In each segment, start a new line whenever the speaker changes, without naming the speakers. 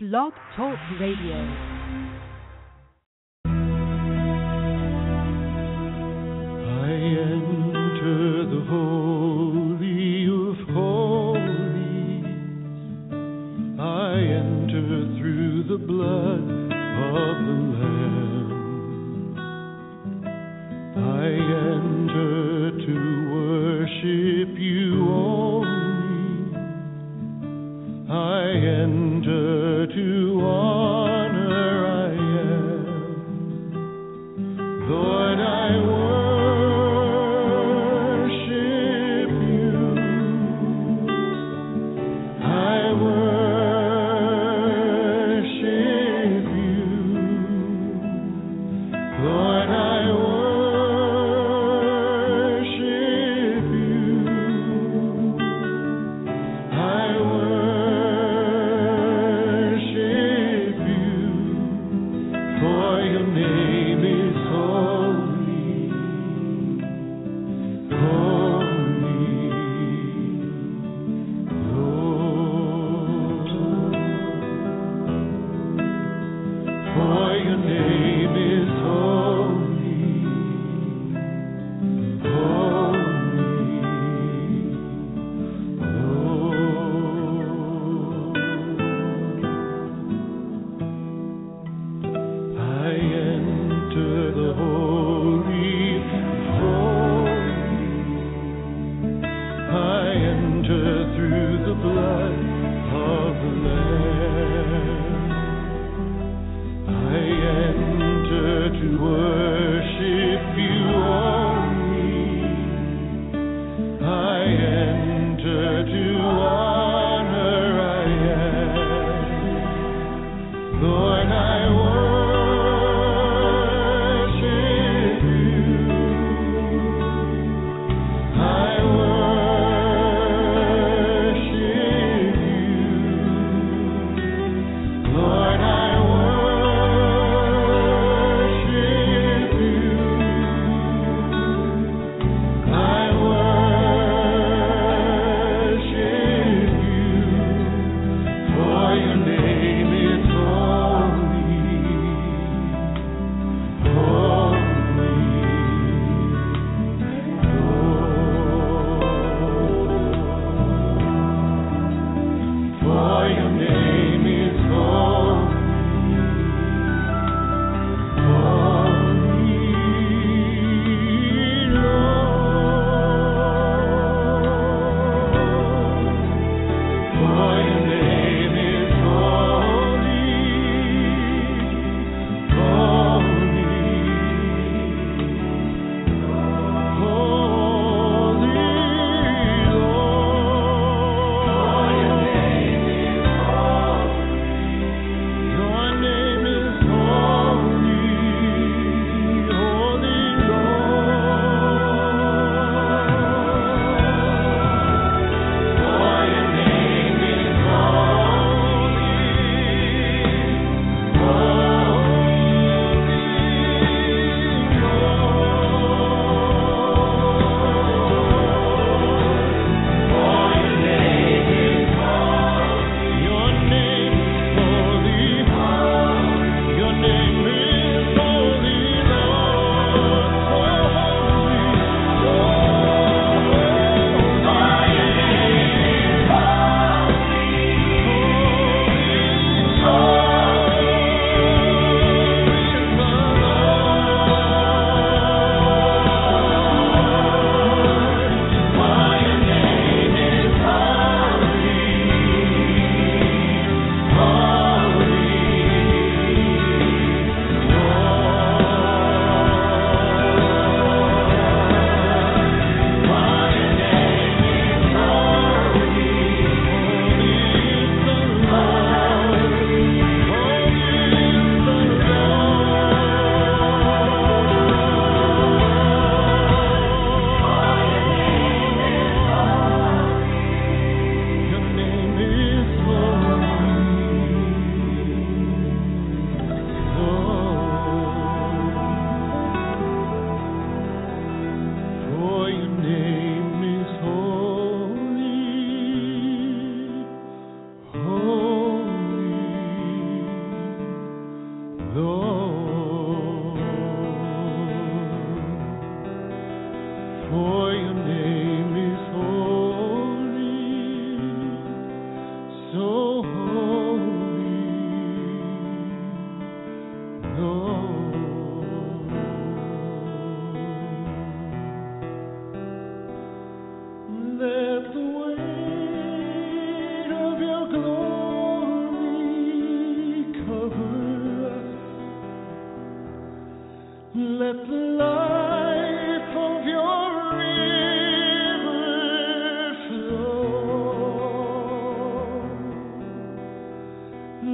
Blog Talk Radio.
I enter the holy of holies. I enter through the blood of the Lamb. I enter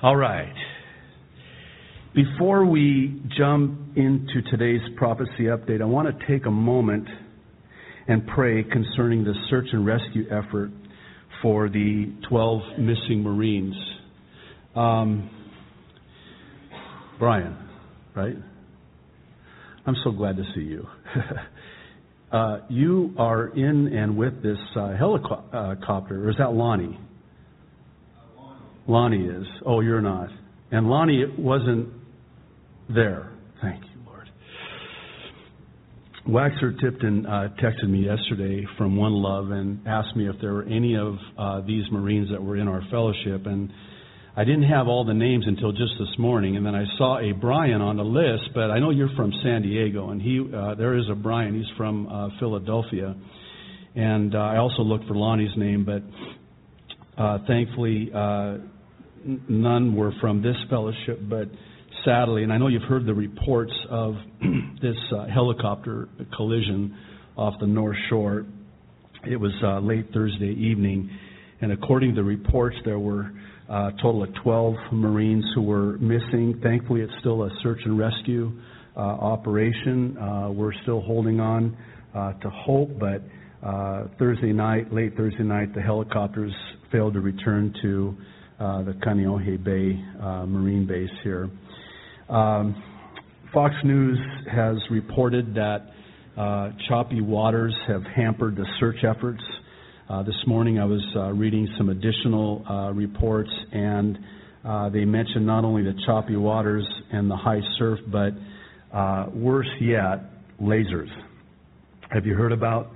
All right. Before we jump into today's prophecy update, I want to take a moment and pray concerning the search and rescue effort for the 12 missing Marines. Um, Brian, right? I'm so glad to see you. uh, you are in and with this uh, helicopter, or is that Lonnie? Lonnie is. Oh, you're not. And Lonnie wasn't there. Thank you, Lord. Waxer Tipton uh, texted me yesterday from One Love and asked me if there were any of uh, these Marines that were in our fellowship. And I didn't have all the names until just this morning. And then I saw a Brian on the list, but I know you're from San Diego. And he, uh, there is a Brian. He's from uh, Philadelphia. And uh, I also looked for Lonnie's name, but uh, thankfully, uh, none were from this fellowship, but sadly, and I know you've heard the reports of this uh, helicopter collision off the North Shore. It was uh, late Thursday evening, and according to the reports, there were uh, a total of 12 Marines who were missing. Thankfully, it's still a search and rescue uh, operation. Uh, we're still holding on uh, to hope, but Thursday night, late Thursday night, the helicopters failed to return to the Kaneohe Bay uh, Marine Base here. Um, Fox News has reported that uh, choppy waters have hampered the search efforts. Uh, this morning I was uh, reading some additional uh, reports, and they mentioned not only the choppy waters and the high surf, but worse yet, lasers. Have you heard about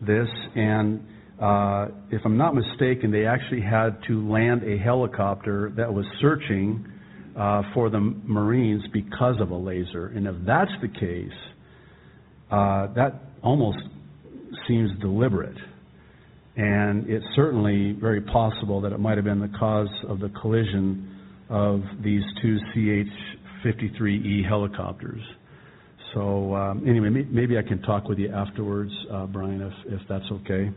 this? And uh, if I'm not mistaken, they actually had to land a helicopter that was searching uh, for the Marines because of a laser. And if that's the case, uh, that almost seems deliberate. And it's certainly very possible that it might have been the cause of the collision of these two CH 53E helicopters. So, um, anyway, maybe I can talk with you afterwards, uh, Brian, if, if that's okay.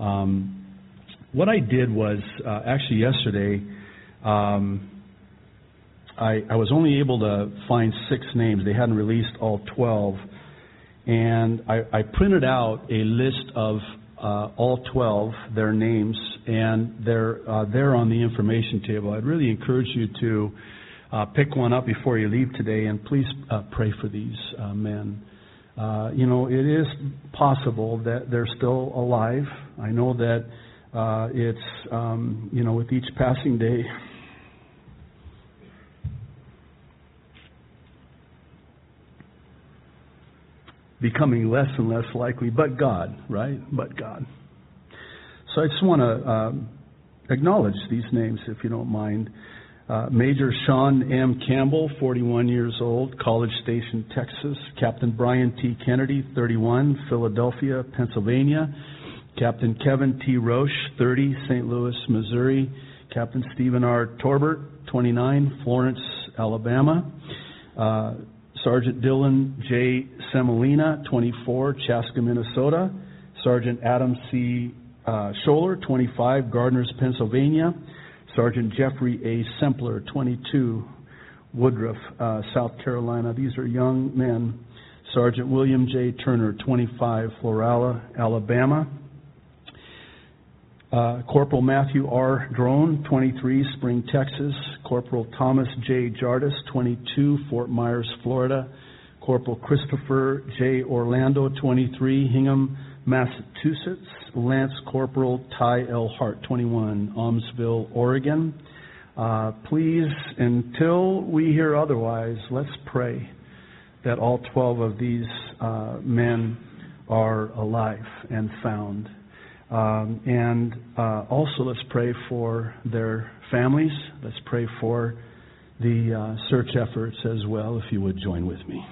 Um, what I did was uh, actually yesterday, um, I, I, was only able to find six names. They hadn't released all 12. And I, I printed out a list of uh, all 12, their names, and they're uh, there on the information table. I'd really encourage you to uh, pick one up before you leave today, and please uh, pray for these uh, men. Uh, you know, it is possible that they're still alive. I know that uh, it's, um, you know, with each passing day, becoming less and less likely, but God, right? But God. So I just want to um, acknowledge these names, if you don't mind. Uh, Major Shawn M. Campbell, 41 years old, College Station, Texas. Captain Brian T. Kennedy, 31, Philadelphia, Pennsylvania. Captain Kevin T. Roche, 30, St. Louis, Missouri. Captain Stephen R. Torbert, 29, Florence, Alabama. Uh, Sergeant Dillon J. Semolina, 24, Chaska, Minnesota. Sergeant Adam C. Uh, Schoeller, 25, Gardners, Pennsylvania. Sergeant Jeffrey A. Sempler, 22, Woodruff, uh, South Carolina. These are young men. Sergeant William J. Turner, 25, Florala, Alabama. Uh, Corporal Matthew R. Drone, 23, Spring, Texas. Corporal Thomas J. Jardas, 22, Fort Myers, Florida. Corporal Christopher J. Orlando, 23, Hingham, Massachusetts. Lance Corporal Ty L. Hart, 21, Aumsville, Oregon. Uh, please, until we hear otherwise, let's pray that all 12 of these uh, men are alive and found. Um, and uh, also, let's pray for their families. Let's pray for the uh, search efforts as well, if you would join with me.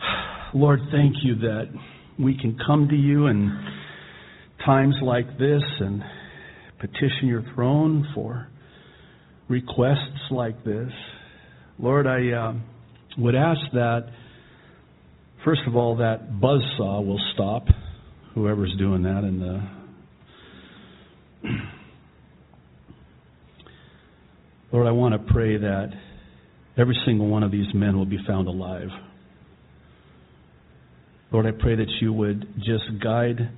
Lord, thank you that we can come to you in times like this and petition your throne for requests like this. Lord, I uh, would ask that, first of all, that buzz saw will stop, whoever's doing that in the. Lord, I want to pray that every single one of these men will be found alive. Lord, I pray that you would just guide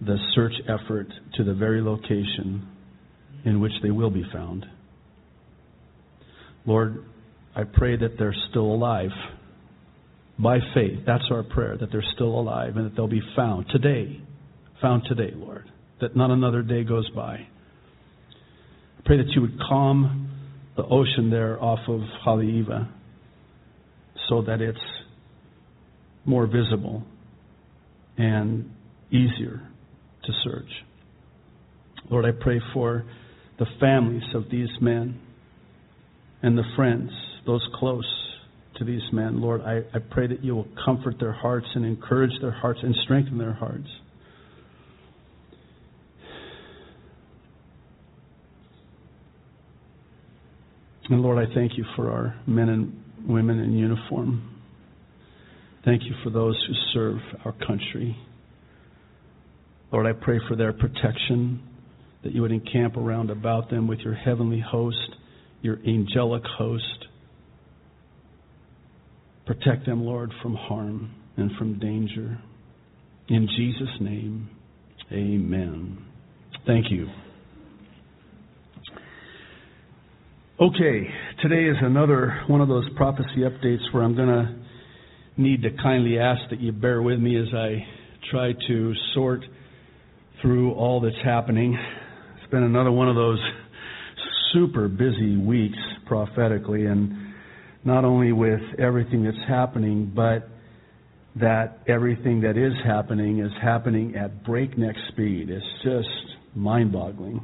the search effort to the very location in which they will be found. Lord, I pray that they're still alive by faith. That's our prayer, that they're still alive and that they'll be found today. Found today, Lord. That not another day goes by. I pray that you would calm the ocean there off of Haleiwa so that it's more visible and easier to search. Lord, I pray for the families of these men and the friends, those close to these men. Lord, I, I pray that you will comfort their hearts and encourage their hearts and strengthen their hearts. And Lord, I thank you for our men and women in uniform. Thank you for those who serve our country. Lord, I pray for their protection, that you would encamp around about them with your heavenly host, your angelic host. Protect them, Lord, from harm and from danger. In Jesus' name, amen. Thank you. Okay, today is another one of those prophecy updates where I'm going to need to kindly ask that you bear with me as I try to sort through all that's happening. It's been another one of those super busy weeks prophetically, and not only with everything that's happening, but that everything that is happening is happening at breakneck speed. It's just mind boggling.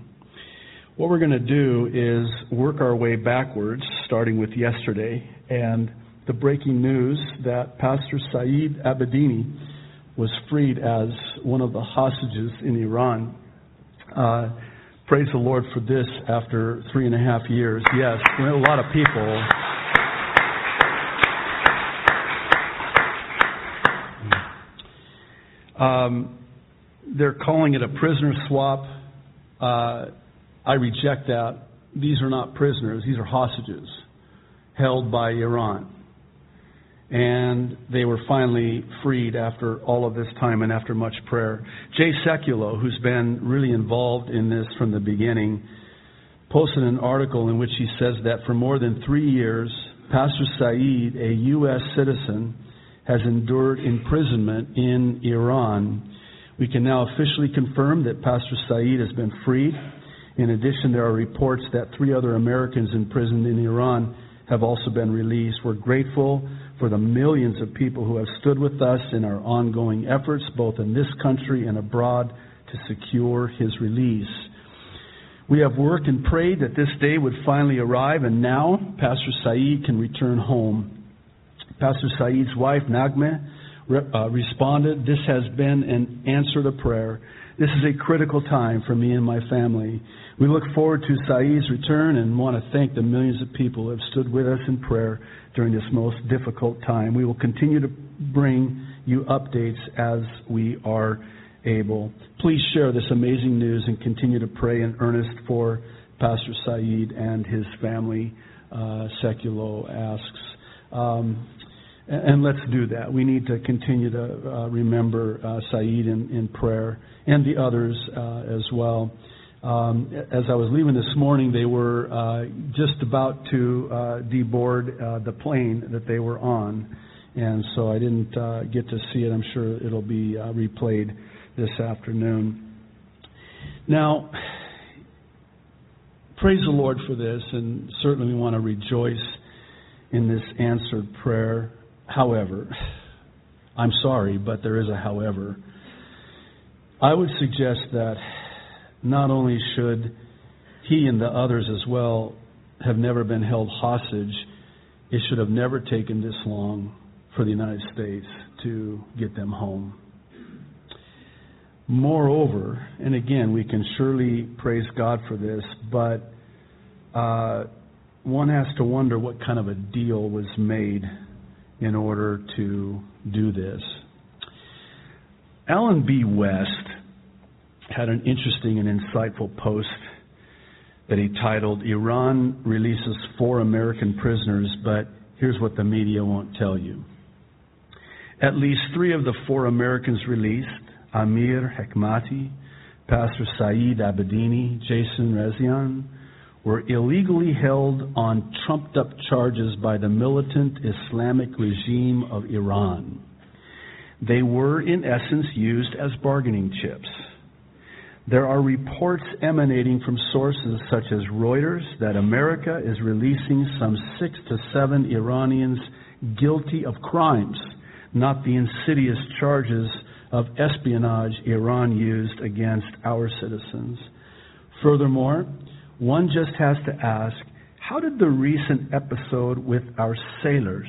What we're going to do is work our way backwards, starting with yesterday, and the breaking news that Pastor Saeed Abedini was freed as one of the hostages in Iran. Uh, praise the Lord for this after three and a half years. Yes, a lot of people. Um, they're calling it a prisoner swap. Uh, I reject that. These are not prisoners, these are hostages held by Iran and they were finally freed after all of this time and after much prayer. Jay Sekulow, who's been really involved in this from the beginning, posted an article in which he says that for more than three years, Pastor Saeed, a U.S. citizen, has endured imprisonment in Iran. We can now officially confirm that Pastor Saeed has been freed. In addition, there are reports that three other Americans imprisoned in Iran have also been released. We're grateful for the millions of people who have stood with us in our ongoing efforts, both in this country and abroad, to secure his release. We have worked and prayed that this day would finally arrive, and now Pastor Saeed can return home. Pastor Saeed's wife, Naghmeh, uh, responded. This has been an answer to prayer. This is a critical time for me and my family. We look forward to Saeed's return and want to thank the millions of people who have stood with us in prayer during this most difficult time. We will continue to bring you updates as we are able. Please share this amazing news and continue to pray in earnest for Pastor Saeed and his family, uh, Sekulow asks. Um, and let's do that. We need to continue to uh, remember uh, Saeed in, in, prayer and the others uh, as well. Um, as I was leaving this morning, they were uh, just about to uh, deboard uh, the plane that they were on, and so I didn't get to see it. I'm sure it'll be replayed this afternoon. Now, praise the Lord for this, and certainly we want to rejoice in this answered prayer. However, I'm sorry, but there is a however. I would suggest that not only should he and the others as well have never been held hostage, it should have never taken this long for the United States to get them home. Moreover, and again, we can surely praise God for this, but uh, one has to wonder what kind of a deal was made in order to do this. Allen B. West had an interesting and insightful post that he titled Iran Releases Four American Prisoners, but here's what the media won't tell you. At least three of the four Americans released Amir Hekmati, Pastor Saeed Abedini, Jason Rezaian, were illegally held on trumped up charges by the militant Islamic regime of Iran. They were, in essence, used as bargaining chips. There are reports emanating from sources such as Reuters that America is releasing some six to seven Iranians guilty of crimes, not the insidious charges of espionage Iran used against our citizens. Furthermore, one just has to ask how did the recent episode with our sailors,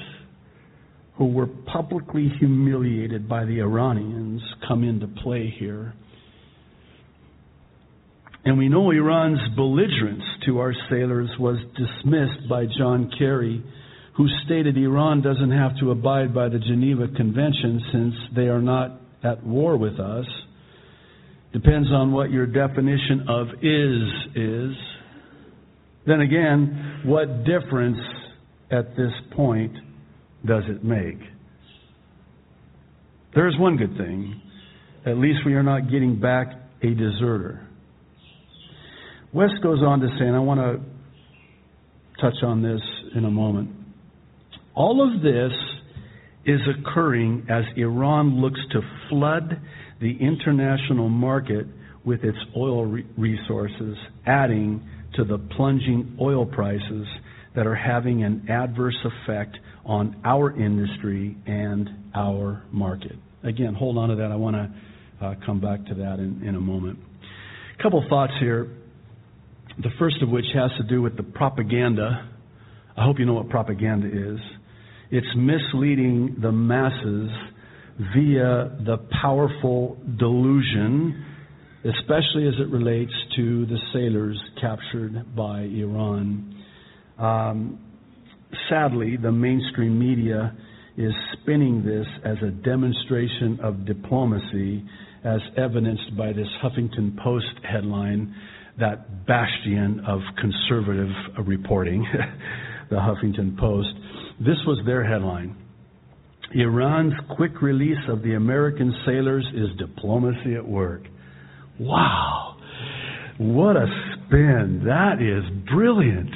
who were publicly humiliated by the Iranians, come into play here? And we know Iran's belligerence to our sailors was dismissed by John Kerry, who stated Iran doesn't have to abide by the Geneva Convention since they are not at war with us. Depends on what your definition of is is. Then again, what difference at this point does it make? There is one good thing. At least we are not getting back a deserter. West goes on to say, and I want to touch on this in a moment. All of this is occurring as Iran looks to flood the international market with its oil re- resources, adding to the plunging oil prices that are having an adverse effect on our industry and our market. Again, hold on to that. I want to uh, come back to that in, in a moment. A couple thoughts here. The first of which has to do with the propaganda. I hope you know what propaganda is. It's misleading the masses via the powerful delusion, especially as it relates to the sailors captured by Iran. Um, sadly, the mainstream media is spinning this as a demonstration of diplomacy, as evidenced by this Huffington Post headline that bastion of conservative reporting, the Huffington Post. This was their headline. Iran's quick release of the American sailors is diplomacy at work. Wow. What a spin. That is brilliant.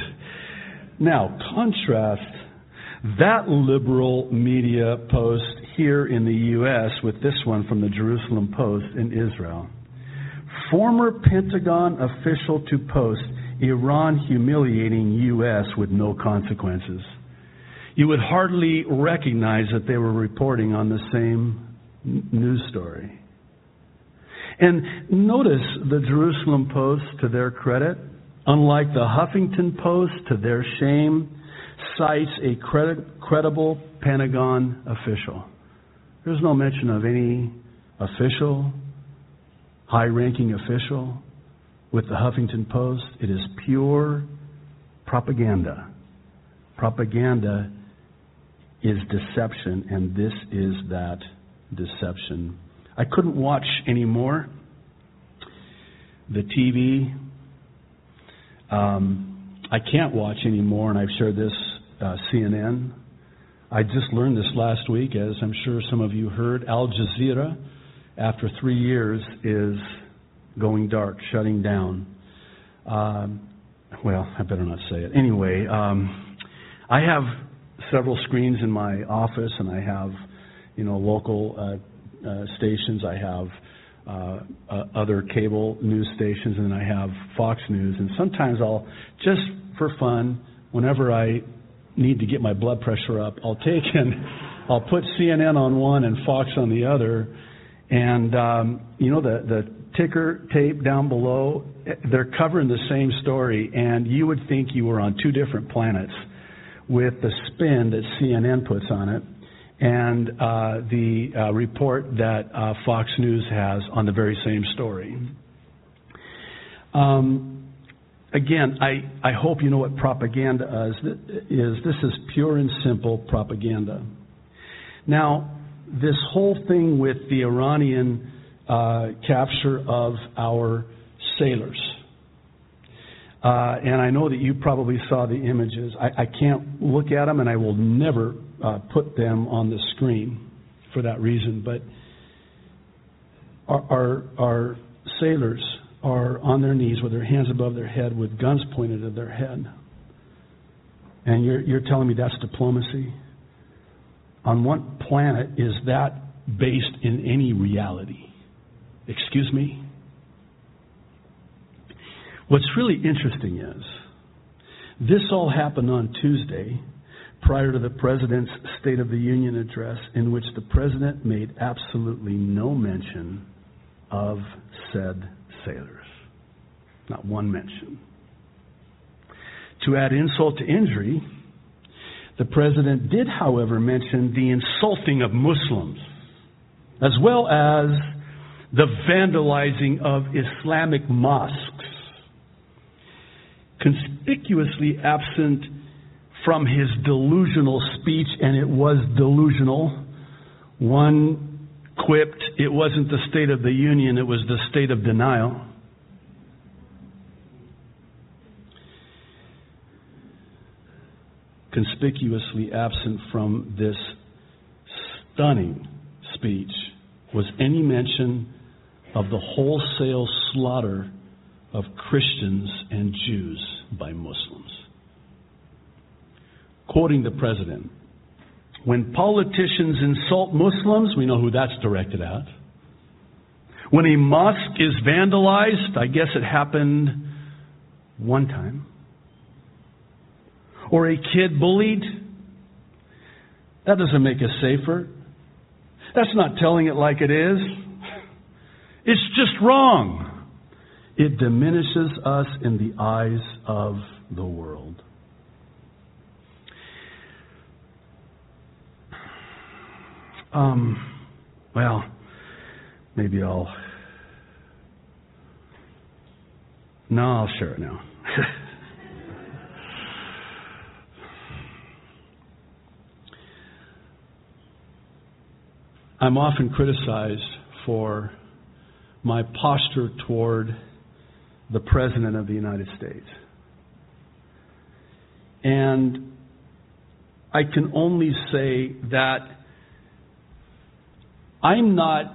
Now, contrast that liberal media post here in the U.S. with this one from the Jerusalem Post in Israel. Former Pentagon official to post Iran humiliating U.S. with no consequences. You would hardly recognize that they were reporting on the same news story. And notice the Jerusalem Post, to their credit, unlike the Huffington Post, to their shame, cites a credible Pentagon official. There's no mention of any official, high ranking official with the Huffington Post. It is pure propaganda. Propaganda is deception, and this is that deception. I couldn't watch anymore. The TV. Um, I can't watch anymore, and I've shared this uh, CNN. I just learned this last week, as I'm sure some of you heard. Al Jazeera, after three years, is going dark, shutting down. Um, well, I better not say it. Anyway, um, I have several screens in my office, and I have, you know, local uh, uh, stations. I have uh, uh, other cable news stations, and I have Fox News. And sometimes I'll just for fun, whenever I need to get my blood pressure up, I'll take and I'll put CNN on one and Fox on the other. And um, you know the the ticker tape down below, they're covering the same story, and you would think you were on two different planets with the spin that CNN puts on it and uh, the uh, report that uh, Fox News has on the very same story. Um, again, I, I hope you know what propaganda is. is. This is pure and simple propaganda. Now, this whole thing with the Iranian uh, capture of our sailors. Uh, and I know that you probably saw the images. I, I can't look at them, and I will never uh, put them on the screen for that reason. But our, our, our sailors are on their knees with their hands above their head, with guns pointed at their head. And you're, you're telling me that's diplomacy? On what planet is that based in any reality? Excuse me? What's really interesting is this all happened on Tuesday prior to the President's State of the Union address, in which the President made absolutely no mention of said sailors. Not one mention. To add insult to injury, the President did, however, mention the insulting of Muslims, as well as the vandalizing of Islamic mosques. Conspicuously absent from his delusional speech, and it was delusional. One quipped, it wasn't the State of the Union, it was the state of denial. Conspicuously absent from this stunning speech was any mention of the wholesale slaughter of Christians and Jews by Muslims quoting the president. When politicians insult Muslims, we know who that's directed at. When a mosque is vandalized, I guess it happened one time. Or a kid bullied, that doesn't make us safer. That's not telling it like it is. It's just wrong. It diminishes us in the eyes of the world. Um, well, maybe I'll. No, I'll share it now. I'm often criticized for my posture toward the President of the United States. And I can only say that I'm not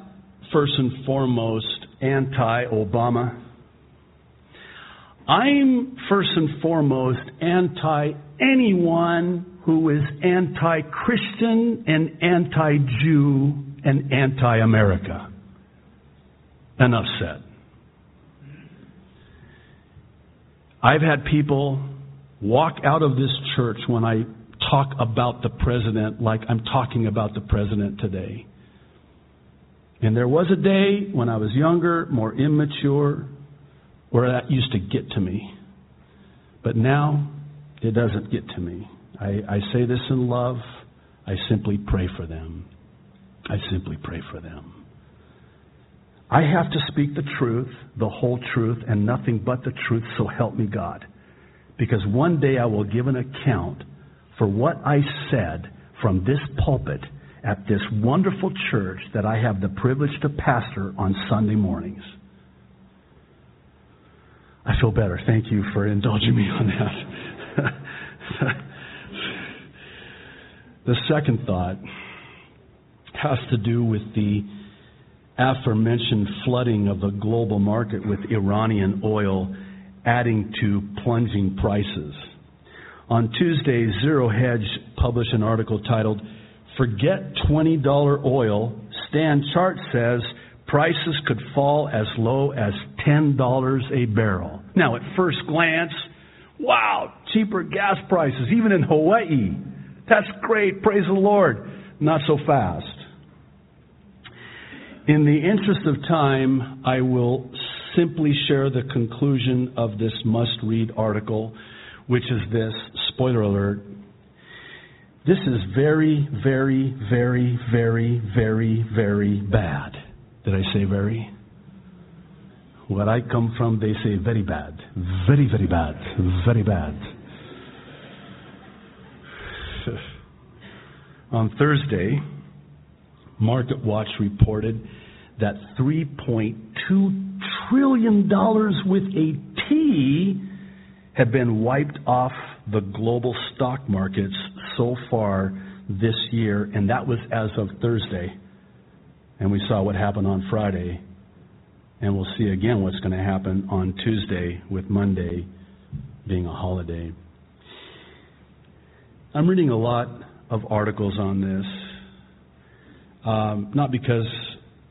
first and foremost anti Obama. I'm first and foremost anti anyone who is anti Christian and anti Jew and anti America. Enough said. I've had people walk out of this church when I talk about the president like I'm talking about the president today. And there was a day when I was younger, more immature, where that used to get to me. But now, it doesn't get to me. I, I say this in love. I simply pray for them. I simply pray for them. I have to speak the truth, the whole truth, and nothing but the truth, so help me God. Because one day I will give an account for what I said from this pulpit at this wonderful church that I have the privilege to pastor on Sunday mornings. I feel better. Thank you for indulging me on that. the second thought has to do with the aforementioned flooding of the global market with Iranian oil adding to plunging prices. On Tuesday, Zero Hedge published an article titled, Forget $20 oil. Stan Chart says prices could fall as low as $10 a barrel. Now, at first glance, wow, cheaper gas prices, even in Hawaii. That's great, praise the Lord. Not so fast. In the interest of time, I will simply share the conclusion of this must read article, which is this spoiler alert. This is very, very, very, very, very, very bad. Did I say very? Where I come from, they say very bad. Very, very bad. Very bad. On Thursday, Market Watch reported that $3.2 trillion with a T have been wiped off the global stock markets so far this year, and that was as of Thursday. And we saw what happened on Friday, and we'll see again what's going to happen on Tuesday with Monday being a holiday. I'm reading a lot of articles on this, um, not because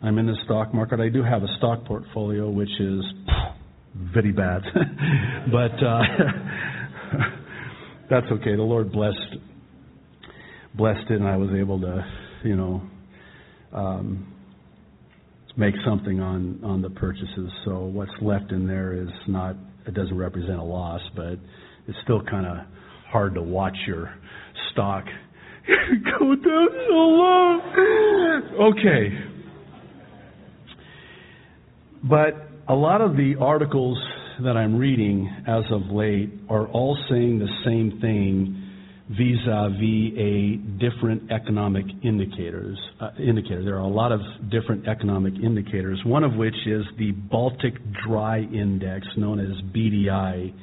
I'm in the stock market. I do have a stock portfolio, which is very bad, but uh, that's okay. The Lord blessed blessed it, and I was able to, you know, um, make something on on the purchases. So what's left in there is not. It doesn't represent a loss, but it's still kind of hard to watch your stock go down so low. Okay. But a lot of the articles that I'm reading as of late are all saying the same thing vis-a-vis a different economic indicators. Uh, indicator. There are a lot of different economic indicators. One of which is the Baltic Dry Index, known as BDI.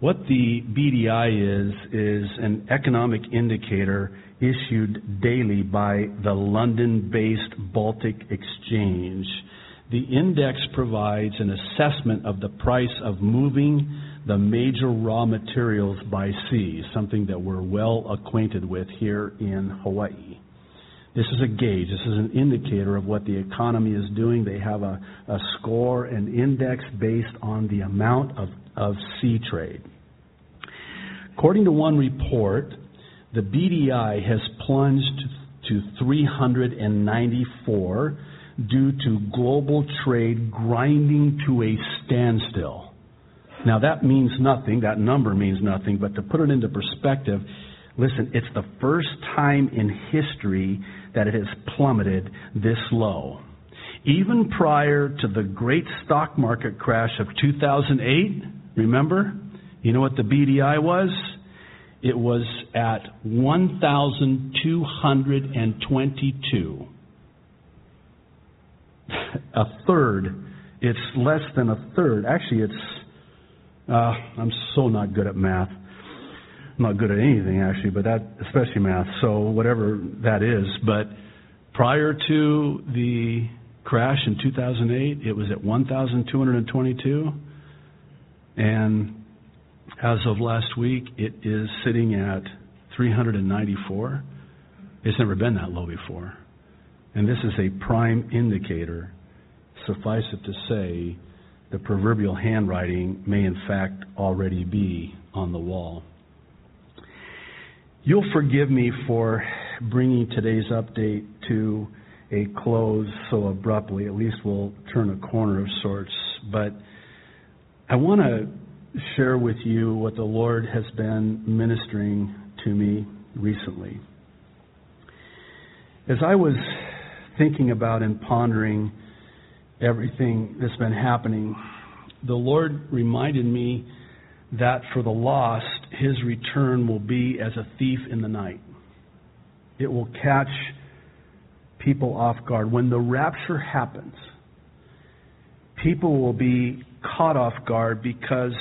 What the BDI is is an economic indicator issued daily by the London-based Baltic Exchange. The index provides an assessment of the price of moving the major raw materials by sea, something that we're well acquainted with here in Hawaii. This is a gauge. This is an indicator of what the economy is doing. They have a, a score, an index based on the amount of, of sea trade. According to one report, the BDI has plunged to 394 due to global trade grinding to a standstill. Now, that means nothing. That number means nothing. But to put it into perspective, listen, it's the first time in history that it has plummeted this low. Even prior to the great stock market crash of 2008, remember? You know what the BDI was? It was at 1,222 a third. It's less than a third. Actually, it's. Uh, I'm so not good at math. I'm not good at anything actually, but that especially math. So whatever that is, but prior to the crash in 2008, it was at 1,222, and as of last week, it is sitting at 394. It's never been that low before. And this is a prime indicator. Suffice it to say, the proverbial handwriting may in fact already be on the wall. You'll forgive me for bringing today's update to a close so abruptly. At least we'll turn a corner of sorts. But I want to share with you what the Lord has been ministering to me recently. As I was thinking about and pondering everything that's been happening, the Lord reminded me that for the lost, his return will be as a thief in the night. It will catch people off guard. When the rapture happens, people will be caught off guard because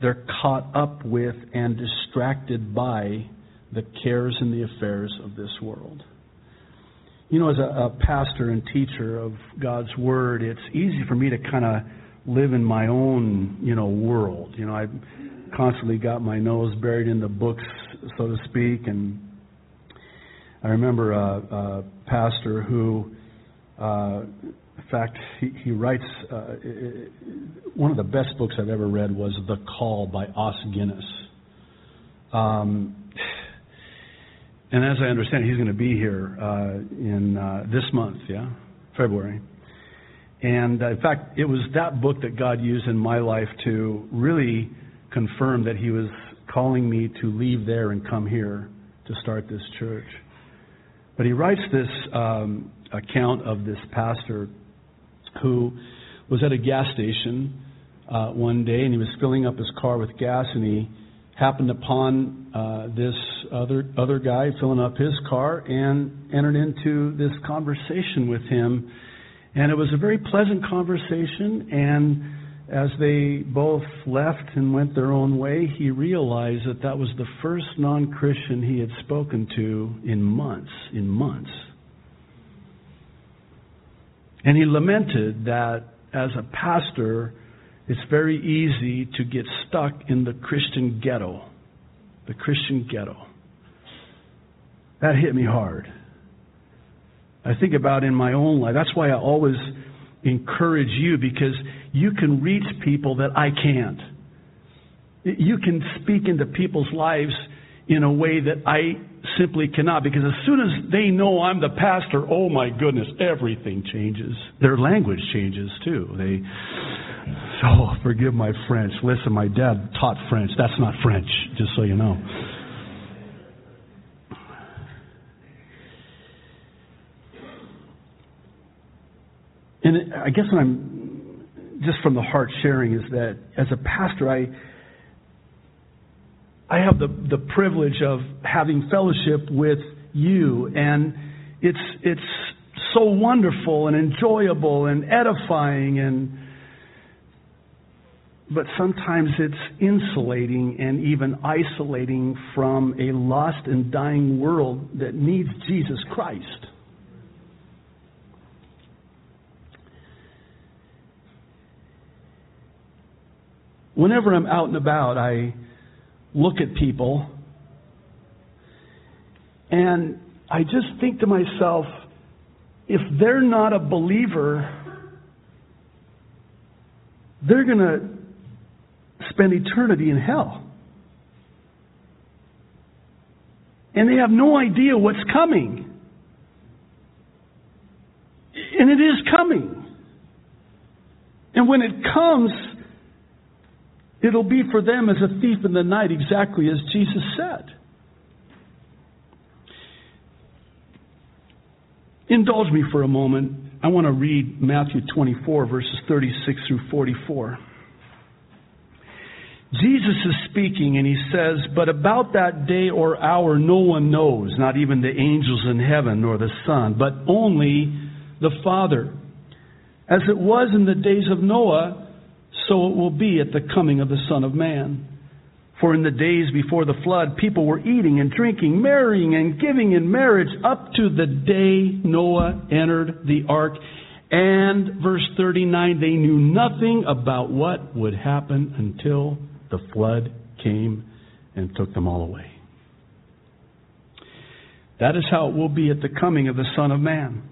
they're caught up with and distracted by the cares and the affairs of this world. You know, as a, a pastor and teacher of God's Word, it's easy for me to kind of live in my own, you know, world. You know, I've constantly got my nose buried in the books, so to speak, and I remember a, a pastor who, uh, in fact, he, he writes uh, one of the best books I've ever read was The Call by Os Guinness. Um, and as I understand, he's going to be here uh, in uh, this month, yeah, February. And uh, in fact, it was that book that God used in my life to really confirm that He was calling me to leave there and come here to start this church. But he writes this um, account of this pastor who was at a gas station uh, one day and he was filling up his car with gas and he happened upon uh, this other other guy filling up his car and entered into this conversation with him and it was a very pleasant conversation and as they both left and went their own way, he realized that that was the first non Christian he had spoken to in months, in months. And he lamented that as a pastor, it's very easy to get stuck in the Christian ghetto. The Christian ghetto. That hit me hard. I think about in my own life. That's why I always encourage you because you can reach people that I can't. You can speak into people's lives in a way that I simply cannot because as soon as they know I'm the pastor, oh my goodness, everything changes. Their language changes too. They oh, forgive my French. Listen, my dad taught French. That's not French, just so you know. And I guess what I'm just from the heart sharing is that as a pastor, I I have the the privilege of having fellowship with you, and it's it's so wonderful and enjoyable and edifying and but sometimes it's insulating and even isolating from a lost and dying world that needs Jesus Christ. Whenever I'm out and about, I look at people and I just think to myself, if they're not a believer, they're going to spend eternity in hell. And they have no idea what's coming. And it is coming. And when it comes, It'll be for them as a thief in the night, exactly as Jesus said. Indulge me for a moment. I want to read Matthew 24, verses 36 through 44. Jesus is speaking and he says, But about that day or hour no one knows, not even the angels in heaven nor the Son, but only the Father. As it was in the days of Noah, so it will be at the coming of the Son of Man. For in the days before the flood, people were eating and drinking, marrying and giving in marriage up to the day Noah entered the ark. And, verse 39, they knew nothing about what would happen until the flood came and took them all away. That is how it will be at the coming of the Son of Man.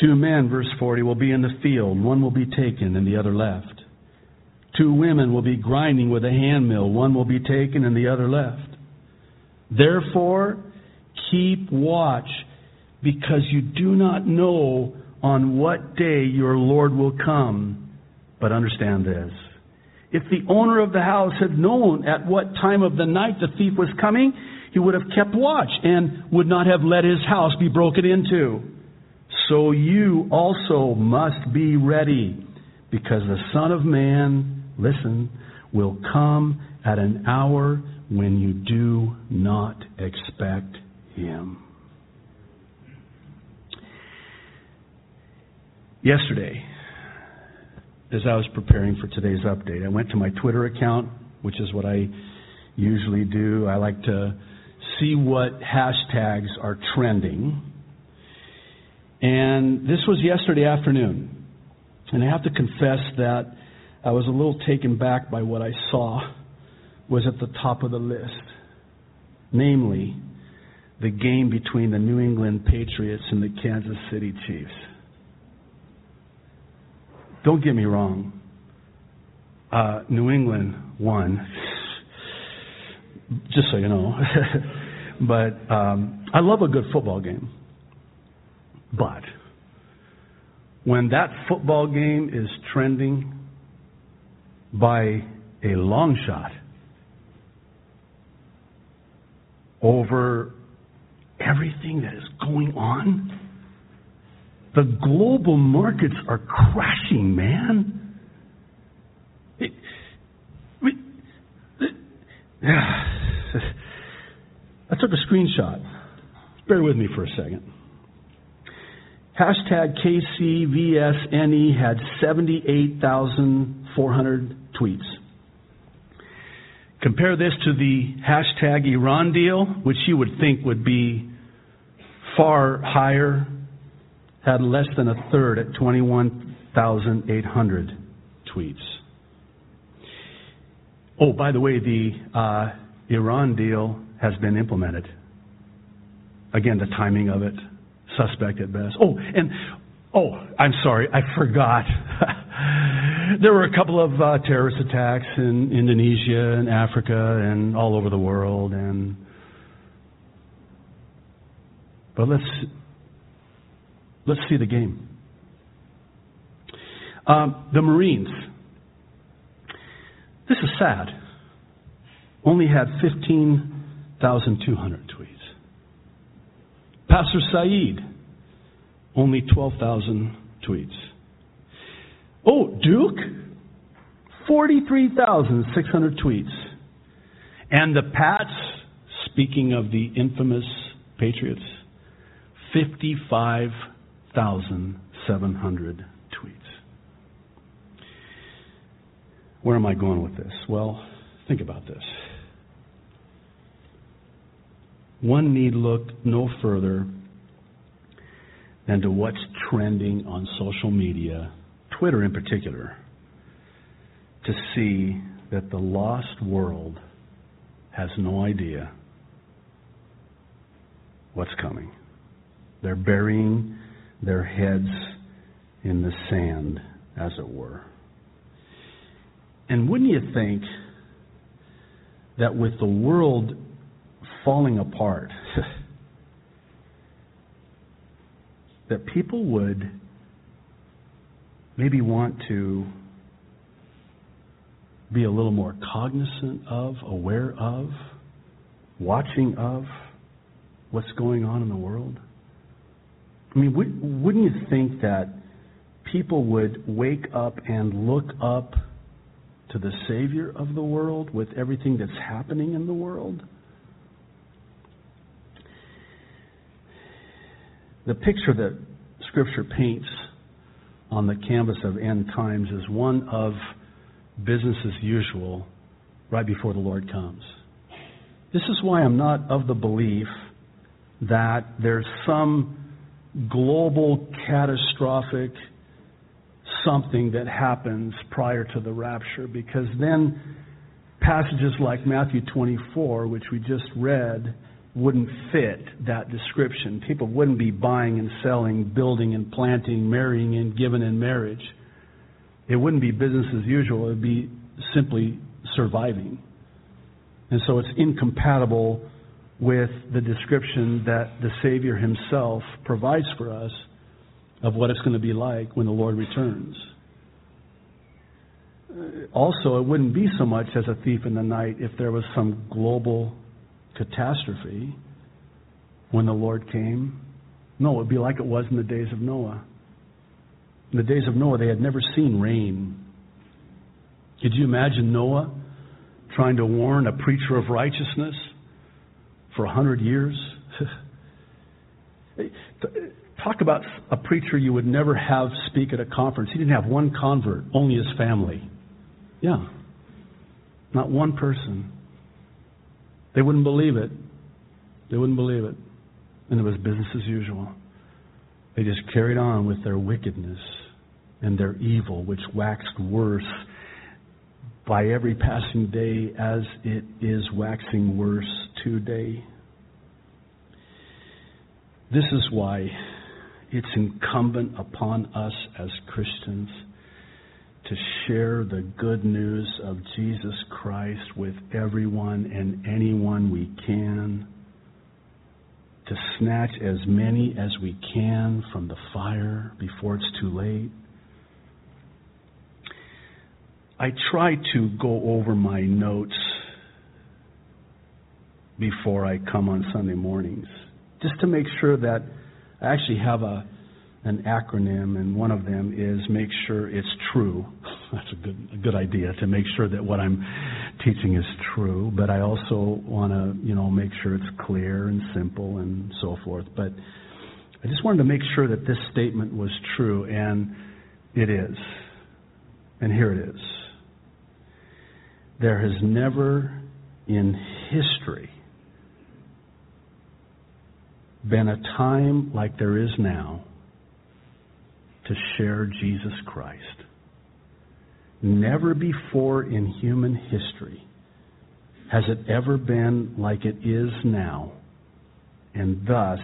Two men, verse 40, will be in the field, one will be taken and the other left. Two women will be grinding with a handmill, one will be taken and the other left. Therefore, keep watch, because you do not know on what day your Lord will come. But understand this. If the owner of the house had known at what time of the night the thief was coming, he would have kept watch and would not have let his house be broken into. So you also must be ready, because the Son of Man, listen, will come at an hour when you do not expect him. Yesterday, as I was preparing for today's update, I went to my Twitter account, which is what I usually do. I like to see what hashtags are trending. And this was yesterday afternoon. And I have to confess that I was a little taken back by what I saw was at the top of the list. Namely, the game between the New England Patriots and the Kansas City Chiefs. Don't get me wrong. Uh, New England won, just so you know. but um, I love a good football game. But when that football game is trending by a long shot over everything that is going on, the global markets are crashing, man. Yeah. I took a screenshot. Bear with me for a second. Hashtag KCVSNE had 78,400 tweets. Compare this to the hashtag Iran deal, which you would think would be far higher, had less than a third at 21,800 tweets. Oh, by the way, the uh, Iran deal has been implemented. Again, the timing of it, suspect at best. Oh, and oh, I'm sorry, I forgot. there were a couple of uh, terrorist attacks in Indonesia and Africa and all over the world, and but let's let's see the game. Um, the Marines. This is sad. Only had 15,200 tweets. Pastor Saeed, only 12,000 tweets. Oh, Duke, 43,600 tweets. And the Pats, speaking of the infamous Patriots, 55,700 tweets. Where am I going with this? Well, think about this. One need look no further than to what's trending on social media, Twitter in particular, to see that the lost world has no idea what's coming. They're burying their heads in the sand, as it were. And wouldn't you think that with the world falling apart, that people would maybe want to be a little more cognizant of, aware of, watching of what's going on in the world? I mean, wouldn't you think that people would wake up and look up to the Savior of the world with everything that's happening in the world? The picture that Scripture paints on the canvas of end times is one of business as usual right before the Lord comes. This is why I'm not of the belief that there's some global catastrophic something that happens prior to the rapture because then passages like Matthew 24, which we just read, wouldn't fit that description. People wouldn't be buying and selling, building and planting, marrying and giving in marriage. It wouldn't be business as usual. It would be simply surviving. And so it's incompatible with the description that the Savior himself provides for us of what it's going to be like when the Lord returns. Also, it wouldn't be so much as a thief in the night if there was some global catastrophe when the Lord came. No, it would be like it was in the days of Noah. In the days of Noah, they had never seen rain. Could you imagine Noah trying to warn a preacher of righteousness for a hundred years? Talk about a preacher you would never have speak at a conference. He didn't have one convert, only his family. Yeah. Not one person. They wouldn't believe it. They wouldn't believe it. And it was business as usual. They just carried on with their wickedness and their evil, which waxed worse by every passing day as it is waxing worse today. This is why it's incumbent upon us as Christians to share the good news of Jesus Christ with everyone and anyone we can, to snatch as many as we can from the fire before it's too late. I try to go over my notes before I come on Sunday mornings, just to make sure that I actually have a an acronym, and one of them is make sure it's true. That's a good a good idea to make sure that what I'm teaching is true. But I also want to you know make sure it's clear and simple and so forth. But I just wanted to make sure that this statement was true, and it is. And here it is. There has never in history been a time like there is now to share Jesus Christ. Never before in human history has it ever been like it is now, and thus,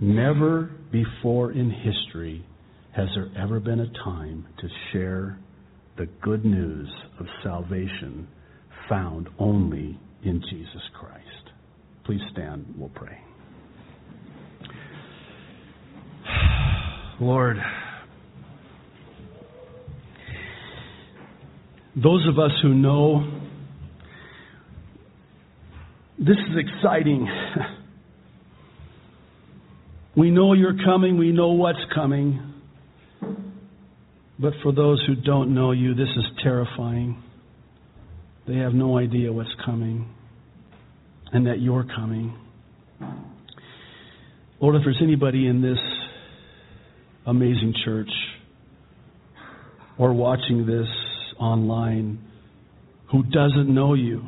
never before in history has there ever been a time to share the good news of salvation found only in Jesus Christ. Please stand, we'll pray. Lord, those of us who know this is exciting. we know you're coming, we know what's coming. But for those who don't know you, this is terrifying. They have no idea what's coming and that you're coming. Lord, if there's anybody in this amazing church or watching this online who doesn't know you,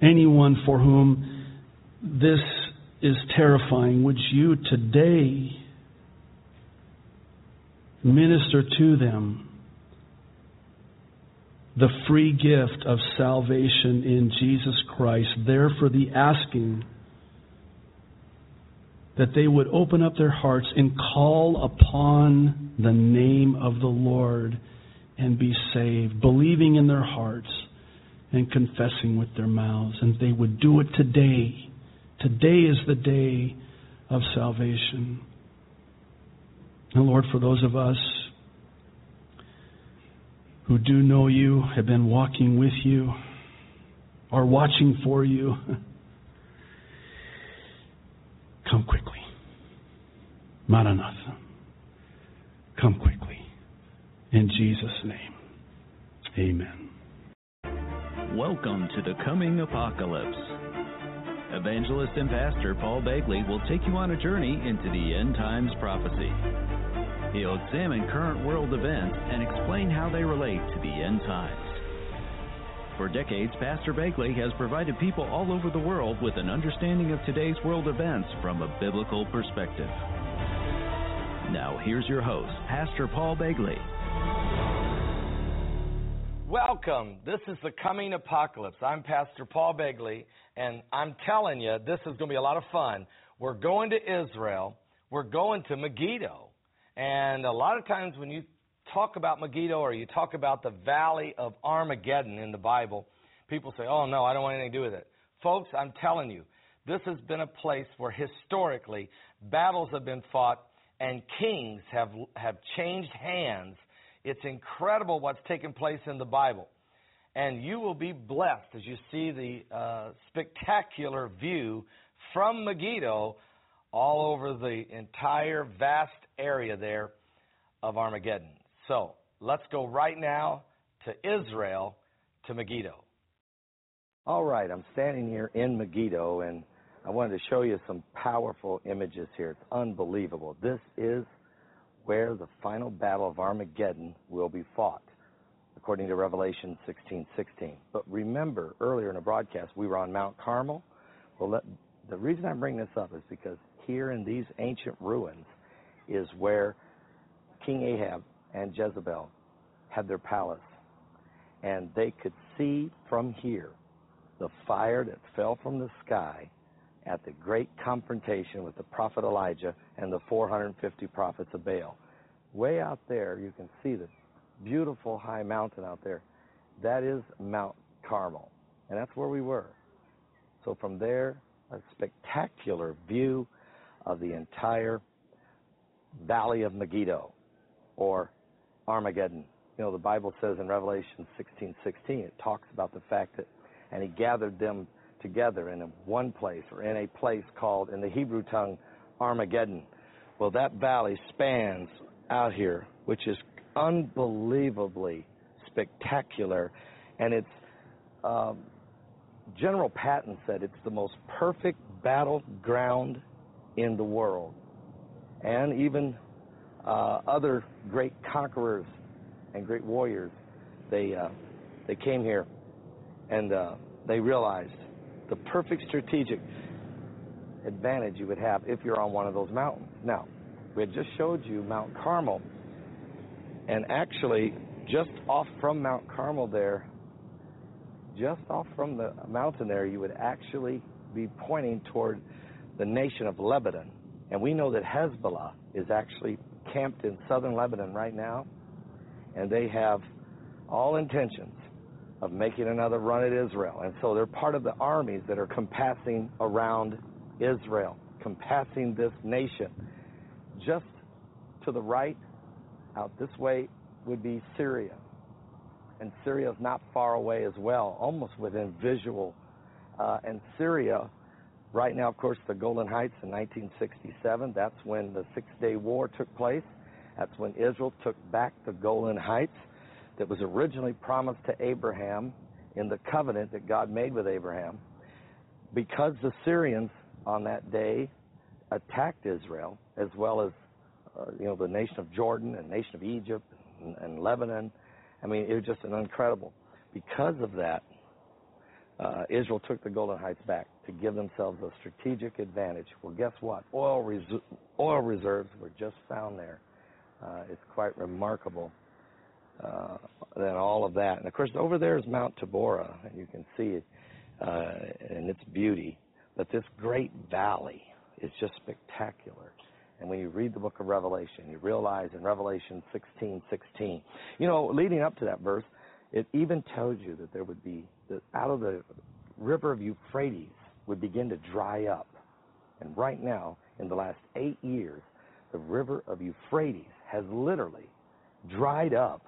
anyone for whom this is terrifying, would you today minister to them the free gift of salvation in Jesus Christ, there for the asking that they would open up their hearts and call upon the name of the Lord and be saved, believing in their hearts and confessing with their mouths. And they would do it today. Today is the day of salvation. And Lord, for those of us who do know you, have been walking with you, are watching for you, come quickly. Maranatha. Come quickly. In Jesus' name. Amen.
Welcome to the coming apocalypse. Evangelist and pastor Paul Begley will take you on a journey into the end times prophecy. He'll examine current world events and explain how they relate to the end times. For decades, Pastor Begley has provided people all over the world with an understanding of today's world events from a biblical perspective. Now, here's your host, Pastor Paul Begley.
Welcome. This is the coming apocalypse. I'm Pastor Paul Begley, and I'm telling you, this is going to be a lot of fun. We're going to Israel. We're going to Megiddo. And a lot of times when you talk about Megiddo or you talk about the valley of Armageddon in the Bible, people say, oh, no, I don't want anything to do with it. Folks, I'm telling you, this has been a place where historically battles have been fought and kings have, have changed hands. It's incredible what's taken place in the Bible.
and you will be blessed as you see the uh, spectacular view from Megiddo all over the entire vast area there of Armageddon. So let's go right now to Israel, to Megiddo.
All right, I'm standing here in Megiddo, and I wanted to show you some powerful images here. It's unbelievable. This is where the final battle of Armageddon will be fought, according to Revelation 16:16. But remember, earlier in the broadcast, we were on Mount Carmel. Well, let, the reason I bring this up is because here in these ancient ruins is where King Ahab and Jezebel had their palace, and they could see from here the fire that fell from the sky at the great confrontation with the prophet Elijah and the 450 prophets of Baal. Way out there, you can see the beautiful high mountain out there. That is Mount Carmel, and that's where we were. So from there, a spectacular view of the entire valley of Megiddo or Armageddon. You know, the Bible says in Revelation 16:16, it talks about the fact that and he gathered them together in one place or in a place called in the Hebrew tongue Armageddon. Well, that valley spans out here, which is unbelievably spectacular, and it's um, General Patton said it's the most perfect battleground in the world, and even uh, other great conquerors and great warriors, they uh, they came here and uh, they realized the perfect strategic advantage you would have if you're on one of those mountains. Now, we had just showed you Mount Carmel, and actually, just off from Mount Carmel there, just off from the mountain there, you would actually be pointing toward the nation of Lebanon. And we know that Hezbollah is actually camped in southern Lebanon right now, and they have all intentions of making another run at Israel. And so they're part of the armies that are compassing around Israel, compassing this nation. Just to the right, out this way, would be Syria. And Syria is not far away as well, almost within visual. Uh, and Syria, right now, of course, the Golan Heights in 1967, that's when the Six Day War took place. That's when Israel took back the Golan Heights that was originally promised to Abraham in the covenant that God made with Abraham. Because the Syrians on that day attacked Israel, as well as uh, you know the nation of Jordan and nation of Egypt and, and Lebanon. I mean, it was just an incredible. Because of that, uh, Israel took the Golan Heights back to give themselves a strategic advantage. Well, guess what? Oil, res- oil reserves were just found there. Uh, it's quite remarkable uh, than all of that. And of course, over there is Mount Tabora, and you can see it uh, in its beauty. But this great valley is just spectacular. And when you read the book of Revelation, you realize in Revelation 16, 16, you know, leading up to that verse, it even tells you that there would be, that out of the river of Euphrates would begin to dry up. And right now, in the last eight years, the river of Euphrates has literally dried up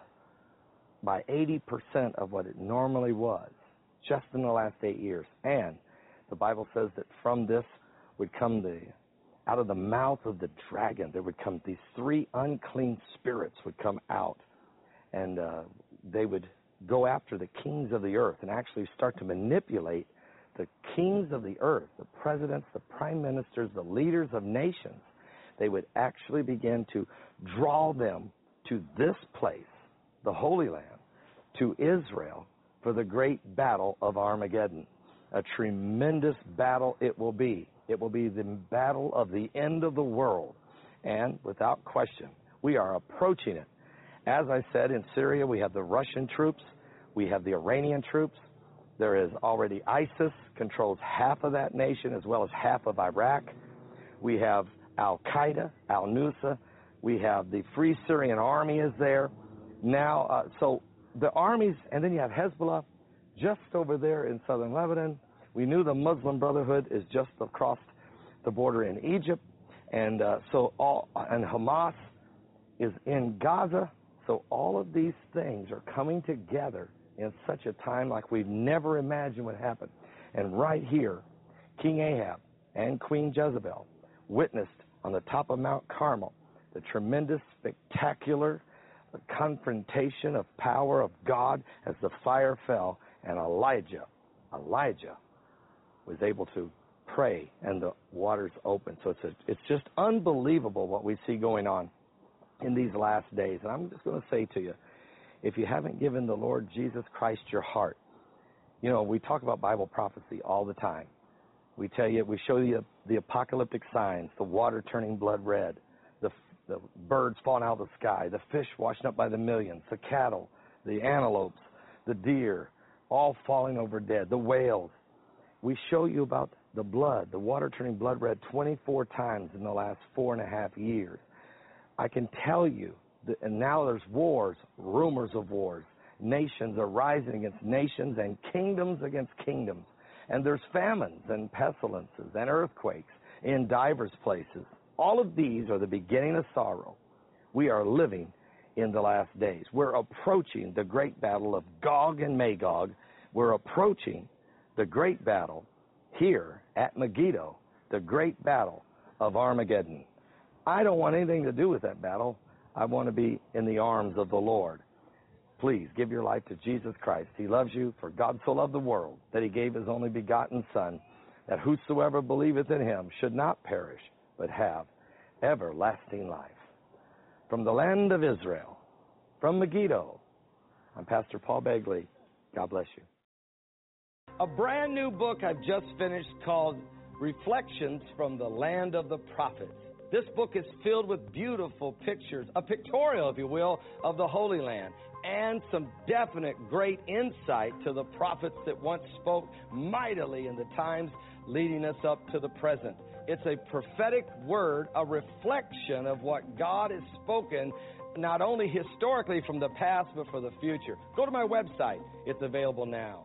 by 80% of what it normally was just in the last eight years. And the Bible says that from this would come the, out of the mouth of the dragon, there would come these three unclean spirits would come out. And uh, they would go after the kings of the earth and actually start to manipulate the kings of the earth, the presidents, the prime ministers, the leaders of nations. They would actually begin to draw them to this place the Holy Land, to Israel for the great battle of Armageddon. A tremendous battle it will be. It will be the battle of the end of the world. And without question, we are approaching it. As I said, in Syria, we have the Russian troops, we have the Iranian troops. There is already ISIS controls half of that nation as well as half of Iraq. We have Al Qaeda, Al Nusra. We have the Free Syrian Army is there. Now, uh, so the armies, and then you have Hezbollah just over there in southern Lebanon. We knew the Muslim Brotherhood is just across the border in Egypt, and uh, so all and Hamas is in Gaza. So all of these things are coming together in such a time like we've never imagined would happen. And right here, King Ahab and Queen Jezebel witnessed on the top of Mount Carmel the tremendous, spectacular confrontation of power of God as the fire fell, and Elijah, Elijah was able to pray and the waters opened. So it's a, it's just unbelievable what we see going on in these last days. And I'm just going to say to you, if you haven't given the Lord Jesus Christ your heart, you know, we talk about Bible prophecy all the time. We tell you, we show you the apocalyptic signs, the water turning blood red, the, birds falling out of the sky, the fish washing up by the millions, the cattle, the antelopes, the deer, all falling over dead, the whales. We show you about the blood, the water turning blood red 24 times in the last four and a half years. I can tell you, that, and now there's wars, rumors of wars. Nations are rising against nations and kingdoms against kingdoms. And there's famines and pestilences and earthquakes in divers places. All of these are the beginning of sorrow. We are living in the last days. We're approaching the great battle of Gog and Magog. We're approaching the great battle here at Megiddo, the great battle of Armageddon. I don't want anything to do with that battle. I want to be in the arms of the Lord. Please give your life to Jesus Christ. He loves you, for God so loved the world that he gave his only begotten Son, that whosoever believeth in him should not perish, but have everlasting life. From the land of Israel, from Megiddo, I'm Pastor Paul Begley. God bless you. A brand new book I've just finished called Reflections from the Land of the Prophets. This book is filled with beautiful pictures, a pictorial, if you will, of the Holy Land and some definite great insight to the prophets that once spoke mightily in the times leading us up to the present. It's a prophetic word, a reflection of what God has spoken, not only historically from the past, but for the future. Go to my website, it's available now.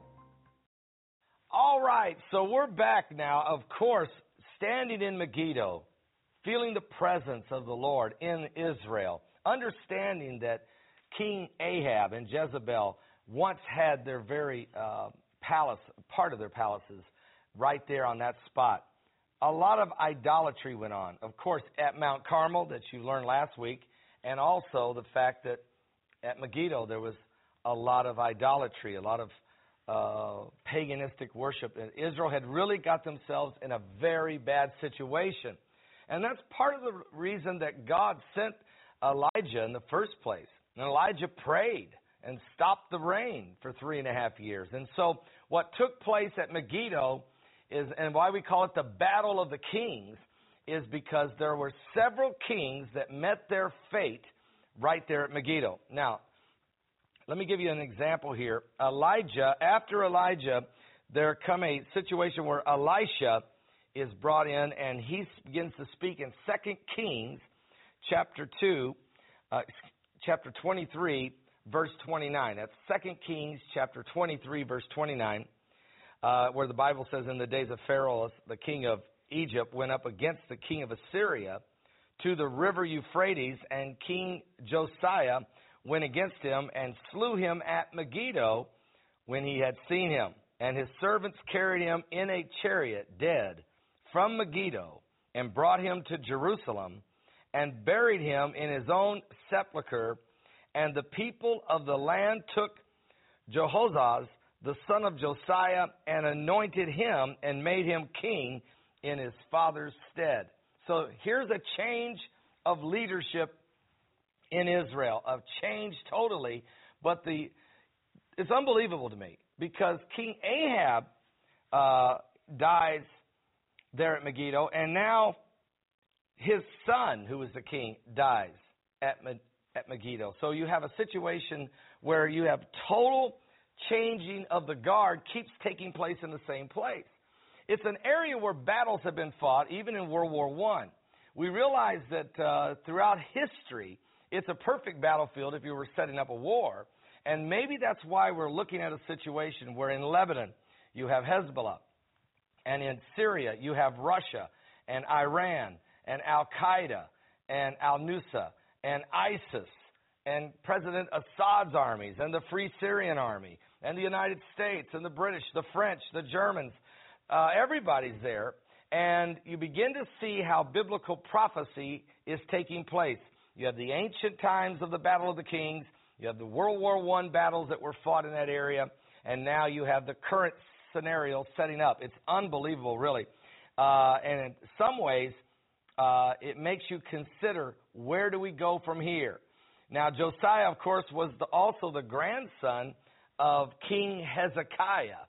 All right, so we're back now, of course, standing in Megiddo, feeling the presence of the Lord in Israel, understanding that King Ahab and Jezebel once had their very uh, palace, part of their palaces, right there on that spot. A lot of idolatry went on. Of course, at Mount Carmel, that you learned last week, and also the fact that at Megiddo there was a lot of idolatry, a lot of uh, paganistic worship. And Israel had really got themselves in a very bad situation. And that's part of the reason that God sent Elijah in the first place. And Elijah prayed and stopped the rain for three and a half years. And so, what took place at Megiddo is, and why we call it the Battle of the Kings, is because there were several kings that met their fate right there at Megiddo. Now, let me give you an example here. Elijah, after Elijah, there come a situation where Elisha is brought in and he begins to speak in 2 Kings chapter 2, uh, chapter 23, verse 29. That's 2 Kings chapter 23, verse 29, uh, where the Bible says, In the days of Pharaoh, the king of Egypt went up against the king of Assyria to the river Euphrates, and King Josiah went against him and slew him at Megiddo when he had seen him. And his servants carried him in a chariot, dead, from Megiddo, and brought him to Jerusalem and buried him in his own sepulchre. And the people of the land took Jehoahaz, the son of Josiah, and anointed him and made him king in his father's stead. So here's a change of leadership in Israel, of change totally. But the it's unbelievable to me because King Ahab uh, dies there at Megiddo, and now his son, who was the king, dies at, at Megiddo. So you have a situation where you have total changing of the guard keeps taking place in the same place. It's an area where battles have been fought, even in World War One. We realize that uh, throughout history, it's a perfect battlefield if you were setting up a war. And maybe that's why we're looking at a situation where in Lebanon you have Hezbollah, and in Syria you have Russia and Iran and Al Qaeda and Al Nusra and ISIS and President Assad's armies, and the Free Syrian Army, and the United States, and the British, the French, the Germans. Uh, everybody's there. And you begin to see how biblical prophecy is taking place. You have the ancient times of the Battle of the Kings, you have the World War I battles that were fought in that area, and now you have the current scenario setting up. It's unbelievable, really. Uh, and in some ways, uh, it makes you consider where do we go from here. Now, Josiah, of course, was the, also the grandson of King Hezekiah.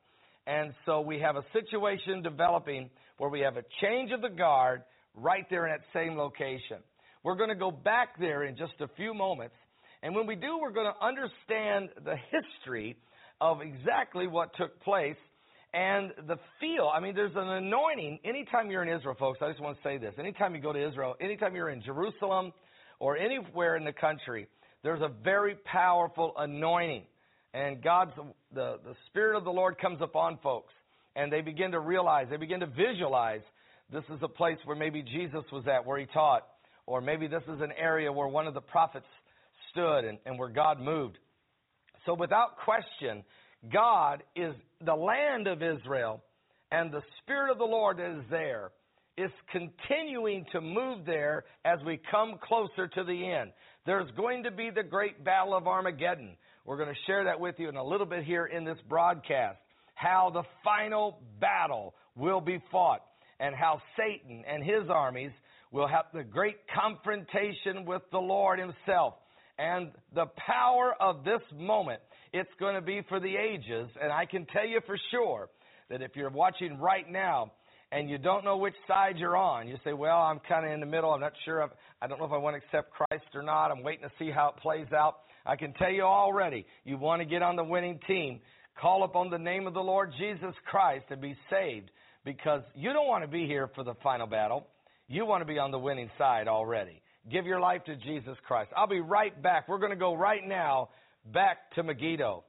And so we have a situation developing where we have a change of the guard right there in that same location. We're going to go back there in just a few moments. And when we do, we're going to understand the history of exactly what took place and the feel. I mean, there's an anointing. Anytime you're in Israel, folks, I just want to say this. Anytime you go to Israel, anytime you're in Jerusalem or anywhere in the country, there's a very powerful anointing. And God's, the, the Spirit of the Lord comes upon folks. And they begin to realize, they begin to visualize this is a place where maybe Jesus was at, where he taught. Or maybe this is an area where one of the prophets stood and, and where God moved. So without question, God is the land of Israel, and the Spirit of the Lord is there. Is continuing to move there as we come closer to the end. There's going to be the great battle of Armageddon. We're going to share that with you in a little bit here in this broadcast. How the final battle will be fought, and how Satan and his armies will have the great confrontation with the Lord Himself. And the power of this moment, it's going to be for the ages. And I can tell you for sure that if you're watching right now and you don't know which side you're on, you say, Well, I'm kind of in the middle. I'm not sure. If, I don't know if I want to accept Christ or not. I'm waiting to see how it plays out. I can tell you already, you want to get on the winning team. Call upon the name of the Lord Jesus Christ and be saved because you don't want to be here for the final battle. You want to be on the winning side already. Give your life to Jesus Christ. I'll be right back. We're going to go right now back to Megiddo.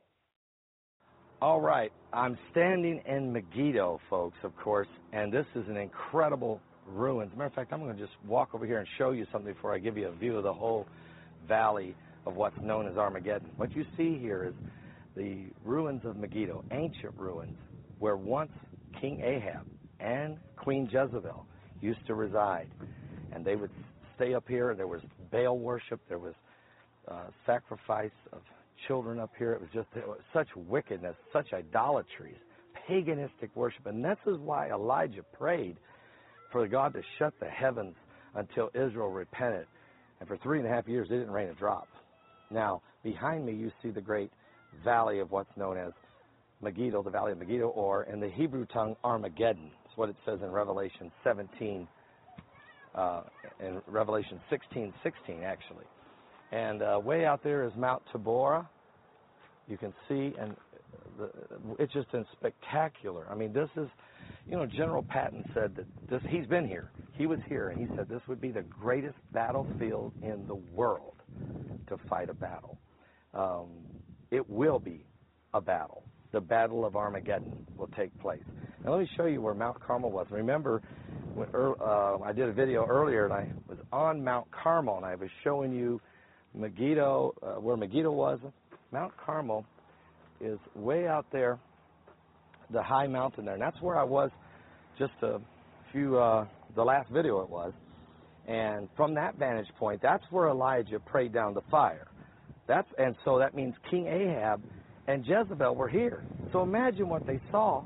All right, I'm standing in Megiddo, folks, of course, and this is an incredible ruins. Matter of fact, I'm going to just walk over here and show you something before I give you a view of the whole valley of what's known as Armageddon. What you see here is the ruins of Megiddo, ancient ruins, where once King Ahab and Queen Jezebel used to reside. And they would stay up here. There was Baal worship. There was uh, sacrifice of children up here. It was just it was such wickedness, such idolatries, paganistic worship. And this is why Elijah prayed for God to shut the heavens until Israel repented. And for three and a half years, it didn't rain a drop. Now, behind me, you see the great valley of what's known as Megiddo, the valley of Megiddo, or in the Hebrew tongue, Armageddon. It's what it says in Revelation 17, uh, in Revelation 16, 16, actually. And uh, way out there is Mount Tabor. You can see, and the, it's just in spectacular. I mean, this is, you know, General Patton said that this. He's been here. He was here, and he said this would be the greatest battlefield in the world to fight a battle. Um, it will be a battle. The Battle of Armageddon will take place. Now, let me show you where Mount Carmel was. Remember, when, uh, I did a video earlier, and I was on Mount Carmel, and I was showing you Megiddo, uh, where Megiddo was. Mount Carmel is way out there, the high mountain there, and that's where I was just a few, uh, the last video it was. And from that vantage point, that's where Elijah prayed down the fire. That's and so that means King Ahab and Jezebel were here. So imagine what they saw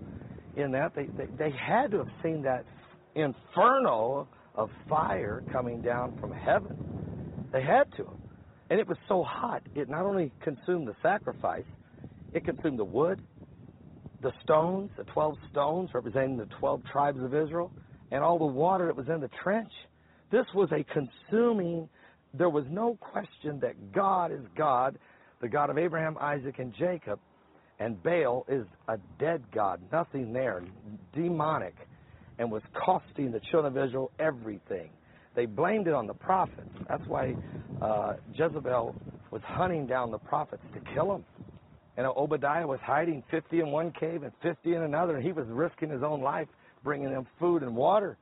in that. They they, they had to have seen that inferno of fire coming down from heaven. They had to. And it was so hot, it not only consumed the sacrifice, it consumed the wood, the stones, the 12 stones representing the 12 tribes of Israel, and all the water that was in the trench. This was a consuming there was no question that God is God, the God of Abraham, Isaac, and Jacob, and Baal is a dead God, nothing there, demonic, and was costing the children of Israel everything. They blamed it on the prophets. That's why uh, Jezebel was hunting down the prophets to kill them. And Obadiah was hiding 50 in one cave and 50 in another, and he was risking his own life bringing them food and water.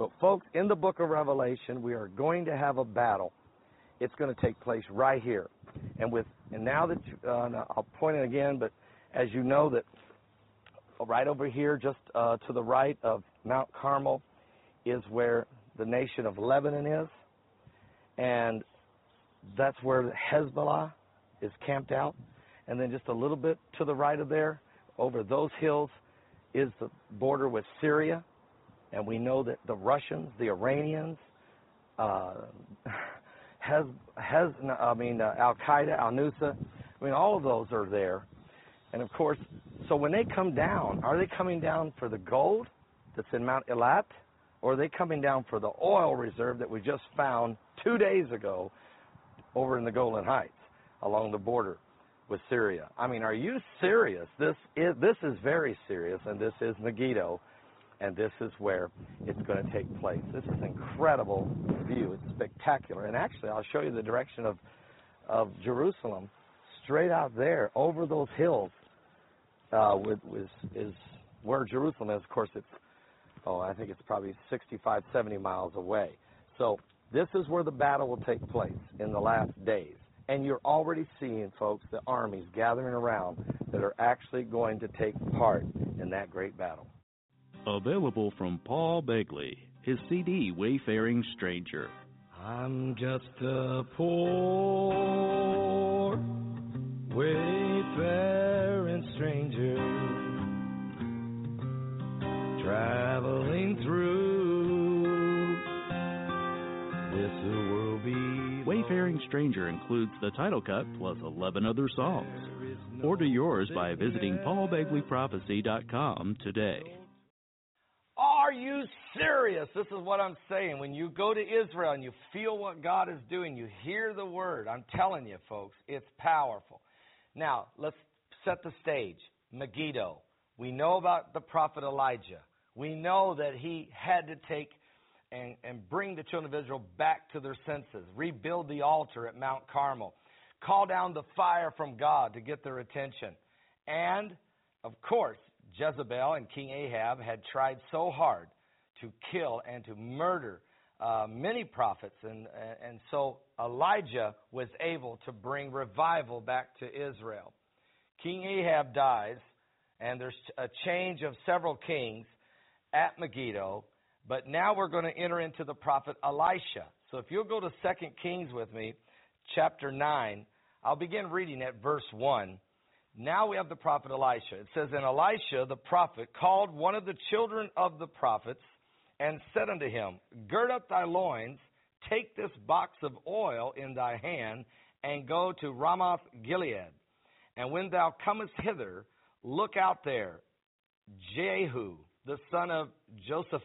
But, folks, in the book of Revelation, we are going to have a battle. it's going to take place right here. And with and now that you, uh, I'll point it again, but as you know that right over here, just uh, to the right of Mount Carmel, is where the nation of Lebanon is, and that's where Hezbollah is camped out. And then just a little bit to the right of there, over those hills, is the border with Syria. And we know that the Russians, the Iranians, uh, Hez, Hez, I mean, uh, Al Qaeda, Al Nusra, I mean, all of those are there. And of course, so when they come down, are they coming down for the gold that's in Mount Elat? Or are they coming down for the oil reserve that we just found two days ago over in the Golan Heights along the border with Syria? I mean, are you serious? This is, this is very serious, and this is Megiddo, and this is where it's going to take place. This is an incredible view. It's spectacular. And actually, I'll show you the direction of, of Jerusalem straight out there over those hills uh, with, with, is where Jerusalem is. Of course, it's oh, I think it's probably 65, 70 miles away. So this is where the battle will take place in the last days. And you're already seeing, folks, the armies gathering around that are actually going to take part in that great battle.
Available from Paul Begley, his CD, Wayfaring Stranger.
I'm just a poor wayfaring stranger traveling through this world be
Wayfaring Stranger includes the title cut plus 11 other songs. Order yours by visiting paulbegleyprophecy.com today.
Are you serious? This is what I'm saying. When you go to Israel and you feel what God is doing, you hear the word. I'm telling you, folks, it's powerful. Now, let's set the stage. Megiddo. We know about the prophet Elijah. We know that he had to take and, and bring the children of Israel back to their senses, rebuild the altar at Mount Carmel, call down the fire from God to get their attention. And, of course, Jezebel and King Ahab had tried so hard to kill and to murder uh, many prophets, and, and so Elijah was able to bring revival back to Israel. King Ahab dies, and there's a change of several kings at Megiddo, but now we're going to enter into the prophet Elisha. So if you'll go to 2 Kings with me, chapter 9, I'll begin reading at verse 1. Now we have the prophet Elisha. It says, And Elisha the prophet called one of the children of the prophets and said unto him, Gird up thy loins, take this box of oil in thy hand, and go to Ramoth Gilead. And when thou comest hither, look out there, Jehu, the son of Joseph,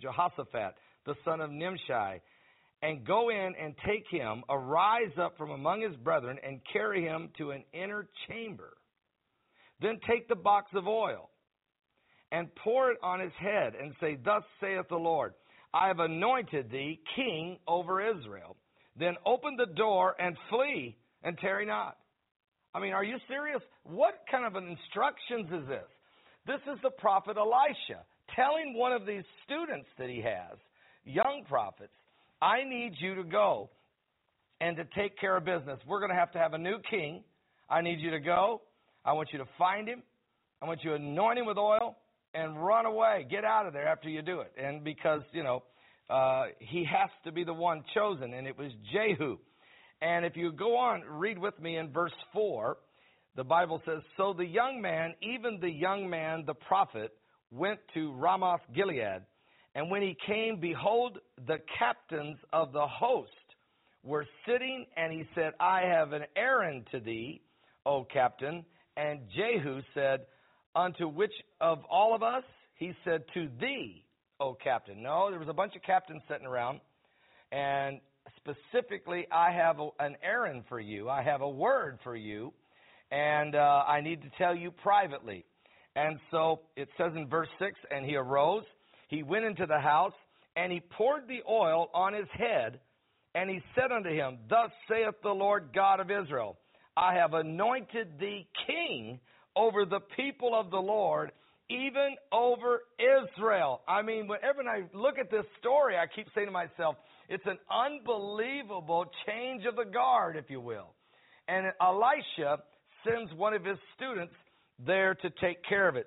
Jehoshaphat, the son of Nimshi, and go in and take him, arise up from among his brethren, and carry him to an inner chamber. Then take the box of oil and pour it on his head, and say, Thus saith the Lord, I have anointed thee king over Israel. Then open the door and flee and tarry not. I mean, are you serious? What kind of instructions is this? This is the prophet Elisha telling one of these students that he has, young prophets, I need you to go and to take care of business. We're going to have to have a new king. I need you to go. I want you to find him. I want you to anoint him with oil and run away. Get out of there after you do it. And because, you know, uh, he has to be the one chosen, and it was Jehu. And if you go on, read with me in verse 4, the Bible says, So the young man, even the young man, the prophet, went to Ramoth Gilead. And when he came, behold, the captains of the host were sitting, and he said, I have an errand to thee, O captain. And Jehu said, Unto which of all of us? He said, To thee, O captain. No, there was a bunch of captains sitting around, and specifically, I have a, an errand for you. I have a word for you, and uh, I need to tell you privately. And so it says in verse 6 And he arose, he went into the house, and he poured the oil on his head, and he said unto him, Thus saith the Lord God of Israel, I have anointed thee king over the people of the Lord, even over Israel. I mean, whenever I look at this story, I keep saying to myself, It's an unbelievable change of the guard, if you will. And Elisha sends one of his students there to take care of it.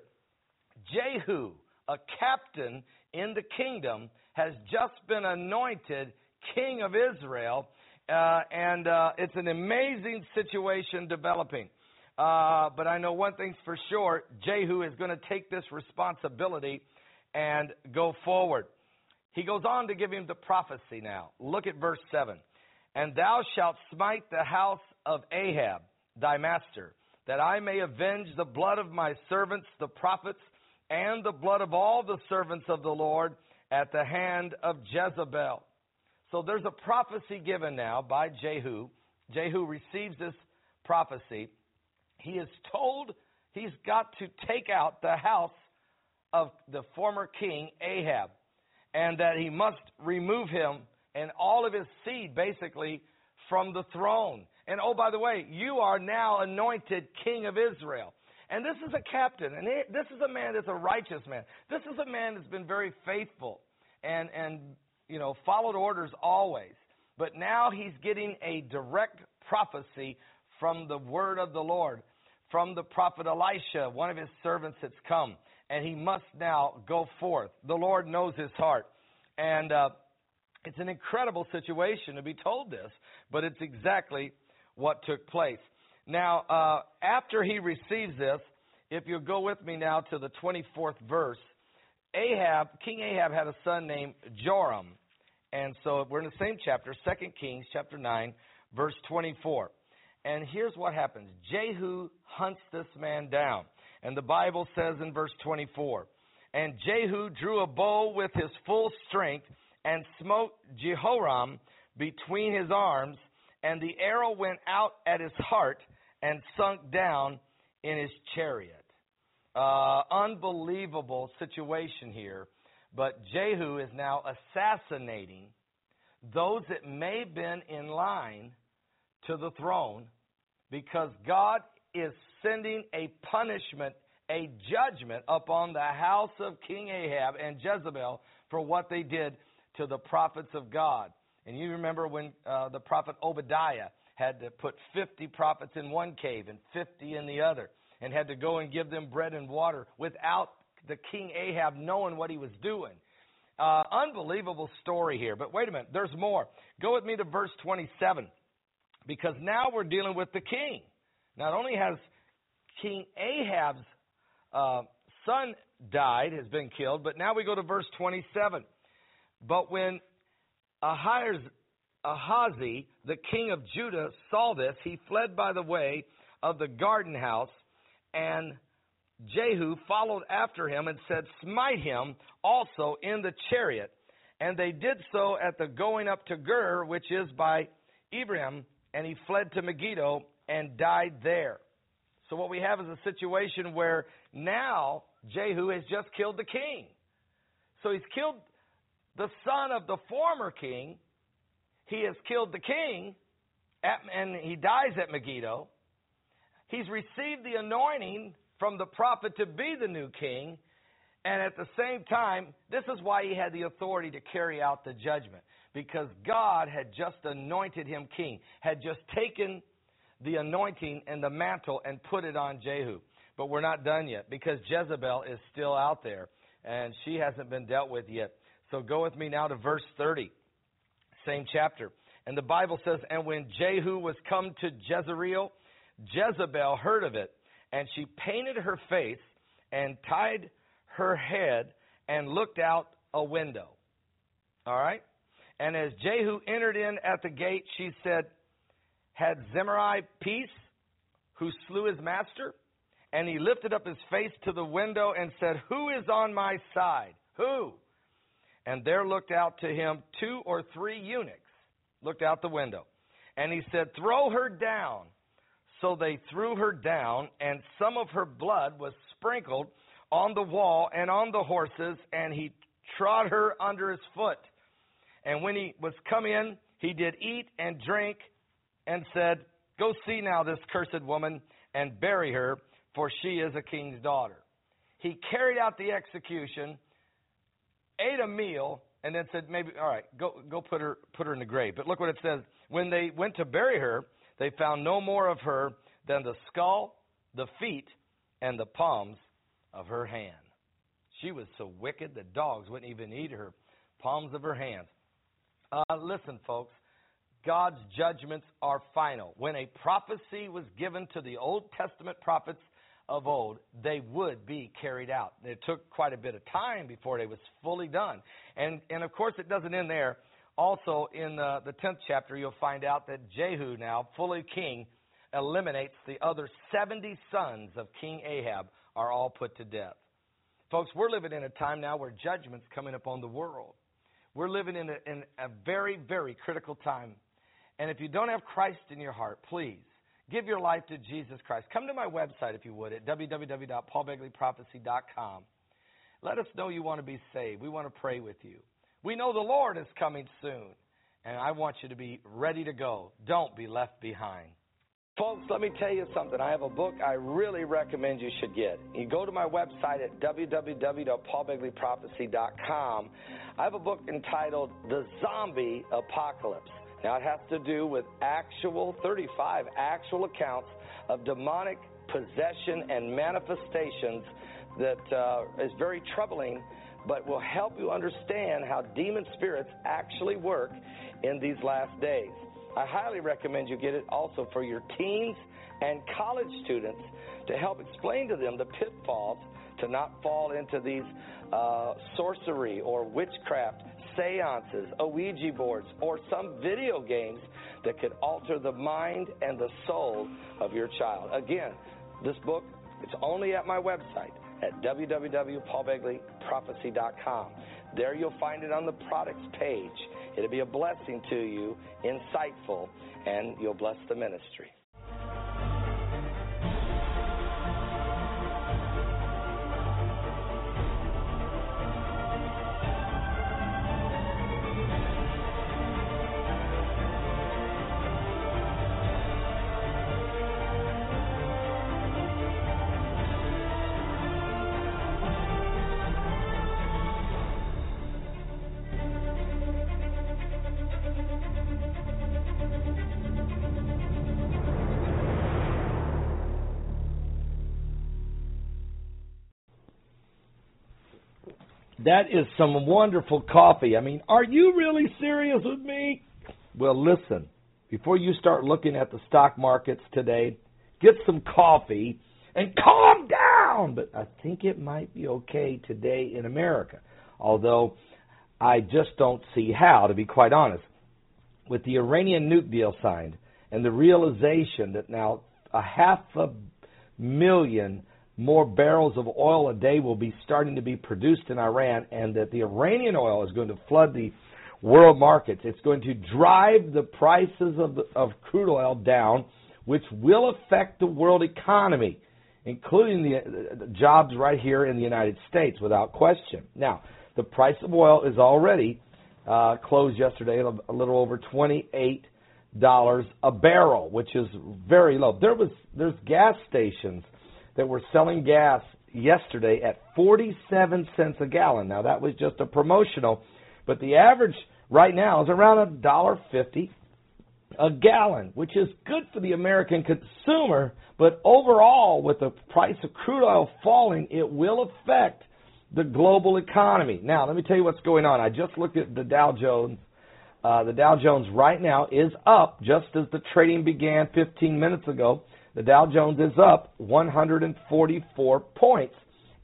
Jehu, a captain in the kingdom, has just been anointed king of Israel, uh, and uh, it's an amazing situation developing. Uh, but I know one thing's for sure Jehu is going to take this responsibility and go forward. He goes on to give him the prophecy now. Look at verse 7. And thou shalt smite the house of Ahab, thy master, that I may avenge the blood of my servants, the prophets, and the blood of all the servants of the Lord at the hand of Jezebel. So there's a prophecy given now by Jehu. Jehu receives this prophecy. He is told he's got to take out the house of the former king Ahab and that he must remove him and all of his seed basically from the throne. And oh, by the way, you are now anointed king of Israel. And this is a captain, and this is a man that's a righteous man. This is a man that's been very faithful and, and you know, followed orders always. But now he's getting a direct prophecy from the word of the Lord, from the prophet Elisha, one of his servants that's come, and he must now go forth. The Lord knows his heart. And uh, it's an incredible situation to be told this, but it's exactly what took place. Now, uh, after he receives this, if you'll go with me now to the 24th verse, Ahab, King Ahab had a son named Joram. And so we're in the same chapter, 2 Kings chapter 9, verse 24. And here's what happens. Jehu hunts this man down. And the Bible says in verse 24, And Jehu drew a bow with his full strength and smote Jehoram between his arms, and the arrow went out at his heart and sunk down in his chariot. Uh, unbelievable situation here. But Jehu is now assassinating those that may have been in line to the throne because God is sending a punishment, a judgment upon the house of King Ahab and Jezebel for what they did to the prophets of God. And you remember when uh, the prophet Obadiah had to put 50 prophets in one cave and 50 in the other, and had to go and give them bread and water without the king Ahab knowing what he was doing. Uh, unbelievable story here. But wait a minute, there's more. Go with me to verse 27, because now we're dealing with the king. Not only has King Ahab's uh, son died, has been killed, but now we go to verse 27. But when Ahaz, Ahazi, the king of Judah, saw this, he fled by the way of the garden house, and Jehu followed after him and said, Smite him also in the chariot. And they did so at the going up to Gur, which is by Ibleam, and he fled to Megiddo and died there. So what we have is a situation where now Jehu has just killed the king. So he's killed the son of the former king. He has killed the king, at, and he dies at Megiddo. He's received the anointing from the prophet to be the new king. And at the same time, this is why he had the authority to carry out the judgment. Because God had just anointed him king, had just taken the anointing and the mantle and put it on Jehu. But we're not done yet because Jezebel is still out there and she hasn't been dealt with yet. So go with me now to verse 30, same chapter. And the Bible says, And when Jehu was come to Jezreel, Jezebel heard of it and she painted her face and tied her head and looked out a window. All right? And as Jehu entered in at the gate, she said, Had Zimri peace, who slew his master? And he lifted up his face to the window and said, Who is on my side? Who? And there looked out to him two or three eunuchs, looked out the window. And he said, Throw her down. So they threw her down, and some of her blood was sprinkled on the wall and on the horses, and he trod her under his foot. And when he was come in, he did eat and drink, and said, Go see now this cursed woman, and bury her, for she is a king's daughter. He carried out the execution, ate a meal, and then said, maybe, all right, go, go put her, put her in the grave. But look what it says. When they went to bury her, they found no more of her than the skull, the feet, and the palms of her hand. She was so wicked that dogs wouldn't even eat her palms of her hands. Uh, listen, folks, God's judgments are final. When a prophecy was given to the Old Testament prophets of old, they would be carried out. It took quite a bit of time before it was fully done. And, and of course, it doesn't end there. Also, in the, the 10th chapter, you'll find out that Jehu, now fully king, eliminates the other 70 sons of King Ahab, are all put to death. Folks, we're living in a time now where judgment's coming upon the world. We're living in a, in a very, very critical time. And if you don't have Christ in your heart, please give your life to Jesus Christ. Come to my website, if you would, at www.paulbegleyprophecy.com. Let us know you want to be saved. We want to pray with you. We know the Lord is coming soon, and I want you to be ready to go. Don't be left behind. Folks, let me tell you something. I have a book I really recommend you should get. You go to my website at www.paulbegleyprophecy.com. I have a book entitled The Zombie Apocalypse. Now, it has to do with actual, 35 actual accounts of demonic possession and manifestations that uh, is very troubling, but will help you understand how demon spirits actually work in these last days. I highly recommend you get it also for your teens and college students to help explain to them the pitfalls to not fall into these uh, sorcery or witchcraft seances, Ouija boards, or some video games that could alter the mind and the soul of your child. Again, this book, it's only at my website at www.paulbegleyprophecy.com. There you'll find it on the products page. It'll be a blessing to you, insightful, and you'll bless the ministry. That is some wonderful coffee. I mean, are you really serious with me? Well, listen, before you start looking at the stock markets today, get some coffee and calm down. But I think it might be okay today in America, although I just don't see how, to be quite honest. With the Iranian nuke deal signed and the realization that now a half a million more barrels of oil a day will be starting to be produced in Iran, and that the Iranian oil is going to flood the world markets. It's going to drive the prices of, the, of crude oil down, which will affect the world economy, including the, the jobs right here in the United States, without question. Now, the price of oil is already uh, closed yesterday at a little over twenty-eight dollars a barrel, which is very low. There was there's gas stations that were selling gas yesterday at 47 cents a gallon. Now that was just a promotional, but the average right now is around a dollar fifty a gallon, which is good for the American consumer, but overall with the price of crude oil falling, it will affect the global economy. Now, let me tell you what's going on. I just looked at the Dow Jones. Uh, the Dow Jones right now is up just as the trading began 15 minutes ago. The Dow Jones is up 144 points,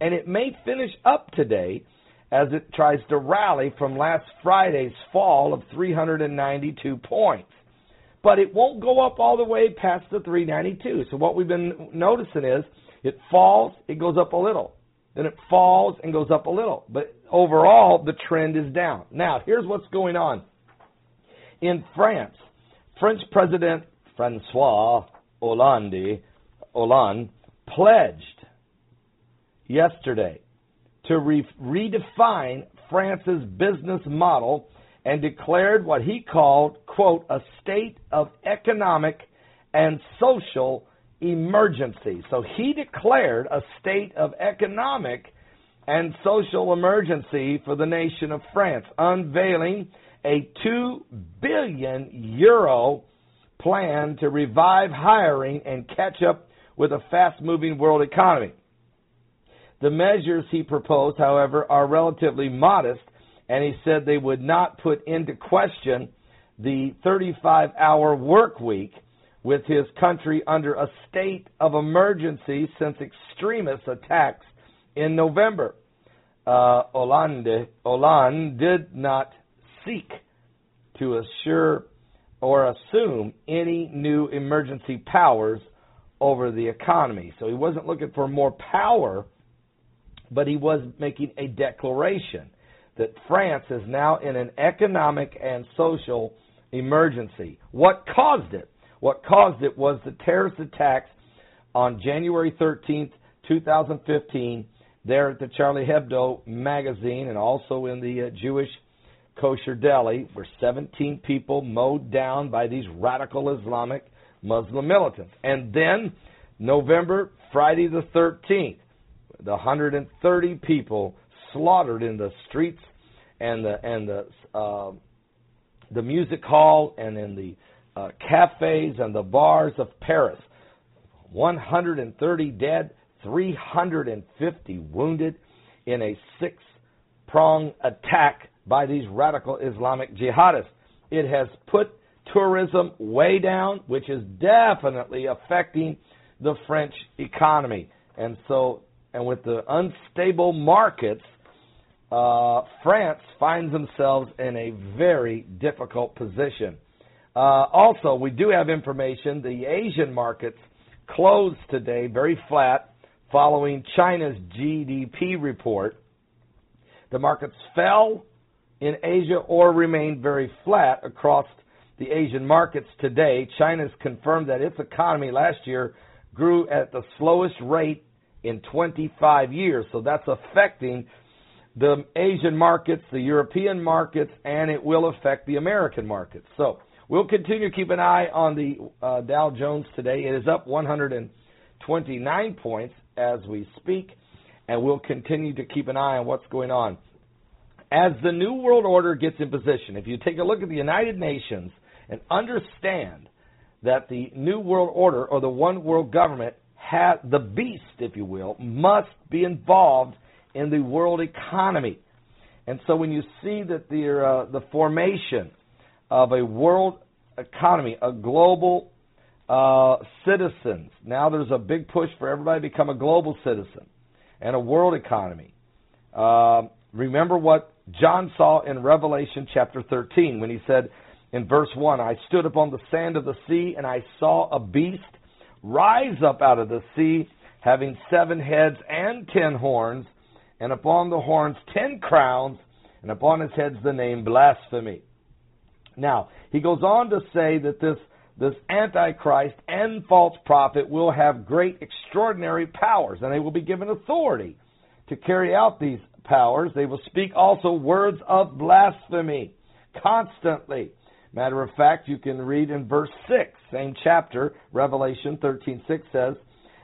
and it may finish up today as it tries to rally from last Friday's fall of 392 points. But it won't go up all the way past the 392. So what we've been noticing is it falls, it goes up a little. Then it falls and goes up a little. But overall, the trend is down. Now, here's what's going on. In France, French President Francois Hollande, Hollande pledged yesterday to re- redefine France's business model and declared what he called, quote, a state of economic and social emergency. So he declared a state of economic and social emergency for the nation of France, unveiling a 2 billion euro plan to revive hiring and catch up with a fast moving world economy. The measures he proposed, however, are relatively modest, and he said they would not put into question the 35 hour work week with his country under a state of emergency since extremist attacks in November. Uh, Hollande, Hollande did not seek to assure or assume any new emergency powers over the economy. So he wasn't looking for more power, but he was making a declaration that France is now in an economic and social emergency. What caused it? What caused it was the terrorist attacks on January 13th, 2015, there at the Charlie Hebdo magazine and also in the uh, Jewish kosher deli, where 17 people mowed down by these radical Islamic Muslim militants. And then November, Friday the 13th, the 130 people slaughtered in the streets and the and the uh, the music hall and in the uh, cafes and the bars of Paris. 130 dead, 350 wounded in a six prong attack by these radical Islamic jihadists. It has put tourism way down, which is definitely affecting the French economy. And so, and with the unstable markets, uh, France finds themselves in a very difficult position. Uh, also, we do have information. The Asian markets closed today very flat following China's GDP report. The markets fell in Asia or remained very flat across the Asian markets today. China's confirmed that its economy last year grew at the slowest rate in 25 years. So that's affecting the Asian markets, the European markets, and it will affect the American markets. So we'll continue to keep an eye on the uh, Dow Jones today. It is up 129 points as we speak, and we'll continue to keep an eye on what's going on. As the New World Order gets in position, if you take a look at the United Nations and understand that the New World Order or the One World Government, has, the beast, if you will, must be involved in the world economy. And so when you see that the, uh, the formation of a world economy, a global uh, citizens, now there's a big push for everybody to become a global citizen and a world economy. Uh, remember what John saw in Revelation chapter 13 when he said in verse 1 I stood upon the sand of the sea and I saw a beast rise up out of the sea having seven heads and ten horns and upon the horns ten crowns, and upon his heads the name blasphemy. Now, he goes on to say that this, this Antichrist and false prophet will have great extraordinary powers, and they will be given authority to carry out these powers. They will speak also words of blasphemy constantly. Matter of fact, you can read in verse 6, same chapter, Revelation 13:6 says,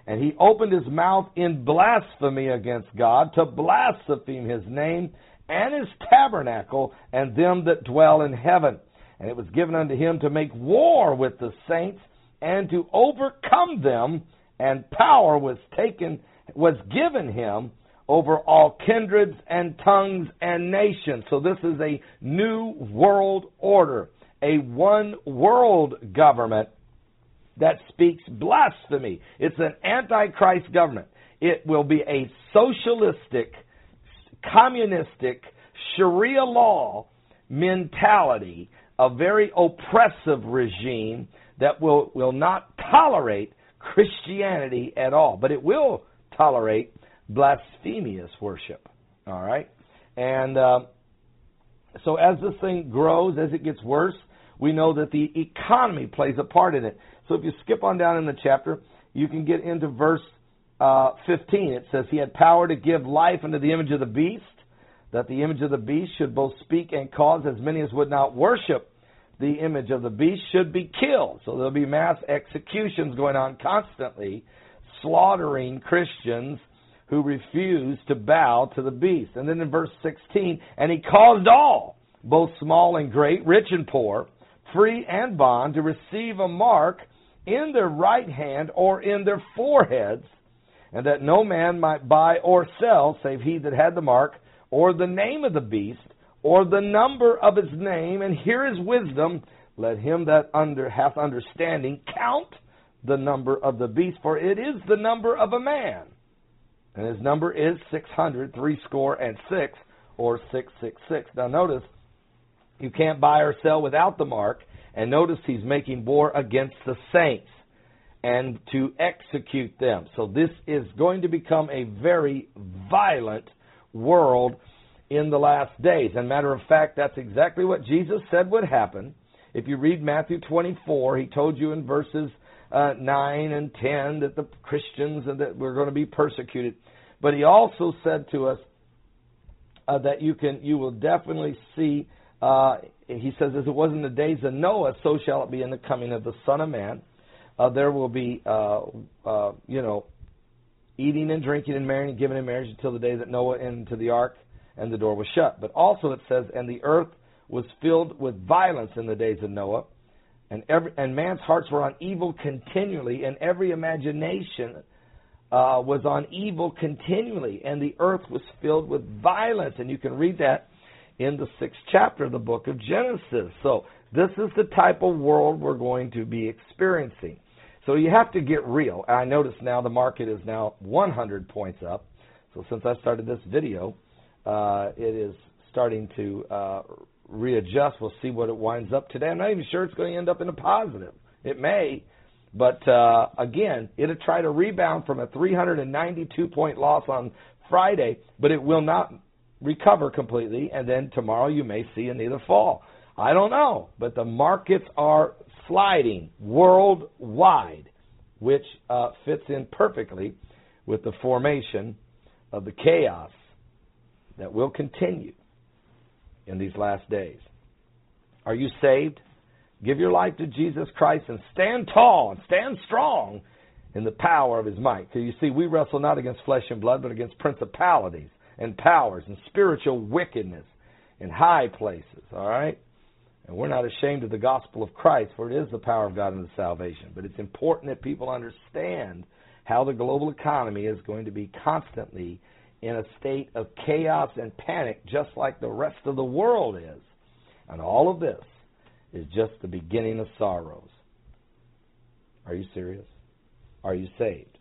and he opened his mouth in blasphemy against God to blaspheme his name and his tabernacle and them that dwell in heaven. And it was given unto him to make war with the saints and to overcome them, and power was taken was given him over all kindreds and tongues and nations. So this is a new world order, a one world government that speaks blasphemy. It's an antichrist government. It will be a socialistic, communistic, Sharia law mentality, a very oppressive regime that will, will not tolerate Christianity at all, but it will tolerate blasphemous worship. All right? And uh, so as this thing grows, as it gets worse, we know that the economy plays a part in it. So if you skip on down in the chapter, you can get into verse uh, 15. It says, He had power to give life unto the image of the beast, that the image of the beast should both speak and cause as many as would not worship the image of the beast should be killed. So there'll be mass executions going on constantly, slaughtering Christians who refused to bow to the beast. And then in verse 16, and he caused all, both small and great, rich and poor, free and bond, to receive a mark in their right hand or in their foreheads, and that no man might buy or sell save he that had the mark, or the name of the beast, or the number of his name, and here is wisdom. Let him that under hath understanding count the number of the beast, for it is the number of a man. And his number is six hundred, three score and six, or six six six. Now notice, you can't buy or sell without the mark, and notice he's making war against the saints and to execute them. So this is going to become a very violent world in the last days. And matter of fact, that's exactly what Jesus said would happen. If you read Matthew 24, he told you in verses uh, 9 and 10 that the Christians and that we're going to be persecuted. But he also said to us uh, that you can you will definitely see uh, he says as it was in the days of Noah so shall it be in the coming of the Son of Man. Uh, there will be uh, uh, you know eating and drinking and marrying and giving in marriage until the day that Noah entered into the ark and the door was shut. But also it says and the earth was filled with violence in the days of Noah and every and man's hearts were on evil continually, and every imagination uh, was on evil continually, and the earth was filled with violence. And you can read that in the sixth chapter of the book of Genesis. So this is the type of world we're going to be experiencing. So you have to get real. I notice now the market is now 100 points up. So since I started this video, uh, it is starting to uh, readjust. We'll see what it winds up today. I'm not even sure it's going to end up in a positive. It may, but uh, again, it'll try to rebound from a 392 point loss on Friday, but it will not recover completely. And then tomorrow you may see another fall. I don't know, but the markets are sliding worldwide, which uh, fits in perfectly with the formation of the chaos that will continue in these last days. Are you saved? Give your life to Jesus Christ and stand tall and stand strong in the power of his might. Because you see, we wrestle not against flesh and blood, but against principalities and powers and spiritual wickedness in high places. All right? And we're not ashamed of the gospel of Christ, for it is the power of God unto salvation. But it's important that people understand how the global economy is going to be constantly in a state of chaos and panic, just like the rest of the world is. And all of this is just the beginning of sorrows. Are you serious? Are you saved?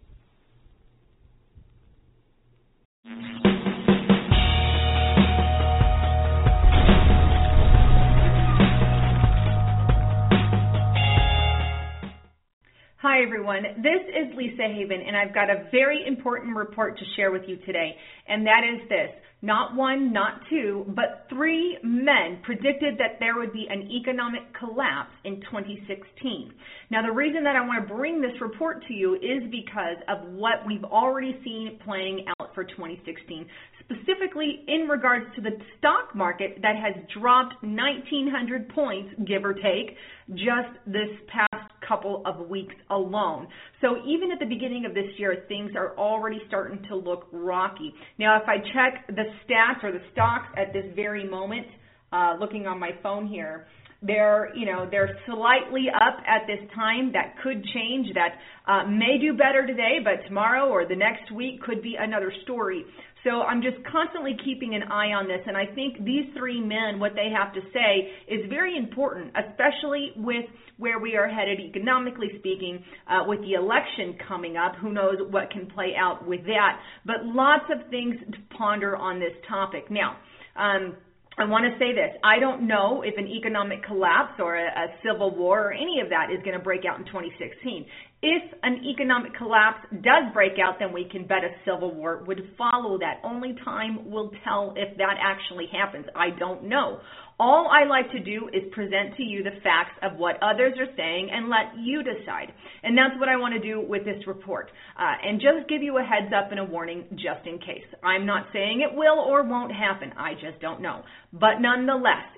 Hi, everyone. This is Lisa Haven, and I've got a very important report to share with you today, and that is this. Not one, not two, but three men predicted that there would be an economic collapse in 2016. Now, the reason that I want to bring this report to you is because of what we've already seen playing out for 2016, specifically in regards to the stock market that has dropped 1,900 points, give or take, just this past couple of weeks alone. So even at the beginning of this year, things are already starting to look rocky. Now, if I check the stats or the stocks at this very moment, uh, looking on my phone here, they're you know they're slightly up at this time that could change that uh, may do better today but tomorrow or the next week could be another story so I'm just constantly keeping an eye on this, and I think these three men, what they have to say, is very important, especially with where we are headed economically speaking, uh, with the election coming up. Who knows what can play out with that? But lots of things to ponder on this topic. Now, um, I want to say this. I don't know if an economic collapse or a, a civil war or any of that is going to break out in 2016. If an economic collapse does break out, then we can bet a civil war would follow that. Only time will tell if that actually happens. I don't know. All I like to do is present to you the facts of what others are saying and let you decide. And that's what I want to do with this report. Uh, and just give you a heads up and a warning just in case. I'm not saying it will or won't happen. I just don't know. But nonetheless,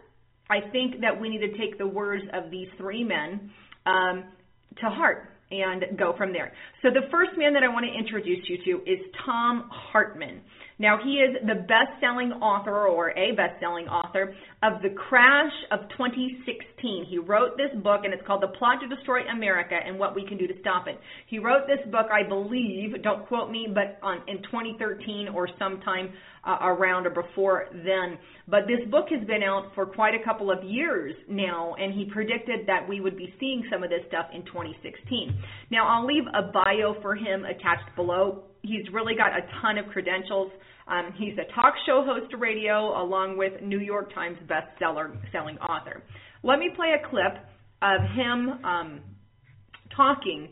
I think that we need to take the words of these three men um, to heart and go from there. So the first man that I want to introduce you to is Thom Hartmann. Now, he is the best selling author or a best selling author of The Crash of 2016. He wrote this book, and it's called The Plot to Destroy America and What We Can Do to Stop It. He wrote this book, I believe, don't quote me, but on, in 2013 or sometime uh, around or before then. But this book has been out for quite a couple of years now, and he predicted that we would be seeing some of this stuff in 2016. Now, I'll leave a bio for him attached below he's really got a ton of credentials. Um, he's a talk show host radio, along with New York Times bestseller selling author. Let me play a clip of him um, talking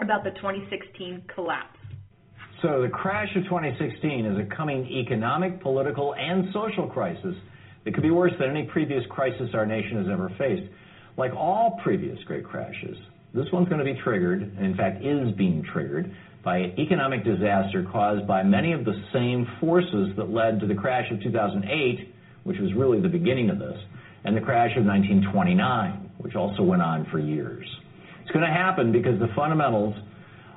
about the 2016 collapse.
So, the crash of 2016 is a coming economic, political, and social crisis that could be worse than any previous crisis our nation has ever faced. Like all previous great crashes, this one's going to be triggered, and in fact is being triggered, by economic disaster caused by many of the same forces that led to the crash of 2008, which was really the beginning of this, and the crash of 1929, which also went on for years. It's going to happen because the fundamentals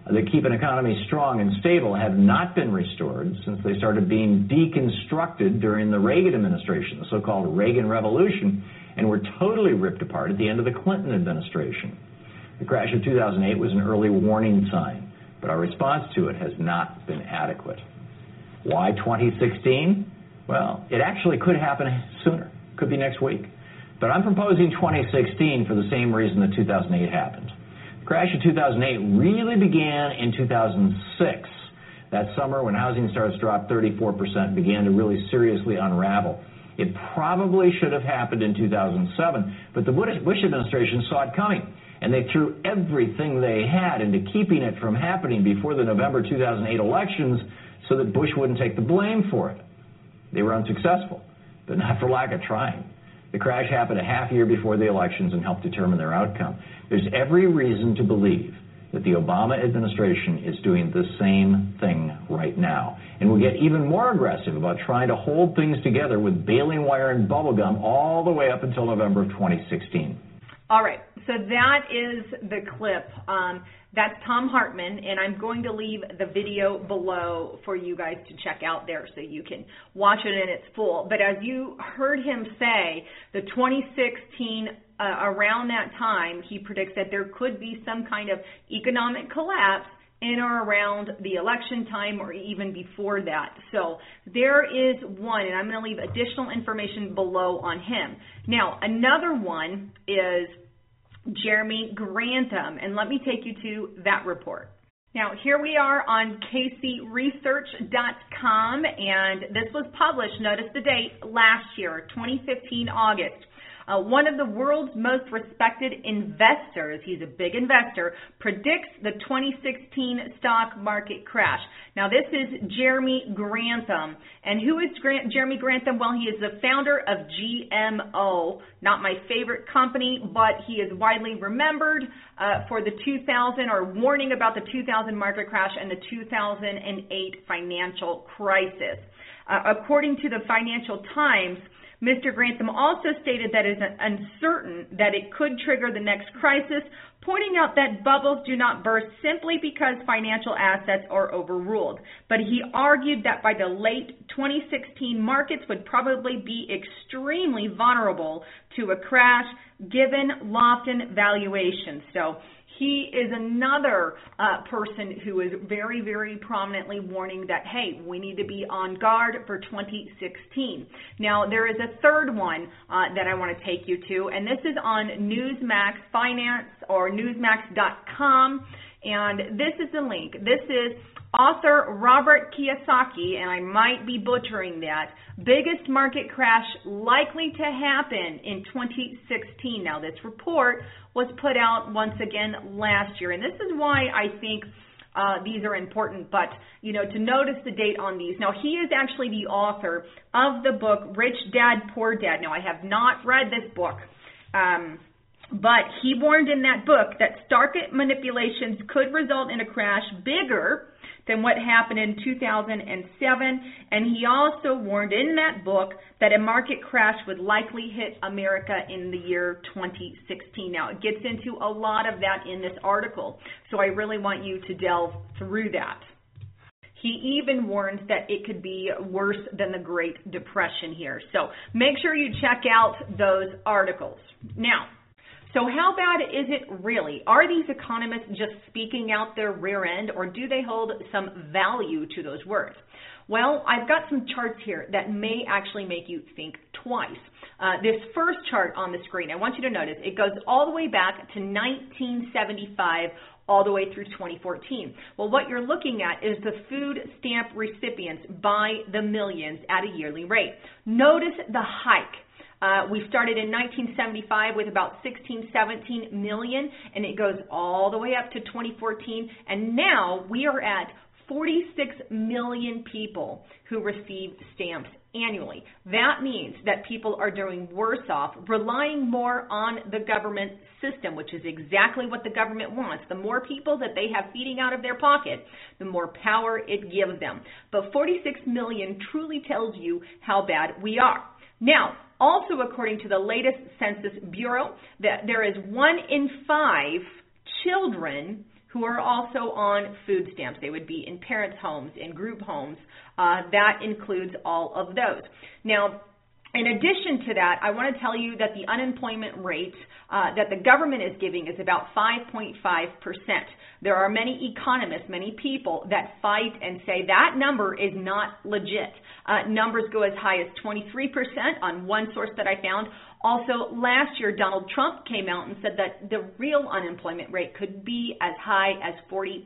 that keep an economy strong and stable have not been restored since they started being deconstructed during the Reagan administration, the so-called Reagan Revolution, and were totally ripped apart at the end of the Clinton administration. The crash of 2008 was an early warning sign but our response to it has not been adequate. Why 2016? Well, it actually could happen sooner. Could be next week. But I'm proposing 2016 for the same reason that 2008 happened. The crash of 2008 really began in 2006. That summer, when housing starts dropped 34%, began to really seriously unravel. It probably should have happened in 2007, but the Bush administration saw it coming and they threw everything they had into keeping it from happening before the November 2008 elections so that Bush wouldn't take the blame for it. They were unsuccessful, but not for lack of trying. The crash happened a half year before the elections and helped determine their outcome. There's every reason to believe that the Obama administration is doing the same thing right now and will get even more aggressive about trying to hold things together with baling wire and bubblegum all the way up until November of 2016.
All right, so that is the clip. Um, that's Thom Hartmann, and I'm going to leave the video below for you guys to check out there so you can watch it in its full. But as you heard him say, the 2016, uh, around that time, he predicts that there could be some kind of economic collapse in or around the election time or even before that. So there is one, and I'm going to leave additional information below on him. Now, another one is Jeremy Grantham. And let me take you to that report. Now, here we are on kcresearch.com, and this was published, notice the date, last year, 2015 August. Uh, one of the world's most respected investors, he's a big investor, predicts the 2016 stock market crash. Now, this is Jeremy Grantham. And who is Grant, Jeremy Grantham? Well, he is the founder of GMO, not my favorite company, but he is widely remembered uh, for the 2000 or warning about the 2000 market crash and the 2008 financial crisis. Uh, according to the Financial Times, Mr. Grantham also stated that it is uncertain that it could trigger the next crisis, pointing out that bubbles do not burst simply because financial assets are overruled. But he argued that by the late 2016, markets would probably be extremely vulnerable to a crash given Lofton valuations. So he is another uh, person who is very, very prominently warning that, hey, we need to be on guard for 2016. Now, there is a third one uh, that I want to take you to, and this is on Newsmax Finance or Newsmax.com. And this is the link. This is author Robert Kiyosaki, and I might be butchering that, biggest market crash likely to happen in 2016. Now, this report was put out once again last year, and this is why I think uh, these are important, but you know, to notice the date on these. Now, he is actually the author of the book Rich Dad Poor Dad. Now, I have not read this book. Um, but he warned in that book that market manipulations could result in a crash bigger than what happened in 2007. And he also warned in that book that a market crash would likely hit America in the year 2016. Now, it gets into a lot of that in this article, so I really want you to delve through that. He even warns that it could be worse than the Great Depression here. So make sure you check out those articles. Now, so how bad is it really? Are these economists just speaking out their rear end or do they hold some value to those words? Well, I've got some charts here that may actually make you think twice. Uh, this first chart on the screen, I want you to notice, it goes all the way back to 1975 all the way through 2014. Well, what you're looking at is the food stamp recipients by the millions at a yearly rate. Notice the hike. Uh, we started in 1975 with about 16, 17 million, and it goes all the way up to 2014, and now we are at 46 million people who receive stamps annually. That means that people are doing worse off, relying more on the government system, which is exactly what the government wants. The more people that they have feeding out of their pocket, the more power it gives them. But 46 million truly tells you how bad we are. Now, also according to the latest Census Bureau, that there is one in five children who are also on food stamps. They would be in parents' homes, in group homes. Uh, that includes all of those. Now, in addition to that, I want to tell you that the unemployment rate uh, that the government is giving is about 5.5%. There are many economists, many people that fight and say that number is not legit. Uh, numbers go as high as 23% on one source that I found. Also, last year, Donald Trump came out and said that the real unemployment rate could be as high as 40%.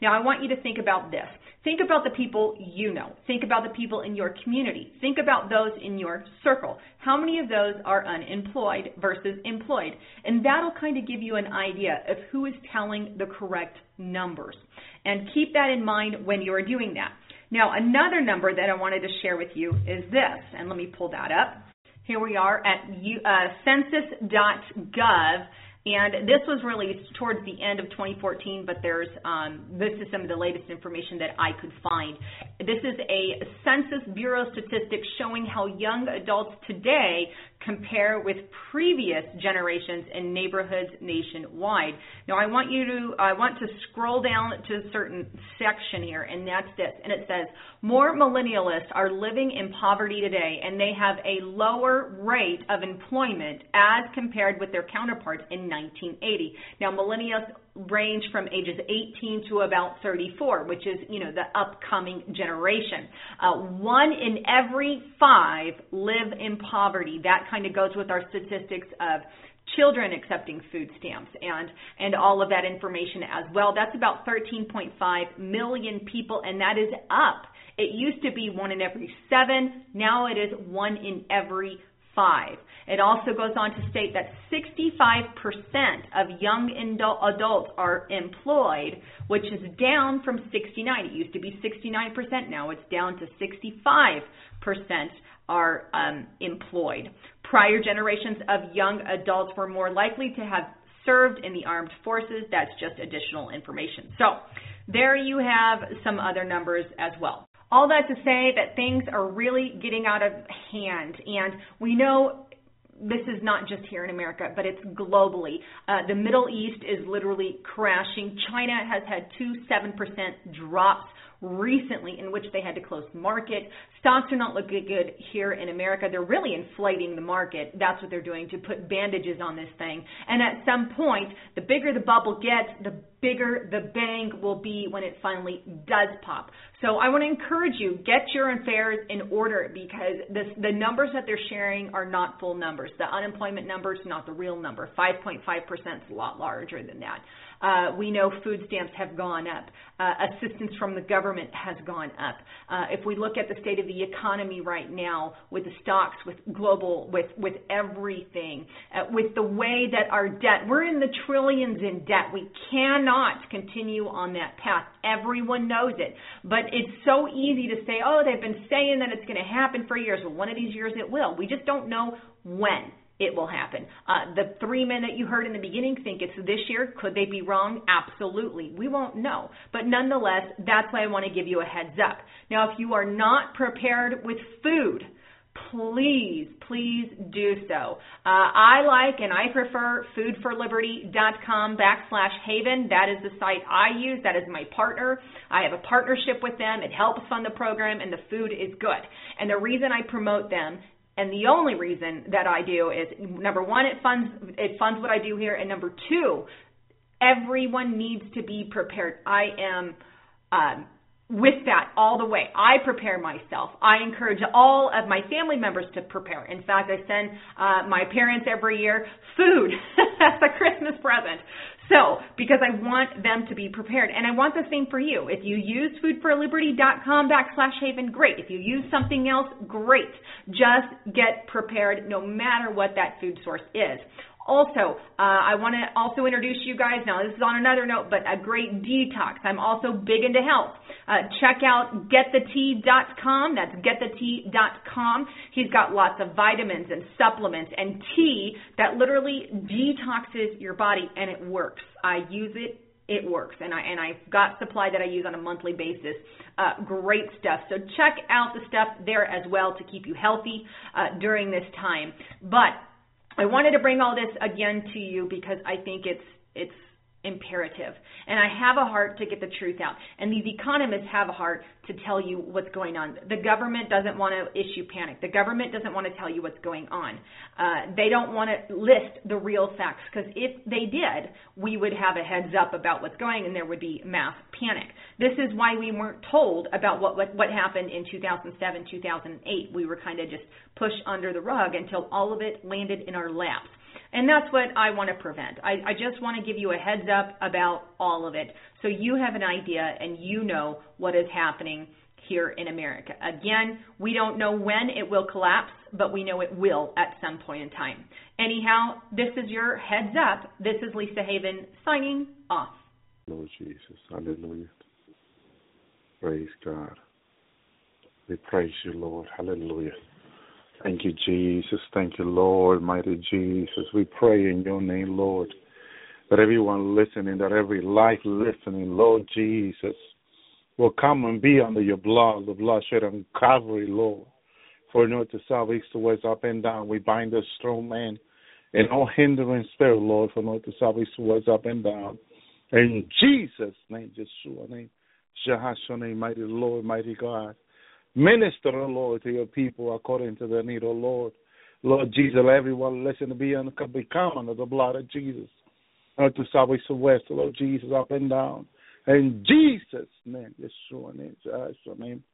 Now, I want you to think about this. Think about the people you know. Think about the people in your community. Think about those in your circle. How many of those are unemployed versus employed? And that'll kind of give you an idea of who is telling the correct numbers. And keep that in mind when you're doing that. Now, another number that I wanted to share with you is this, and let me pull that up. Here we are at uh, census.gov and this was released towards the end of 2014, but there's um, this is some of the latest information that I could find. This is a Census Bureau statistic showing how young adults today compare with previous generations in neighborhoods nationwide. Now, I want you to I want to scroll down to a certain section here, and that's this, and it says more millennialists are living in poverty today, and they have a lower rate of employment as compared with their counterparts in 1980. Now, millennials range from ages 18 to about 34, which is, you know, the upcoming generation. Uh, one in every five live in poverty. That kind of goes with our statistics of children accepting food stamps and and all of that information as well. That's about 13.5 million people, and that is up. It used to be one in every seven. Now it is one in every five. It also goes on to state that 65% of young adults are employed, which is down from 69. It used to be 69%. Now it's down to 65% are um, employed. Prior generations of young adults were more likely to have served in the armed forces. That's just additional information. So there you have some other numbers as well. All that to say that things are really getting out of hand, and we know this is not just here in America, but it's globally. Uh, the Middle East is literally crashing. China has had two 7% drops recently in which they had to close market. Stocks are not looking good here in America. They're really inflating the market. That's what they're doing to put bandages on this thing. And at some point, the bigger the bubble gets, the bigger the bang will be when it finally does pop. So I want to encourage you, get your affairs in order because this, the numbers that they're sharing are not full numbers. The unemployment numbers, not the real number. 5.5% is a lot larger than that. Uh, we know food stamps have gone up. Uh, assistance from the government has gone up. Uh, if we look at the state of the economy right now, with the stocks, with global, with with everything, uh, with the way that our debt, we're in the trillions in debt. We cannot continue on that path. Everyone knows it, but it's so easy to say, oh, they've been saying that it's going to happen for years. Well, one of these years it will. We just don't know when. It will happen. Uh, the three men that you heard in the beginning think it's this year. Could they be wrong? Absolutely. We won't know. But nonetheless, that's why I want to give you a heads up. Now, if you are not prepared with food, please, please do so. Uh, I like and I prefer foodforliberty.com backslash haven. That is the site I use. That is my partner. I have a partnership with them. It helps fund the program and the food is good. And the reason I promote them and the only reason that I do is number one, it funds it funds what I do here, and number two, everyone needs to be prepared. I am um, with that all the way. I prepare myself. I encourage all of my family members to prepare. In fact, I send uh, my parents every year food as a Christmas present. So, because I want them to be prepared. And I want the same for you. If you use foodforliberty.com backslash haven, great. If you use something else, great. Just get prepared no matter what that food source is. Also, uh, I want to also introduce you guys. Now, this is on another note, but a great detox. I'm also big into health. Uh, check out getthetea.com. That's getthetea.com. He's got lots of vitamins and supplements and tea that literally detoxes your body, and it works. I use it it works and I and I've got supply that I use on a monthly basis. Uh, great stuff. So check out the stuff there as well to keep you healthy uh, during this time. But I wanted to bring all this again to you because I think it's it's imperative. And I have a heart to get the truth out. And these economists have a heart to tell you what's going on. The government doesn't want to issue panic. The government doesn't want to tell you what's going on. Uh, they don't want to list the real facts because if they did, we would have a heads up about what's going and there would be mass panic. This is why we weren't told about what, what, what happened in 2007, 2008. We were kind of just pushed under the rug until all of it landed in our laps. And that's what I want to prevent. I, I just want to give you a heads up about all of it so you have an idea and you know what is happening here in America. Again, we don't know when it will collapse, but we know it will at some point in time. Anyhow, this is your heads up. This is Lisa Haven signing off.
Lord Jesus, hallelujah. Praise God. We praise you, Lord. Hallelujah. Thank you, Jesus. Thank you, Lord, mighty Jesus. We pray in your name, Lord, that everyone listening, that every life listening, Lord Jesus, will come and be under your blood, the blood shed on Calvary, Lord. For north to south, east to west, up and down, we bind the strong man and all hindering spirit, Lord, from north to south, east to west, up and down. In Jesus' name, Yeshua name, Jehoshua name, mighty Lord, mighty God. Minister, O Lord, to your people according to their need, O Lord. Lord Jesus, let everyone listen to be under, become under the blood of Jesus. North to to west, Lord Jesus, up and down. In Jesus' name, Yeshua name, Yeshua name.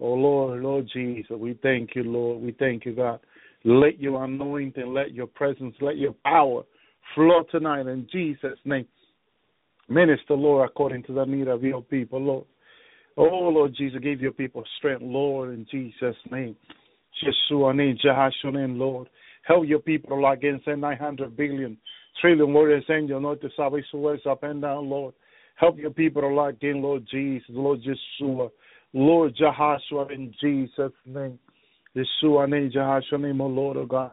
Oh Lord, Lord Jesus, we thank you, Lord. We thank you, God. Let your anointing, let your presence, let your power flow tonight in Jesus' name. Minister, Lord, according to the need of your people, Lord. Oh, Lord Jesus, give your people strength, Lord, in Jesus' name. Yeshua name, Jehoshua name, Lord. Help your people, Lord, against 900 billion, trillion warriors, angel, to south, east to up and down, Lord. Help your people, Lord, again, Lord Jesus, Lord Yeshua, Lord Jehoshua, in Jesus' name. Yeshua name, Jehoshua name, oh Lord, oh God.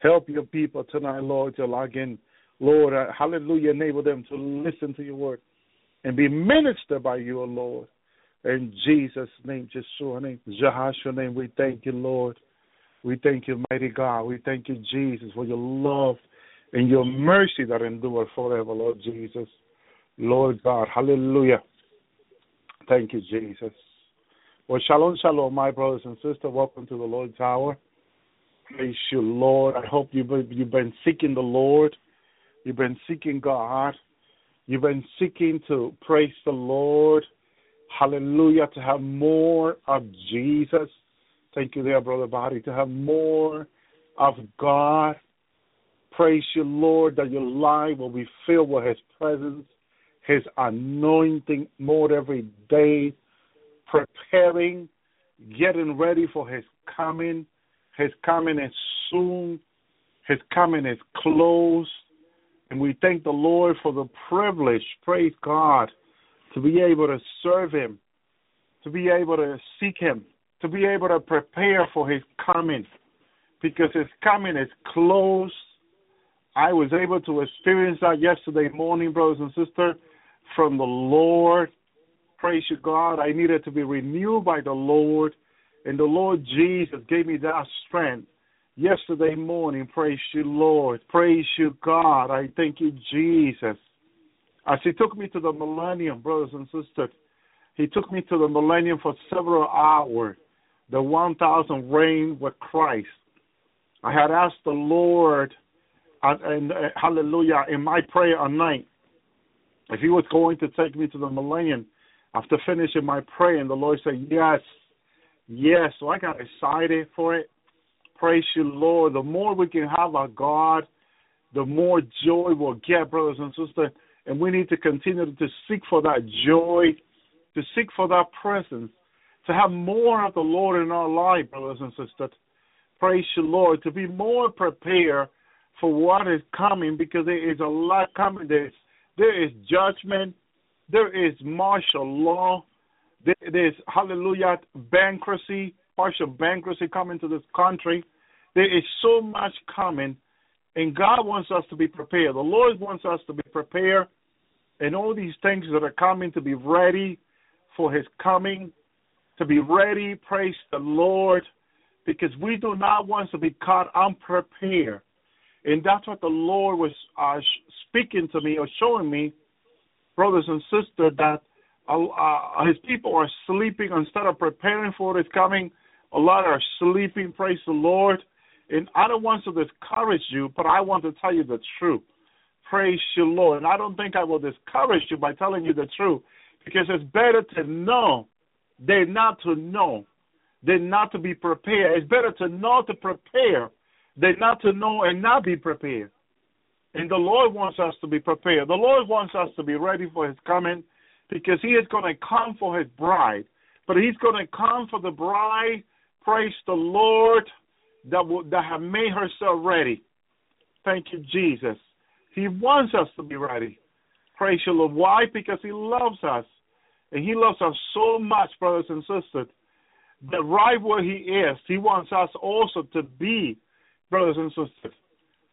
Help your people tonight, Lord, to log in. Lord, uh, hallelujah, enable them to listen to your word and be ministered by you, O Lord. In Jesus' name, Yeshua name, Jehoshua name, we thank you, Lord. We thank you, mighty God. We thank you, Jesus, for your love and your mercy that endure forever, Lord Jesus. Lord God, hallelujah. Thank you, Jesus. Well, shalom, shalom, my brothers and sisters. Welcome to the Lord's Hour. Praise you, Lord. I hope you've been, you've been seeking the Lord. You've been seeking God. You've been seeking to praise the Lord. Hallelujah. To have more of Jesus. Thank you there, Brother Body. To have more of God. Praise you, Lord, that your life will be filled with His presence, His anointing more every day, preparing, getting ready for His coming. His coming is soon. His coming is close. And we thank the Lord for the privilege, praise God, to be able to serve Him, to be able to seek Him, to be able to prepare for His coming. because His coming is close. I was able to experience that yesterday morning, brothers and sisters, from the Lord. Praise you, God. I needed to be renewed by the Lord, and the Lord Jesus gave me that strength yesterday morning. Praise you, Lord. Praise you, God. I thank you, Jesus. As He took me to the millennium, brothers and sisters, He took me to the millennium for several hours, the 1,000 reign with Christ. I had asked the Lord, and, and uh, hallelujah, in my prayer at night, if He was going to take me to the millennium after finishing my prayer, and the Lord said, Yes, yes. So I got excited for it. Praise you, Lord. The more we can have our God, the more joy we'll get, brothers and sisters. And we need to continue to seek for that joy, to seek for that presence, to have more of the Lord in our life, brothers and sisters. Praise you, Lord, to be more prepared for what is coming because there is a lot coming. There is, there is judgment, there is martial law, there is, hallelujah, bankruptcy, partial bankruptcy coming to this country. There is so much coming, and God wants us to be prepared. The Lord wants us to be prepared, and all these things that are coming to be ready for His coming, to be ready, praise the Lord, because we do not want to be caught unprepared. And that's what the Lord was uh, speaking to me or showing me, brothers and sisters, that uh, uh, His people are sleeping instead of preparing for His coming. A lot are sleeping, praise the Lord. And I don't want to discourage you, but I want to tell you the truth. Praise you, Lord. And I don't think I will discourage you by telling you the truth because it's better to know than not to know, than not to be prepared. It's better to know to prepare than not to know and not be prepared. And the Lord wants us to be prepared. The Lord wants us to be ready for His coming because He is going to come for His bride. But He's going to come for the bride, praise the Lord, that, will, that have made herself ready. Thank you, Jesus. He wants us to be ready. Praise the Lord. Why? Because He loves us. And He loves us so much, brothers and sisters, that right where He is, He wants us also to be, brothers and sisters.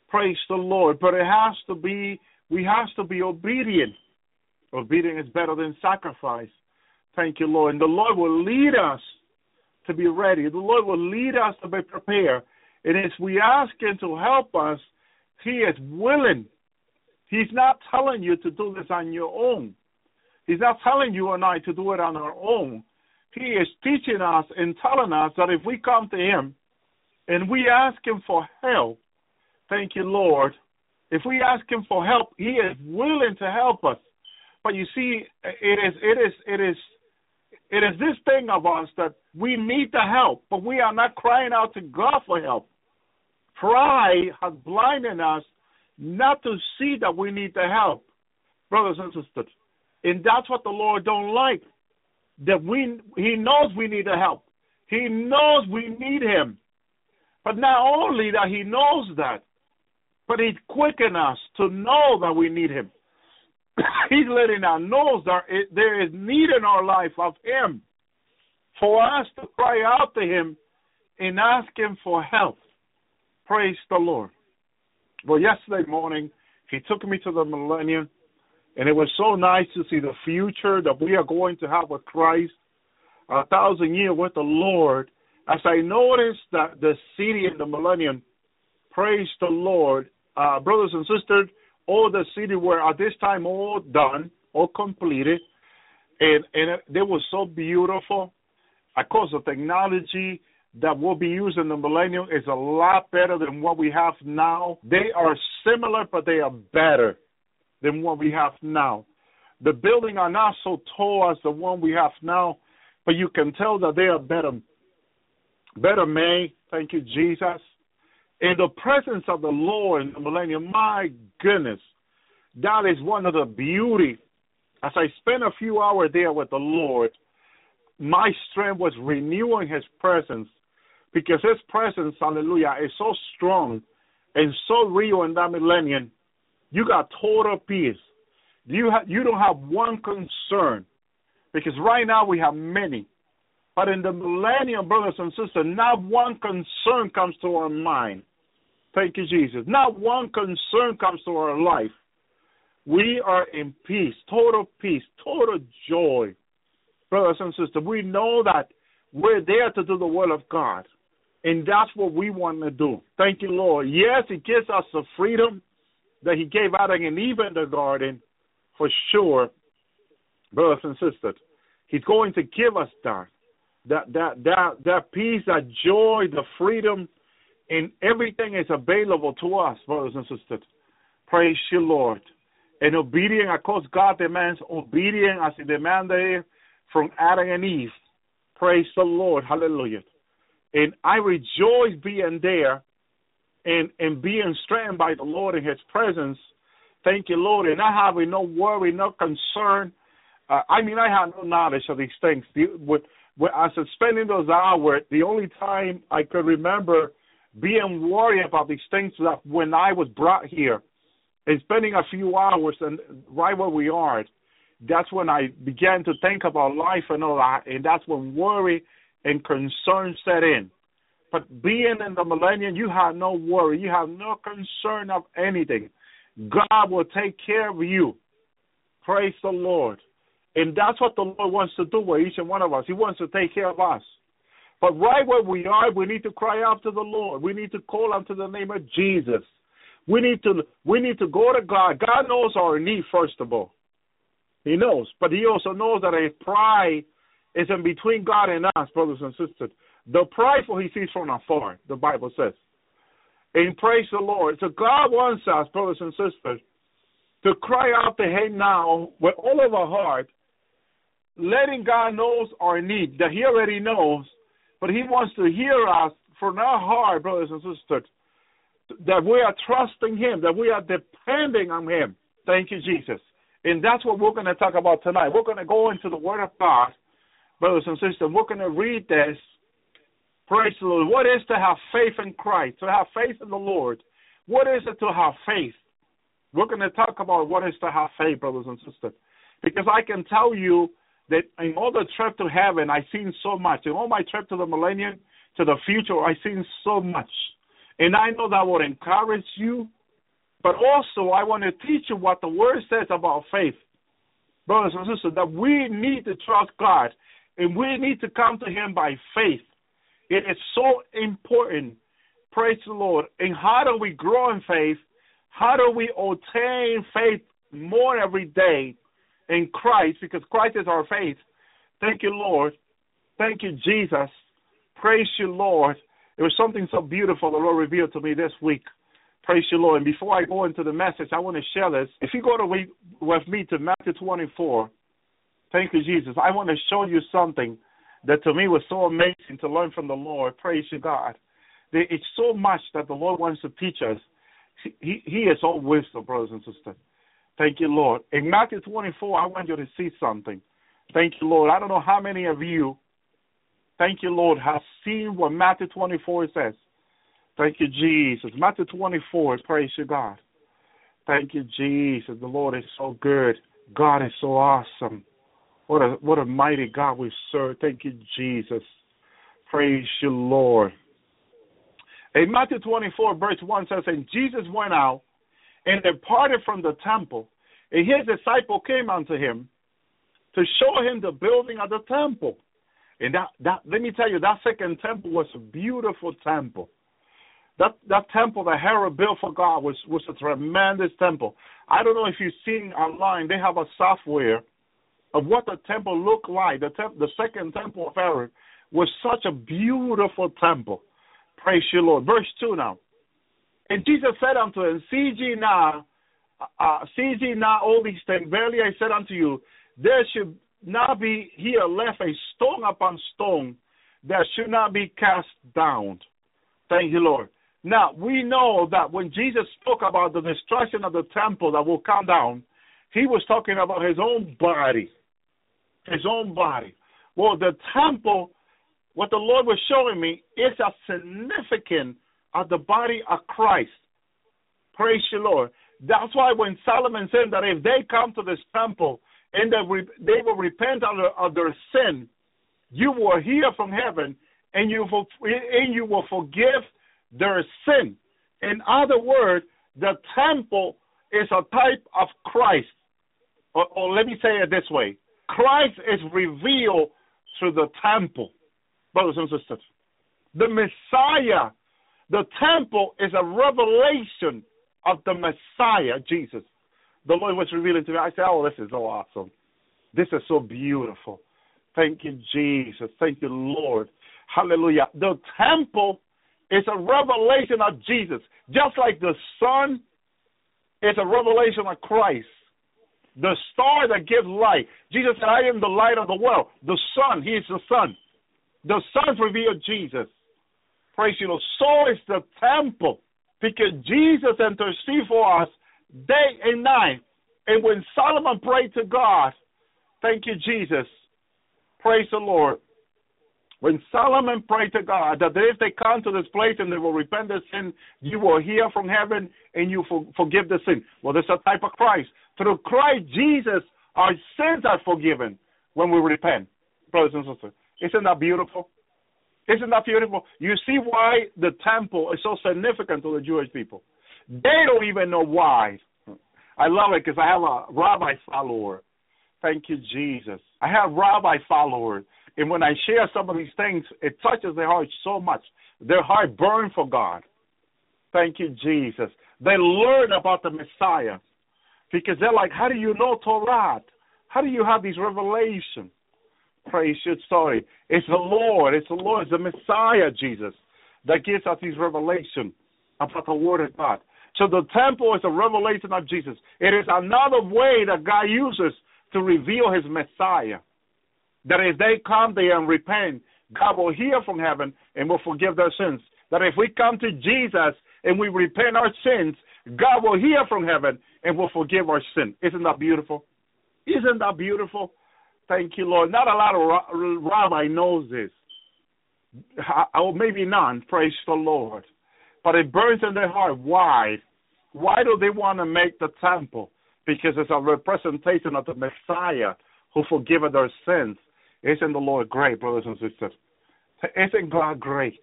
Praise the Lord. But it has to be, we have to be obedient. Obedience is better than sacrifice. Thank you, Lord. And the Lord will lead us to be ready. The Lord will lead us to be prepared. And as we ask Him to help us, He is willing. He's not telling you to do this on your own. He's not telling you and I to do it on our own. He is teaching us and telling us that if we come to Him and we ask Him for help, thank you, Lord. If we ask Him for help, He is willing to help us. But you see, it is, it is, it is it is this thing of us that we need the help, but we are not crying out to God for help. Pride has blinded us not to see that we need the help, brothers and sisters. And that's what the Lord don't like. That we He knows we need the help. He knows we need Him. But not only that He knows that, but He quicken us to know that we need Him. He's letting us know that there is need in our life of Him for us to cry out to Him and ask Him for help. Praise the Lord. Well, yesterday morning, He took me to the millennium, and it was so nice to see the future that we are going to have with Christ, a thousand years with the Lord. As I noticed that the city in the millennium, praise the Lord, uh, brothers and sisters, all the city were at this time all done, all completed, and and they were so beautiful. Of course, the technology that will be used in the millennium is a lot better than what we have now. They are similar, but they are better than what we have now. The buildings are not so tall as the one we have now, but you can tell that they are better, better made. Thank you, Jesus in the presence of the Lord in the millennium, my goodness, that is one of the beauty. As I spent a few hours there with the Lord, my strength was renewing His presence because His presence, hallelujah, is so strong and so real in that millennium. You got total peace. You ha- you don't have one concern because right now we have many. But in the millennium, brothers and sisters, not one concern comes to our mind. Thank you, Jesus. Not one concern comes to our life. We are in peace, total peace, total joy. Brothers and sisters, we know that we're there to do the will of God. And that's what we want to do. Thank you, Lord. Yes, He gives us the freedom that He gave Adam and Eve in the garden, for sure, brothers and sisters. He's going to give us that. That that that that peace, that joy, the freedom, and everything is available to us, brothers and sisters. Praise you, Lord. And obedient, of course, God demands obedience as He demanded from Adam and Eve. Praise the Lord. Hallelujah. And I rejoice being there and, and being strengthened by the Lord in His presence. Thank you, Lord. And I have no worry, no concern. Uh, I mean, I have no knowledge of these things. The, with, with, I spending those hours, the only time I could remember being worried about these things that when I was brought here and spending a few hours and right where we are. That's when I began to think about life and all that, and that's when worry and concern set in. But being in the millennium, you have no worry. You have no concern of anything. God will take care of you. Praise the Lord. And that's what the Lord wants to do with each and one of us. He wants to take care of us. But right where we are, we need to cry out to the Lord. We need to call unto the name of Jesus. We need to we need to go to God. God knows our need first of all. He knows, but he also knows that a pride is in between God and us, brothers and sisters. The prideful he sees from afar, the Bible says. And praise the Lord. So God wants us, brothers and sisters, to cry out to Him now with all of our heart, letting God knows our need, that He already knows, but He wants to hear us from our heart, brothers and sisters, that we are trusting Him, that we are depending on Him. Thank you, Jesus. And that's what we're going to talk about tonight. We're going to go into the Word of God, brothers and sisters. We're going to read this. Praise the Lord. What is to have faith in Christ? To have faith in the Lord. What is it to have faith? We're going to talk about what is to have faith, brothers and sisters. Because I can tell you that in all the trip to heaven, I've seen so much. In all my trip to the millennium, to the future, I've seen so much. And I know that will encourage you, but also I want to teach you what the Word says about faith, brothers and sisters, that we need to trust God and we need to come to Him by faith. It is so important. Praise the Lord. And how do we grow in faith? How do we obtain faith more every day in Christ? Because Christ is our faith. Thank you, Lord. Thank you, Jesus. Praise you, Lord. It was something so beautiful the Lord revealed to me this week. Praise you, Lord. And before I go into the message, I want to share this. If you go to with me to Matthew 24, thank you, Jesus. I want to show you something that to me was so amazing to learn from the Lord. Praise you, God. There is so much that the Lord wants to teach us. He, he is all wisdom, brothers and sisters. Thank you, Lord. In Matthew 24, I want you to see something. Thank you, Lord. I don't know how many of you, thank you, Lord, have seen what Matthew 24 says. Thank you, Jesus. Matthew 24, praise you, God. Thank you, Jesus. The Lord is so good. God is so awesome. What a what a mighty God we serve. Thank you, Jesus. Praise you, Lord. In Matthew 24, verse 1 says, And Jesus went out and departed from the temple, and his disciple came unto him to show him the building of the temple. And that, that let me tell you, that second temple was a beautiful temple. That that temple that Herod built for God was, was a tremendous temple. I don't know if you've seen online, they have a software of what the temple looked like. The, temp- the second temple of Herod was such a beautiful temple. Praise you, Lord. Verse 2 now. And Jesus said unto him, See ye now, uh, see ye now all these things. Verily I said unto you, there should not be here left a stone upon stone that should not be cast down. Thank you, Lord. Now, we know that when Jesus spoke about the destruction of the temple that will come down, he was talking about his own body. His own body. Well, the temple, what the Lord was showing me, is a significant of the body of Christ. Praise the Lord. That's why when Solomon said that if they come to this temple and they, they will repent of their, of their sin you will hear from heaven and you will, and you will forgive their sin. In other words, the temple is a type of Christ. Or, or let me say it this way Christ is revealed through the temple, brothers and sisters. The Messiah, the temple is a revelation of the Messiah, Jesus. The Lord was revealing to me. I said, Oh, this is so awesome. This is so beautiful. Thank you, Jesus. Thank you, Lord. Hallelujah. The temple is a revelation of Jesus. Just like the sun is a revelation of Christ. The star that gives light. Jesus said, I am the light of the world. The sun, he is the sun. The sun revealed Jesus. Praise you, Lord. So is the temple. Because Jesus intercedes for us day and night. And when Solomon prayed to God, thank you, Jesus. Praise the Lord. When Solomon prayed to God that if they come to this place and they will repent their sin, you will hear from heaven and you for, forgive the sin. Well, that's a type of Christ. Through Christ Jesus, our sins are forgiven when we repent, brothers and sisters. Isn't that beautiful? Isn't that beautiful? You see why the temple is so significant to the Jewish people. They don't even know why. I love it because I have a rabbi follower. Thank you, Jesus. I have rabbi followers and when I share some of these things, it touches their heart so much. Their heart burns for God. Thank you, Jesus. They learn about the Messiah because they're like, how do you know Torah? How do you have these revelations? Praise your story. It's the Lord. It's the Lord. It's the Messiah, Jesus, that gives us these revelation about the Word of God. So the temple is a revelation of Jesus. It is another way that God uses to reveal His Messiah. That if they come there and repent, God will hear from heaven and will forgive their sins. That if we come to Jesus and we repent our sins, God will hear from heaven and will forgive our sin. Isn't that beautiful? Isn't that beautiful? Thank you, Lord. Not a lot of rabbi knows this. Or oh, maybe none. Praise the Lord. But it burns in their heart. Why? Why do they want to make the temple? Because it's a representation of the Messiah who forgiveth their sins. Isn't the Lord great, brothers and sisters? Isn't God great?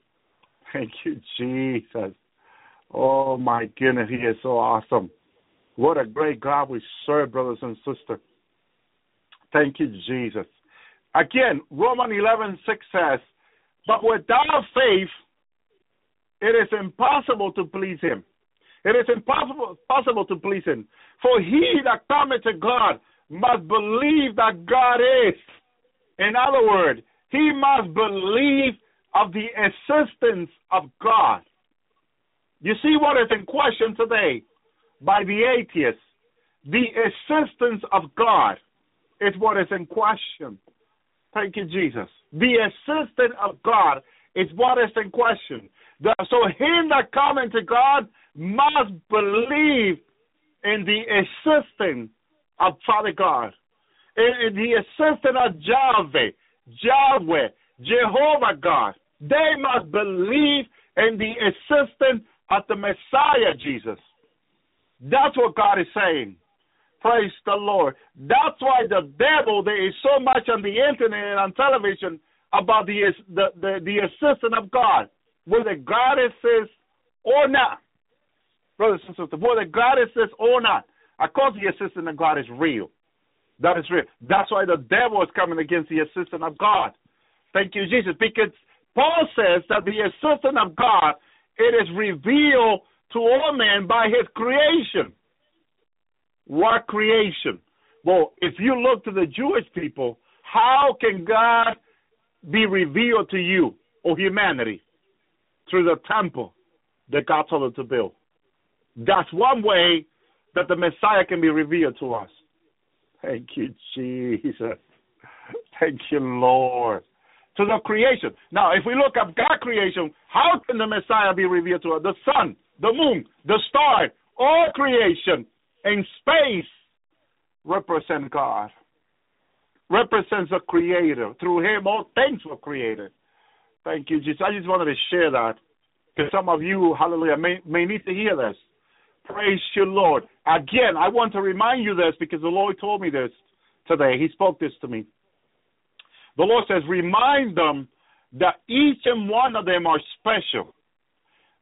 Thank you, Jesus. Oh my goodness, He is so awesome. What a great God we serve, brothers and sisters. Thank you, Jesus. Again, Romans 11 6 says, But without faith, it is impossible to please Him. It is impossible possible to please Him. For he that cometh to God must believe that God is in other words, he must believe of the existence of God. You see what is in question today by the atheists? The existence of God is what is in question. Thank you, Jesus. The existence of God is what is in question. So him that coming to God must believe in the existence of Father God in the assistant of Yahweh, Yahweh, Jehovah God. They must believe in the assistant of the Messiah Jesus. That's what God is saying. Praise the Lord. That's why the devil, there is so much on the internet and on television about the the, the, the assistant of God, whether God exists or not. Brothers and sisters, whether God exists or not. Of course, the assistant of God is real. That is real. That's why the devil is coming against the assistant of God. Thank you, Jesus. Because Paul says that the assistant of God, it is revealed to all men by his creation. What creation? Well, if you look to the Jewish people, how can God be revealed to you or humanity? Through the temple that God told them to build. That's one way that the Messiah can be revealed to us. Thank you, Jesus. Thank you, Lord. To the creation. Now, if we look at God creation, how can the Messiah be revealed to us? The sun, the moon, the star, all creation in space represent God. Represents the Creator. Through Him, all things were created. Thank you, Jesus. I just wanted to share that because some of you, hallelujah, may, may need to hear this. Praise you, Lord. Again, I want to remind you this because the Lord told me this today. He spoke this to me. The Lord says, remind them that each and one of them are special.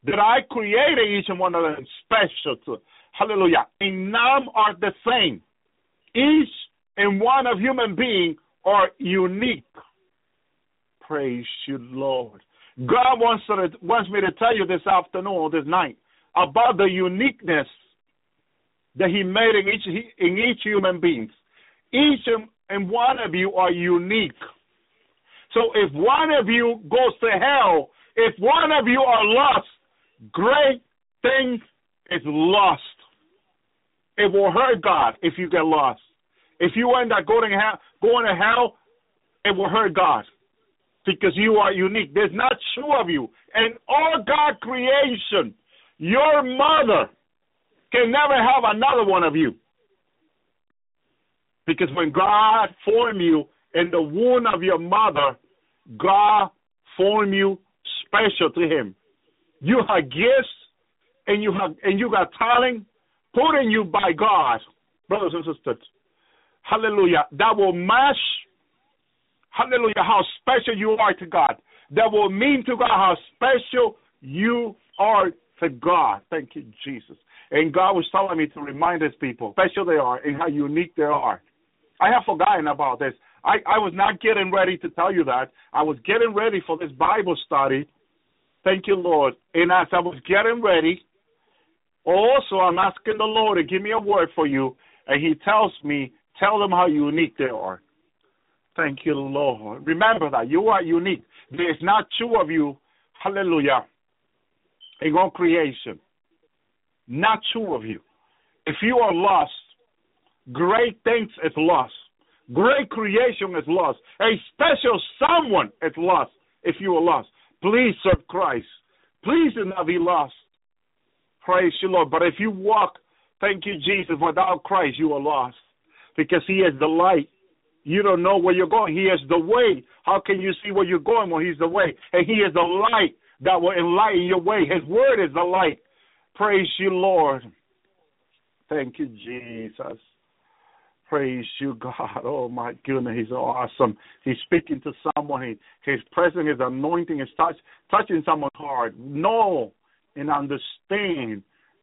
That I created each and one of them special. To, hallelujah. And none are the same. Each and one of human beings are unique. Praise you, Lord. God wants, to, wants me to tell you this afternoon or this night about the uniqueness that He made in each in each human being. Each and one of you are unique. So if one of you goes to hell, if one of you are lost, great things is lost. It will hurt God if you get lost. If you end up going to hell, going to hell, it will hurt God because you are unique. There's not two of you. And all God creation, your mother can never have another one of you. Because when God formed you in the womb of your mother, God formed you special to Him. You have gifts and you have and you got talent put in you by God, brothers and sisters. Hallelujah. That will match hallelujah, how special you are to God. That will mean to God how special you are to God. Thank you, Jesus. And God was telling me to remind His people, how special they are and how unique they are. I have forgotten about this. I, I was not getting ready to tell you that. I was getting ready for this Bible study. Thank you, Lord. And as I was getting ready, also I'm asking the Lord to give me a word for you. And He tells me, tell them how unique they are. Thank you, Lord. Remember that you are unique. There is not two of you, hallelujah, in all creation. Not two of you. If you are lost, great things is lost. Great creation is lost. A special someone is lost if you are lost. Please serve Christ. Please do not be lost. Praise you, Lord. But if you walk, thank you, Jesus, without Christ, you are lost. Because He is the light you don't know where you're going. He is the way. How can you see where you're going when He's the way? And He is the light that will enlighten your way. His word is the light. Praise you, Lord. Thank you, Jesus. Praise you, God. Oh, my goodness. He's awesome. He's speaking to someone. He, his presence, His anointing is touch, touching someone's heart. Know and understand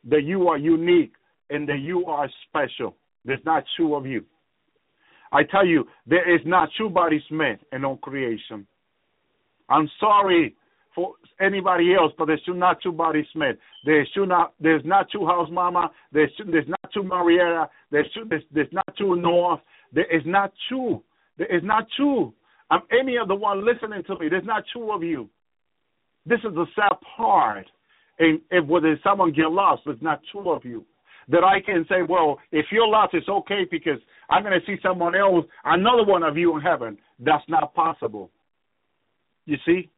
that you are unique and that you are special. There's not two of you. I tell you, there is not two bodies made in all creation. I'm sorry for anybody else, but there's not two bodies made. There's not there's not two house mama. There's there's not two Marietta. There's two, there's, there's not two North. There is not two. There is not two. I'm any of the one listening to me. There's not two of you. This is the sad part. And if whether someone get lost, there's not two of you that I can say, well, if you're lost, it's okay because I'm going to see someone else, another one of you in heaven. That's not possible. You see?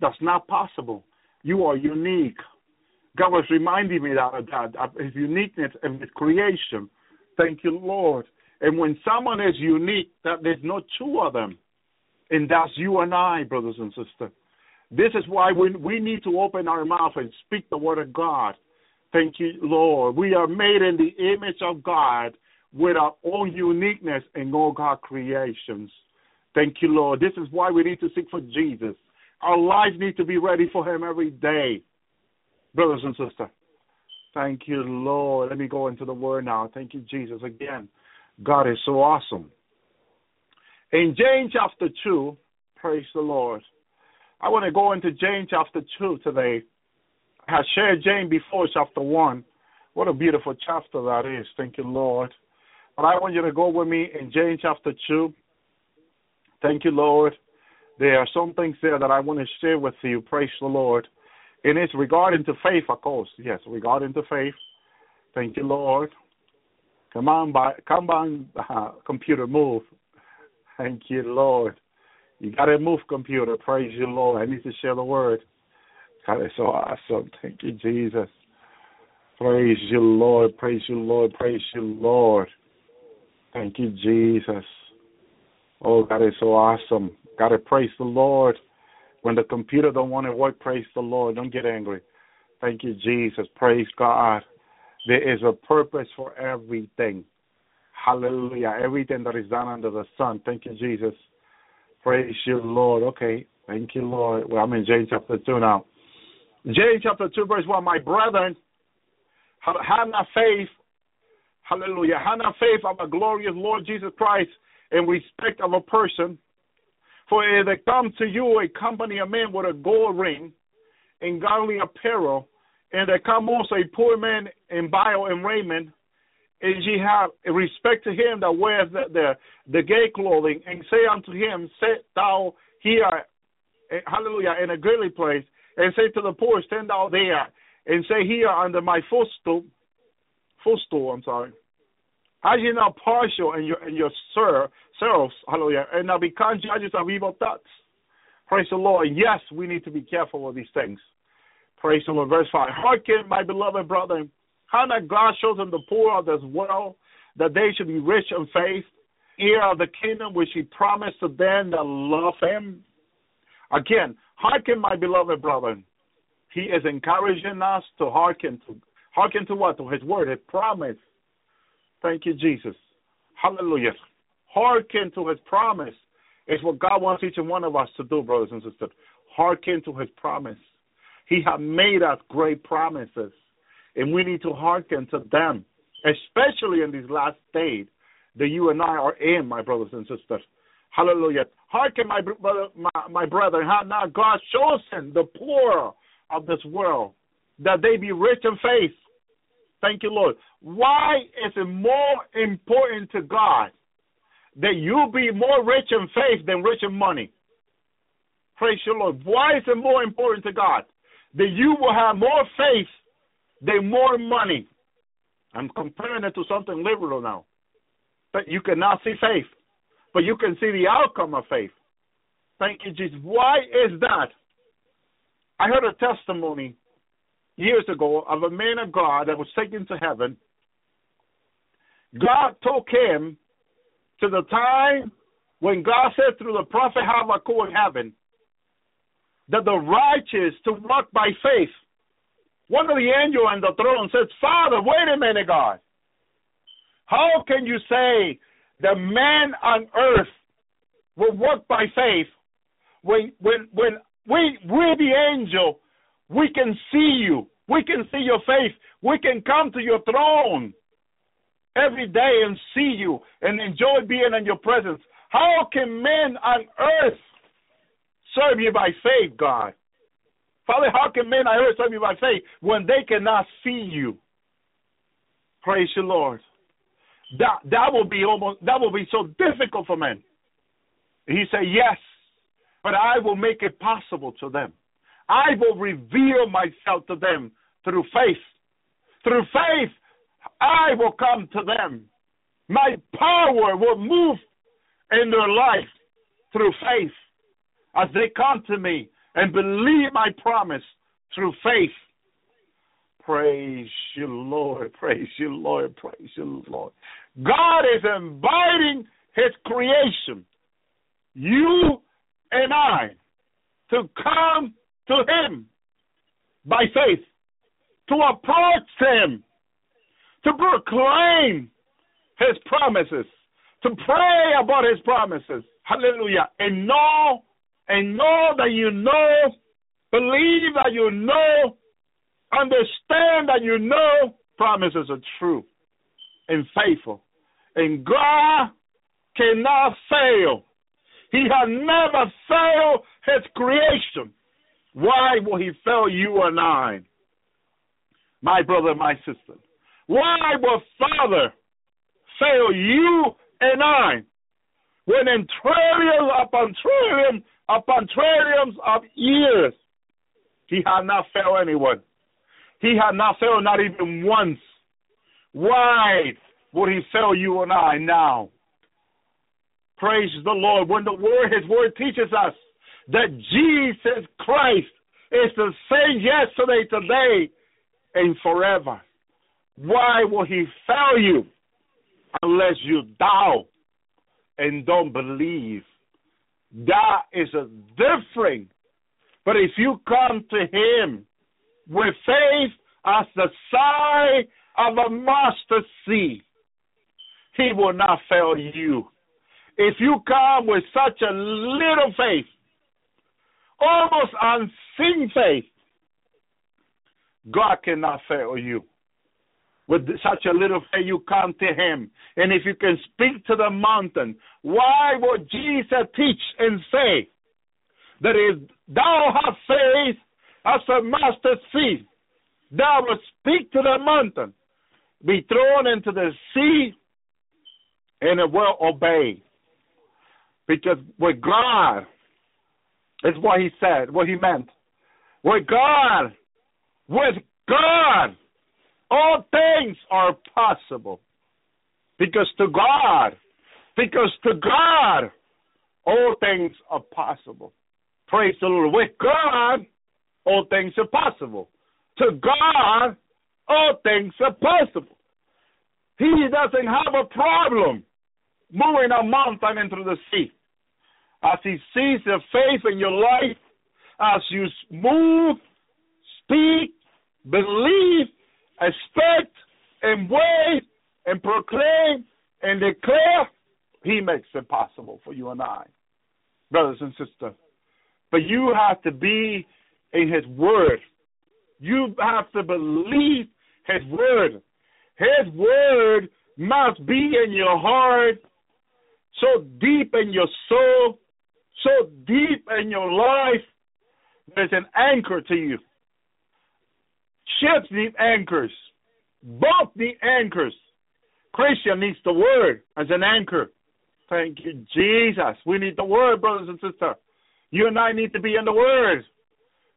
That's not possible. You are unique. God was reminding me that, that of His uniqueness and His creation. Thank you, Lord. And when someone is unique, that there's no two of them, and that's you and I, brothers and sisters. This is why we we need to open our mouth and speak the word of God. Thank you, Lord. We are made in the image of God with our own uniqueness in all God creations. Thank you, Lord. This is why we need to seek for Jesus. Our lives need to be ready for Him every day, brothers and sisters. Thank you, Lord. Let me go into the Word now. Thank you, Jesus. Again, God is so awesome. In James chapter 2, praise the Lord. I want to go into James chapter 2 today. I have shared James before, chapter 1. What a beautiful chapter that is. Thank you, Lord. But I want you to go with me in James chapter 2. Thank you, Lord. There are some things there that I want to share with you. Praise the Lord. And it's regarding to faith, of course. Yes, regarding to faith. Thank you, Lord. Come on, by, come on, uh, computer, move. Thank you, Lord. You got to move, computer. Praise you, Lord. I need to share the word. God is so awesome. Thank you, Jesus. Praise you, Lord. Praise you, Lord. Praise you, Lord. Thank you, Jesus. Oh, God is so awesome. Gotta praise the Lord. When the computer don't want to work, praise the Lord. Don't get angry. Thank you, Jesus. Praise God. There is a purpose for everything. Hallelujah. Everything that is done under the sun. Thank you, Jesus. Praise you, Lord. Okay. Thank you, Lord. Well, I'm in James chapter 2 now. James chapter 2, verse 1. My brethren, have not faith. Hallelujah. Have not faith of our glorious Lord Jesus Christ in respect of a person. For if they come to you a company of men with a gold ring in godly apparel, and there come also a poor man in bile and raiment, and ye have respect to him that wears the, the, the gay clothing, and say unto him, Sit thou here, eh, hallelujah, in a goodly place, and say to the poor, Stand thou there, and say here under my footstool, footstool, I'm sorry. As ye not partial in your in your sir, selves, hallelujah, and now become judges of evil thoughts. Praise the Lord. Yes, we need to be careful of these things. Praise the Lord. Verse 5. Hearken, my beloved brother, how that God chosen the poor of this world, that they should be rich in faith, heir of the kingdom which he promised to them that love him. Again, hearken, my beloved brother. He is encouraging us to hearken to hearken to what? To his word, his promise. Thank you, Jesus. Hallelujah. Hearken to his promise. It's what God wants each and one of us to do, brothers and sisters. Hearken to his promise. He has made us great promises, and we need to hearken to them, especially in these last days that you and I are in, my brothers and sisters. Hallelujah. Hearken, my brother, my, my have not God chosen the poor of this world that they be rich in faith? Thank you, Lord. Why is it more important to God that you be more rich in faith than rich in money? Praise the Lord. Why is it more important to God? that you will have more faith than more money. I'm comparing it to something liberal now. But you cannot see faith, but you can see the outcome of faith. Thank you, Jesus. Why is that? I heard a testimony years ago of a man of God that was taken to heaven. God took him to the time when God said through the prophet Habakkuk in heaven, that the righteous to walk by faith. One of the angels on the throne says, Father, wait a minute, God. How can you say the man on earth will walk by faith when when when we we the angel we can see you, we can see your face, we can come to your throne every day and see you and enjoy being in your presence. How can men on earth serve you by faith, God. Father, how can men on earth serve you by faith when they cannot see you? Praise the Lord. That that will be almost that will be so difficult for men. He said, Yes, but I will make it possible to them. I will reveal myself to them through faith. Through faith, I will come to them. My power will move in their life through faith as they come to me and believe my promise through faith. Praise you, Lord. Praise you, Lord. Praise you, Lord. God is inviting His creation, you and I, to come to Him by faith, to approach Him, to proclaim His promises, to pray about His promises. Hallelujah. And know and know that you know, believe that you know, understand that you know promises are true and faithful. And God cannot fail. He has never failed his creation. Why will he fail you and I? My brother, my sister. Why will Father fail you and I when in trillions upon trillions upon trillions of years, he had not failed anyone. He had not failed not even once. Why would he fail you and I now? Praise the Lord. When the word, his word teaches us that Jesus Christ is the same yesterday, today, and forever. Why will he fail you unless you doubt and don't believe that is a different. But if you come to Him with faith as the size of a mustard seed, He will not fail you. if you come with such a little faith, almost unseen faith, God cannot fail you. With such a little faith, you come to Him. And if you can speak to the mountain, why would Jesus teach and say that if thou hast faith as a mustard seed, thou will speak to the mountain, be thrown into the sea, and it will obey. Because with God, is what he said, what he meant. With God, with God, all things are possible. Because to God, because to God, all things are possible. Praise the Lord. With God, all things are possible. To God, all things are possible. He doesn't have a problem moving a mountain into the sea. As he sees the faith in your life, as you move, speak, believe, expect, and wait, and proclaim, and declare, he makes it possible for you and I, brothers and sisters. But you have to be in his word. You have to believe his word. His word must be in your heart, so deep in your soul, so deep in your life. There's an anchor to you. Ships need anchors. Both need anchors. Christian needs the word as an anchor. Thank you, Jesus. We need the word, brothers and sisters. You and I need to be in the word.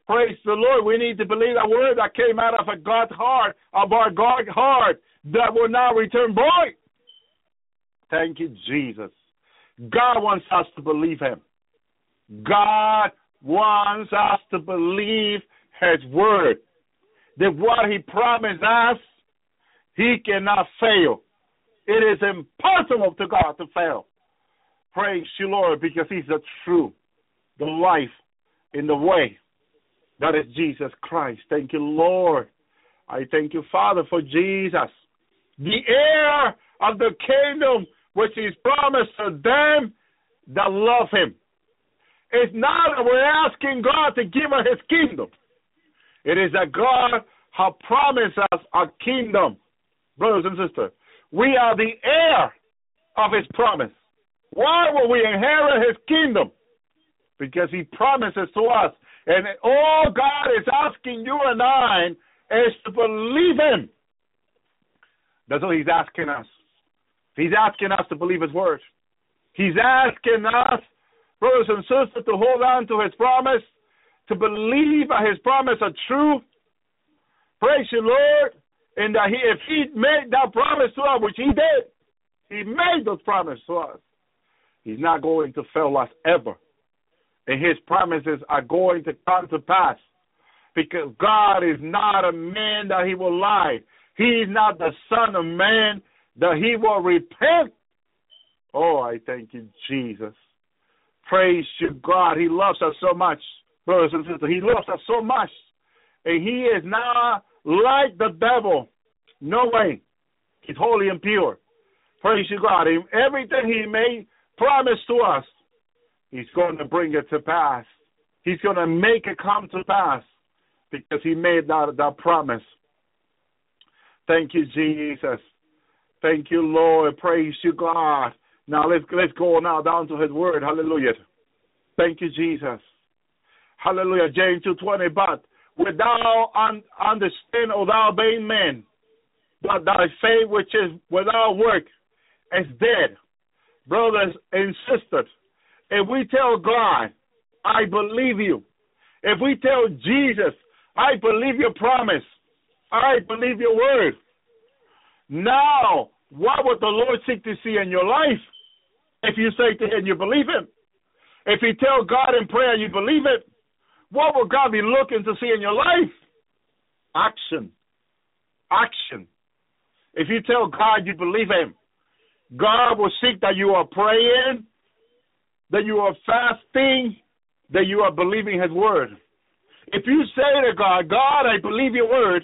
Praise the Lord. We need to believe that word that came out of a God's heart, of our God heart, that will now return void. Thank you, Jesus. God wants us to believe Him. God wants us to believe His word. That what He promised us, He cannot fail. It is impossible to God to fail. Praise you, Lord, because He's the truth, the life, in the way. That is Jesus Christ. Thank you, Lord. I thank you, Father, for Jesus, the heir of the kingdom which is promised to them that love Him. It's not we're asking God to give us His kingdom. It is that God has promised us a kingdom. Brothers and sisters, we are the heir of His promise. Why will we inherit His kingdom? Because He promises to us and all God is asking you and I is to believe Him. That's all He's asking us. He's asking us to believe His word. He's asking us, brothers and sisters, to hold on to His promise, to believe that His promise are true. Praise you, Lord. And that he, if He made that promise to us, which He did, He made those promises to us, He's not going to fail us ever and his promises are going to come to pass. Because God is not a man that he will lie. He's not the son of man that he will repent. Oh, I thank you, Jesus. Praise you, God. He loves us so much, brothers and sisters. He loves us so much. And he is not like the devil. No way. He's holy and pure. Praise you, God. Everything he made promise to us, He's going to bring it to pass. He's going to make it come to pass because he made that, that promise. Thank you, Jesus. Thank you, Lord. Praise you, God. Now let's let's go now down to His Word. Hallelujah. Thank you, Jesus. Hallelujah. James two twenty. But without un, understand, O thou being man, but thy faith which is without work is dead. Brothers and sisters, if we tell God, I believe you, if we tell Jesus, I believe your promise, I believe your word, now what would the Lord seek to see in your life if you say to him you believe him? If you tell God in prayer you believe it, what will God be looking to see in your life? Action. Action. If you tell God you believe him, God will seek that you are praying, that you are fasting, that you are believing His word. If you say to God, God, I believe your word,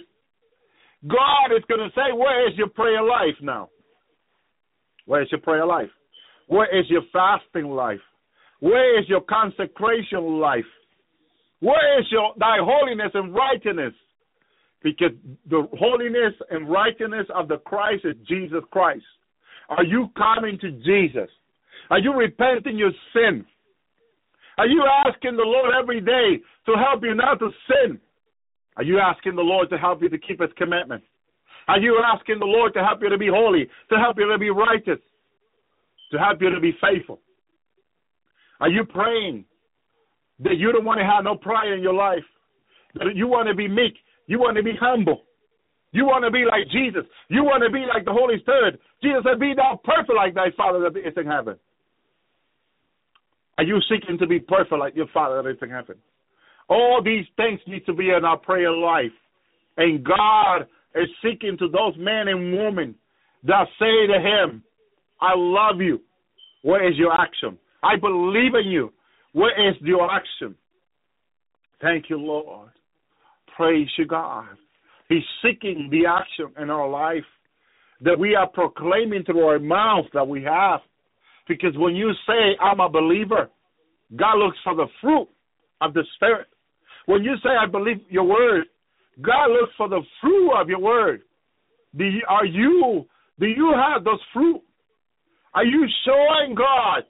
God is going to say, Where is your prayer life now? Where is your prayer life? Where is your fasting life? Where is your consecration life? Where is your thy holiness and righteousness? Because the holiness and righteousness of the Christ is Jesus Christ. Are you coming to Jesus? Are you repenting your sin? Are you asking the Lord every day to help you not to sin? Are you asking the Lord to help you to keep His commandments? Are you asking the Lord to help you to be holy, to help you to be righteous, to help you to be faithful? Are you praying that you don't want to have no pride in your life? That you want to be meek, you want to be humble. You want to be like Jesus. You want to be like the Holy Spirit. Jesus said, Be thou perfect like thy Father that is in heaven. Are you seeking to be perfect like your Father that is in heaven? All these things need to be in our prayer life. And God is seeking to those men and women that say to Him, I love you. What is your action? I believe in you. Where is your action? Thank you, Lord. Praise you, God. He's seeking the action in our life that we are proclaiming through our mouth that we have. Because when you say, I'm a believer, God looks for the fruit of the Spirit. When you say, I believe your word, God looks for the fruit of your word. Do you, are you, do you have those fruit? Are you showing God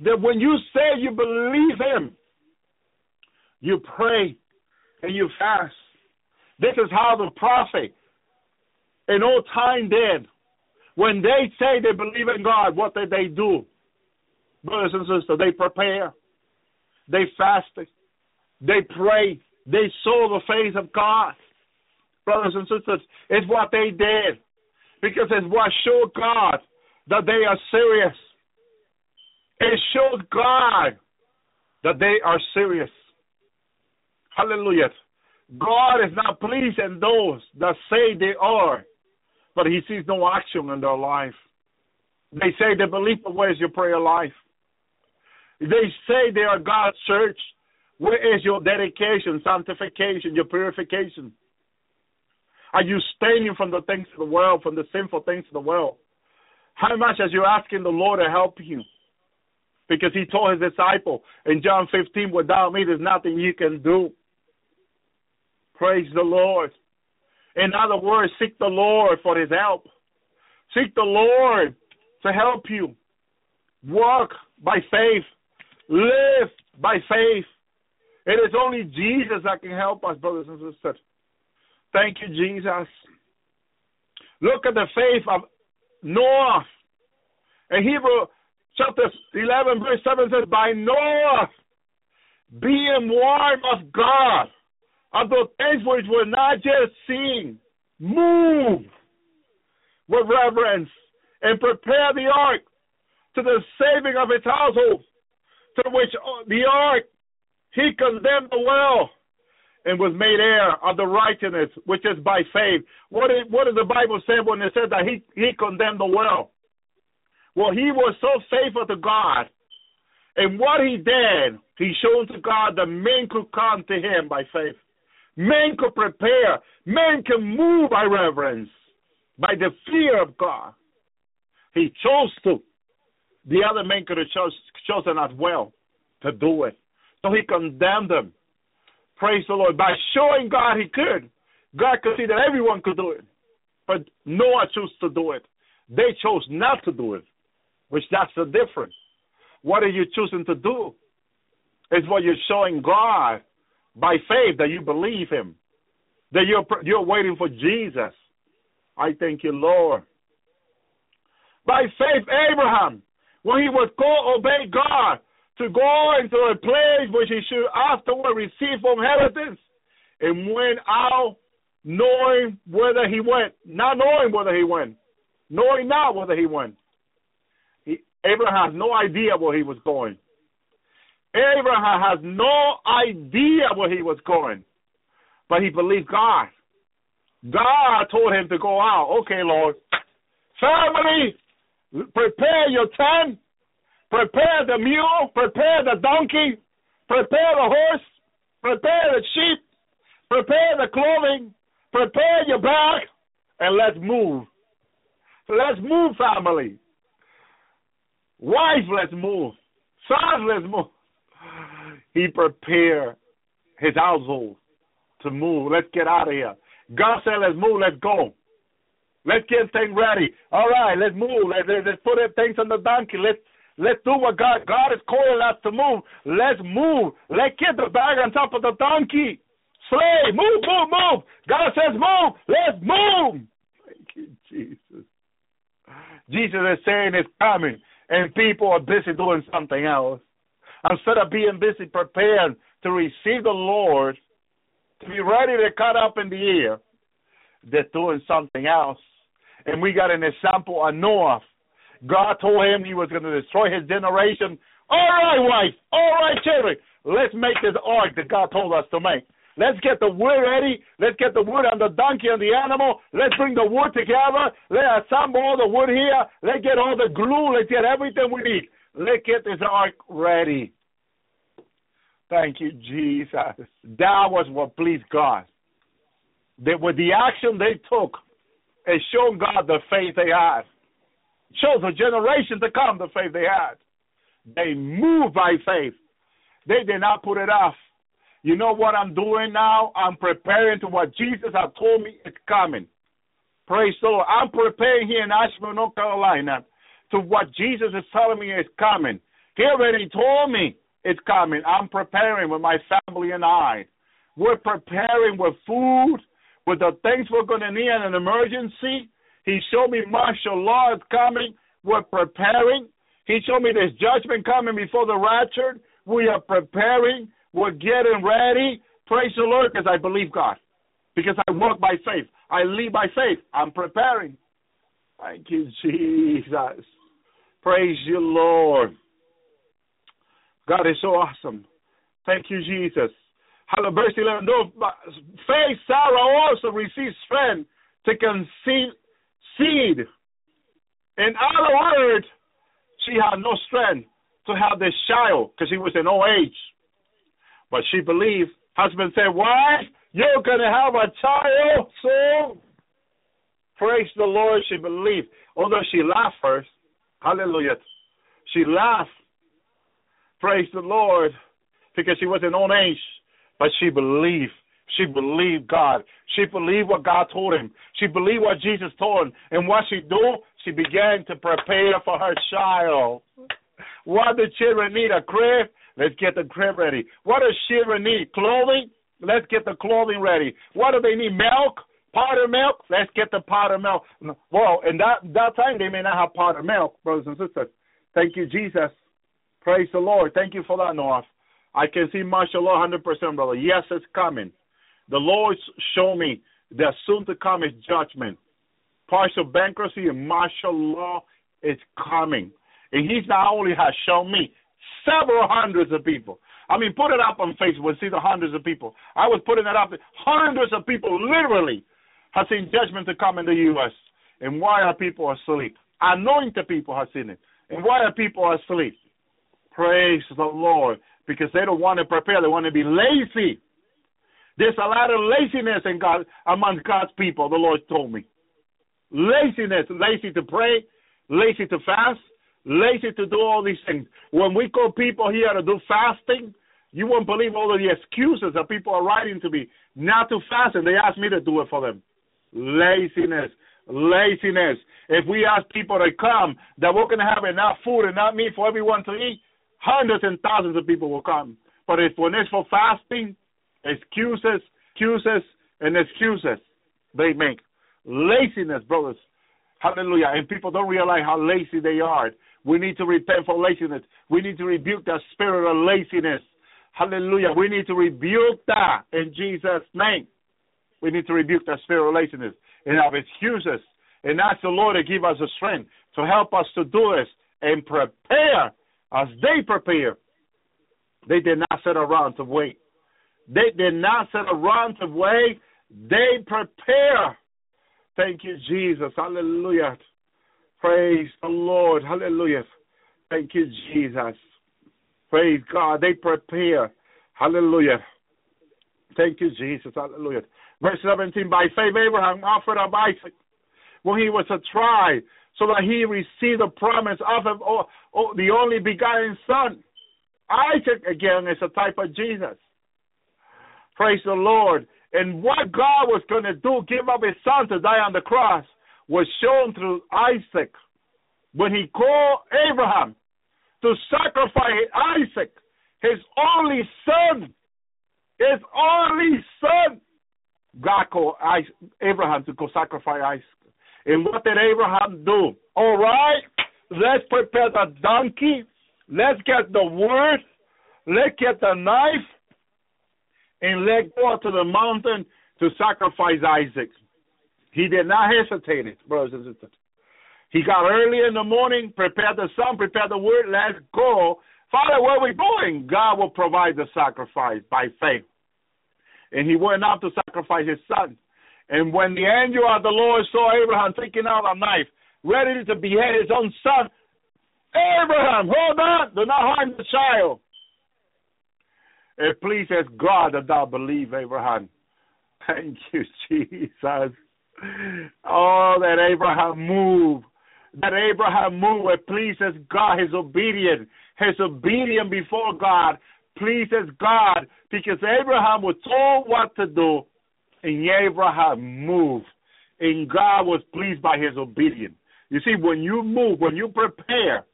that when you say you believe Him, you pray and you fast? This is how the prophet in old time did. When they say they believe in God, what did they do? Brothers and sisters, they prepare, they fasted, they pray, they saw the face of God. Brothers and sisters, it's what they did. Because it's what showed God that they are serious. It shows God that they are serious. Hallelujah. God is not pleased in those that say they are, but He sees no action in their life. They say they believe, but where's your prayer life? They say they are God's church. Where is your dedication, sanctification, your purification? Are you staying from the things of the world, from the sinful things of the world? How much are you asking the Lord to help you? Because he told his disciple in John 15, without me, there's nothing you can do. Praise the Lord. In other words, seek the Lord for his help. Seek the Lord to help you. Walk by faith. Live by faith. It is only Jesus that can help us, brothers and sisters. Thank you, Jesus. Look at the faith of Noah. In Hebrew chapter 11, verse 7 says, By Noah, being warned of God, of the things which were not just seen, move with reverence and prepare the ark to the saving of his household, to which uh, the ark he condemned the well and was made heir of the righteousness which is by faith. What is, what does the Bible say when it says that he, he condemned the well? Well, he was so faithful to God. And what he did, he showed to God that men could come to him by faith. Men could prepare. Men can move by reverence, by the fear of God. He chose to. The other men could have chose, chosen as well to do it. So he condemned them. Praise the Lord. By showing God he could, God could see that everyone could do it. But Noah chose to do it. They chose not to do it, which that's the difference. What are you choosing to do? Is what you're showing God by faith that you believe Him, that you're you're waiting for Jesus. I thank you, Lord. By faith, Abraham, when he was called obey God, to go into a place which he should afterward receive from inheritance, and went out knowing whether he went, not knowing whether he went, knowing not whether he went. Abraham has no idea where he was going. Abraham has no idea where he was going, but he believed God. God told him to go out. Okay, Lord. Family, prepare your tent Prepare the mule, prepare the donkey, prepare the horse, prepare the sheep, prepare the clothing, prepare your bag, and let's move. Let's move, family. Wife, let's move. Son, let's move. He prepared his household to move. Let's get out of here. God said, let's move, let's go. Let's get things ready. All right, let's move. Let's, let's put things on the donkey. Let's let's do what God God is calling us to move. Let's move. Let's get the bag on top of the donkey. Slave, move, move, move. God says move. Let's move. Thank you, Jesus. Jesus is saying it's coming, and people are busy doing something else. Instead of being busy preparing to receive the Lord, to be ready to cut up in the air, they're doing something else. And we got an example of Noah. God told him he was going to destroy his generation. All right, wife. All right, children. Let's make this ark that God told us to make. Let's get the wood ready. Let's get the wood on the donkey and the animal. Let's bring the wood together. Let's assemble all the wood here. Let's get all the glue. Let's get everything we need. Let's get this ark ready. Thank you, Jesus. That was what pleased God. That with the action they took, it showed God the faith they had. Showed the generation to come the faith they had. They moved by faith. They did not put it off. You know what I'm doing now? I'm preparing to what Jesus has told me is coming. Praise the Lord. I'm preparing here in Asheville, North Carolina, to what Jesus is telling me is coming. He already told me it's coming. I'm preparing with my family and I. We're preparing with food, with the things we're going to need in an emergency. He showed me martial law is coming. We're preparing. He showed me this judgment coming before the rapture. We are preparing. We're getting ready. Praise the Lord because I believe God. Because I walk by faith. I live by faith. I'm preparing. Thank you, Jesus. Praise you, Lord. God is so awesome. Thank you, Jesus. Hallelujah. Verse 11. No, faith, Sarah also received strength to conceive seed. In other words, she had no strength to have this child because he was in old age. But she believed. Husband said, Why? You're going to have a child soon. Praise the Lord. She believed. Although she laughed first. Hallelujah. She laughed. Praise the Lord. Because she was an old age. But she believed. She believed God. She believed what God told him. She believed what Jesus told him. And what she do? She began to prepare for her child. What the children need? A crib? Let's get the crib ready. What does children need? Clothing? Let's get the clothing ready. What do they need? Milk? Powder milk? Let's get the powder milk. Well, in that that time they may not have powder milk, brothers and sisters. Thank you, Jesus. Praise the Lord. Thank you for that, Noah. I can see martial law 100%, brother. Yes, it's coming. The Lord showed me that soon to come is judgment. Partial bankruptcy and martial law is coming. And He's not only has shown me several hundreds of people. I mean, put it up on Facebook see the hundreds of people. I was putting that up. Hundreds of people literally have seen judgment to come in the U.S. And why are people asleep? Anointed people have seen it. And why are people asleep? Praise the Lord. Because they don't want to prepare. They want to be lazy. There's a lot of laziness in God among God's people, the Lord told me. Laziness, lazy to pray, lazy to fast, lazy to do all these things. When we call people here to do fasting, you won't believe all of the excuses that people are writing to me not to fast, and they ask me to do it for them. Laziness, laziness. If we ask people to come, that we're going to have enough food and not meat for everyone to eat, hundreds and thousands of people will come. But if when it's for fasting, Excuses, excuses, and excuses they make. Laziness, brothers. Hallelujah. And people don't realize how lazy they are. We need to repent for laziness. We need to rebuke that spirit of laziness. Hallelujah. We need to rebuke that in Jesus' name. We need to rebuke that spirit of laziness and have excuses and ask the Lord to give us the strength to help us to do this and prepare as they prepare. They did not sit around to wait. They did not sit around to wait. They prepare. Thank you, Jesus. Hallelujah. Praise the Lord. Hallelujah. Thank you, Jesus. Praise God. They prepare. Hallelujah. Thank you, Jesus. Hallelujah. Verse 17 By faith, Abraham offered up Isaac when he was a tried so that he received the promise of oh, oh, the only begotten Son. Isaac, again, is a type of Jesus. Praise the Lord. And what God was going to do, give up his son to die on the cross, was shown through Isaac. When he called Abraham to sacrifice Isaac, his only son, his only son, God called Abraham to go sacrifice Isaac. And what did Abraham do? All right, let's prepare the donkey. Let's get the wood. Let's get the knife and let's go to the mountain to sacrifice Isaac. He did not hesitate, brothers and sisters. He got early in the morning, prepared the son, prepared the word, let's go. Father, where are we going? God will provide the sacrifice by faith. And he went out to sacrifice his son. And when the angel of the Lord saw Abraham taking out a knife, ready to behead his own son, Abraham, hold on, do not harm the child. It pleases God that thou believe, Abraham. Thank you, Jesus. Oh, that Abraham move. That Abraham move It pleases God. His obedience. His obedience before God pleases God because Abraham was told what to do and Abraham moved. And God was pleased by his obedience. You see, when you move, when you prepare,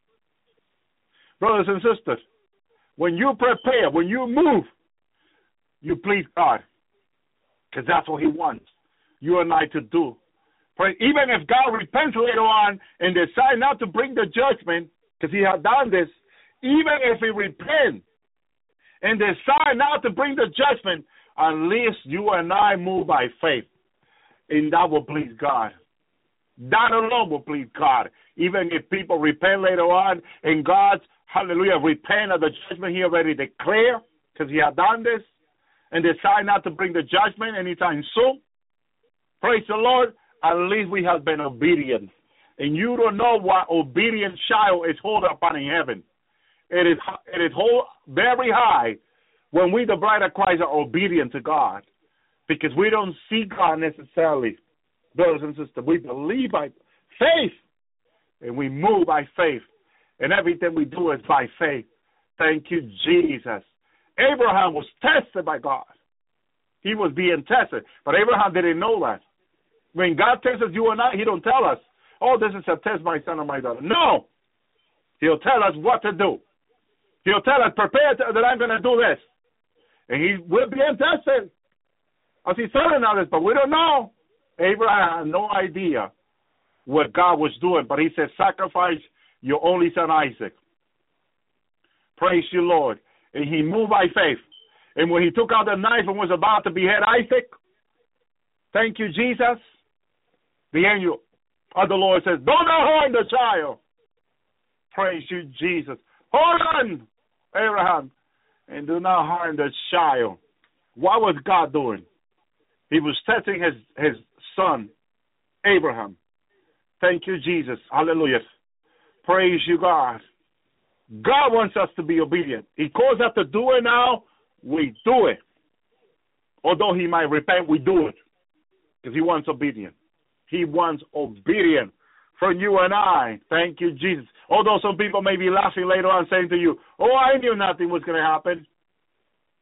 brothers and sisters, when you prepare, when you move, you please God. Because that's what He wants you and I to do. For even if God repents later on and decide not to bring the judgment, because He had done this, even if He repent and decide not to bring the judgment, least you and I move by faith. And that will please God. That alone will please God. Even if people repent later on and God's hallelujah, repent of the judgment he already declared because he had done this and decide not to bring the judgment anytime soon. Praise the Lord. At least we have been obedient. And you don't know what obedient child is hold upon in heaven. It is it is hold very high when we, the bride of Christ, are obedient to God. Because we don't see God necessarily, brothers and sisters. We believe by faith and we move by faith. And everything we do is by faith. Thank you, Jesus. Abraham was tested by God. He was being tested. But Abraham didn't know that. When God tests us, you and I, he don't tell us, oh, this is a test, my son or my daughter. No. He'll tell us what to do. He'll tell us, prepare that I'm going to do this. And he will be tested. As he's telling us, but we don't know. Abraham had no idea what God was doing, but he said, sacrifice your only son Isaac. Praise you, Lord. And he moved by faith. And when he took out the knife and was about to behead Isaac, thank you, Jesus, the angel of the Lord says, Do not harm the child. Praise you, Jesus. Hold on, Abraham, and do not harm the child. What was God doing? He was testing his, his son, Abraham. Thank you, Jesus. Hallelujah. Praise you, God. God wants us to be obedient. He calls us to do it now, we do it. Although he might repent, we do it. Because he wants obedience. He wants obedience from you and I. Thank you, Jesus. Although some people may be laughing later on saying to you, Oh, I knew nothing was going to happen.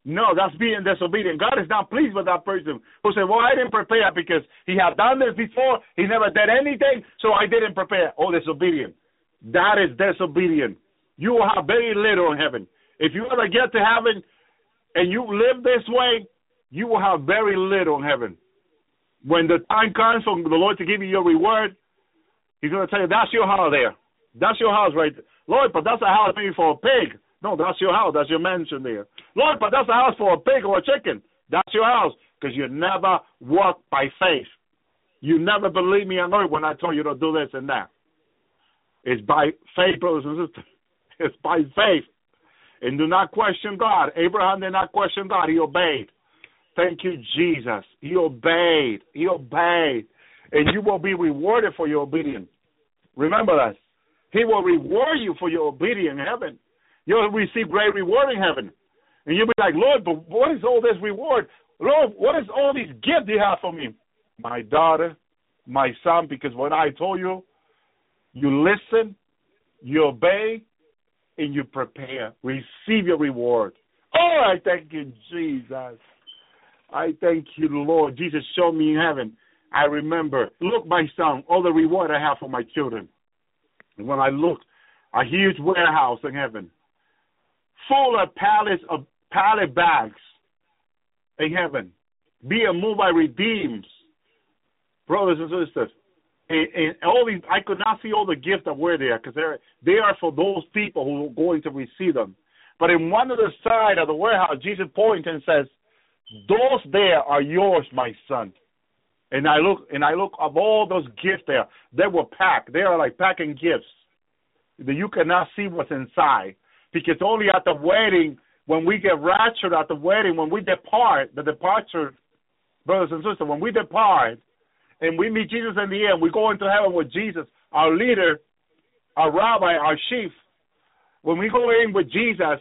No, that's being disobedient. God is not pleased with that person who said, Well, I didn't prepare because he had done this before. He never did anything, so I didn't prepare. Oh, disobedient. That is disobedient. You will have very little in heaven. If you ever get to heaven and you live this way, you will have very little in heaven. When the time comes for the Lord to give you your reward, He's going to tell you, that's your house there. That's your house right there. Lord, but that's a house maybe for a pig. No, that's your house. That's your mansion there. Lord, but that's a house for a pig or a chicken. That's your house because you never walk by faith. You never believe me on earth when I told you to do this and that. It's by faith, brothers and sisters. It's by faith. And do not question God. Abraham did not question God. He obeyed. Thank you, Jesus. He obeyed. He obeyed. And you will be rewarded for your obedience. Remember that. He will reward you for your obedience in heaven. You'll receive great reward in heaven. And you'll be like, Lord, but what is all this reward? Lord, what is all these gifts you have for me? My daughter, my son, because when I told you You listen, you obey, and you prepare. Receive your reward. Oh, I thank you, Jesus. I thank you, Lord. Jesus showed me in heaven. I remember, look, my son, all the reward I have for my children. And when I look, a huge warehouse in heaven, full of pallets of pallet bags in heaven, being moved by redeems, brothers and sisters. And, and all these, I could not see all the gifts that were there because they are for those people who are going to receive them. But in one of the side of the warehouse, Jesus points and says, "Those there are yours, my son." And I look and I look of all those gifts there. They were packed. They are like packing gifts that you cannot see what's inside because only at the wedding, when we get raptured at the wedding, when we depart, the departure, brothers and sisters, when we depart and we meet Jesus in the end, we go into heaven with Jesus, our leader, our rabbi, our chief. When we go in with Jesus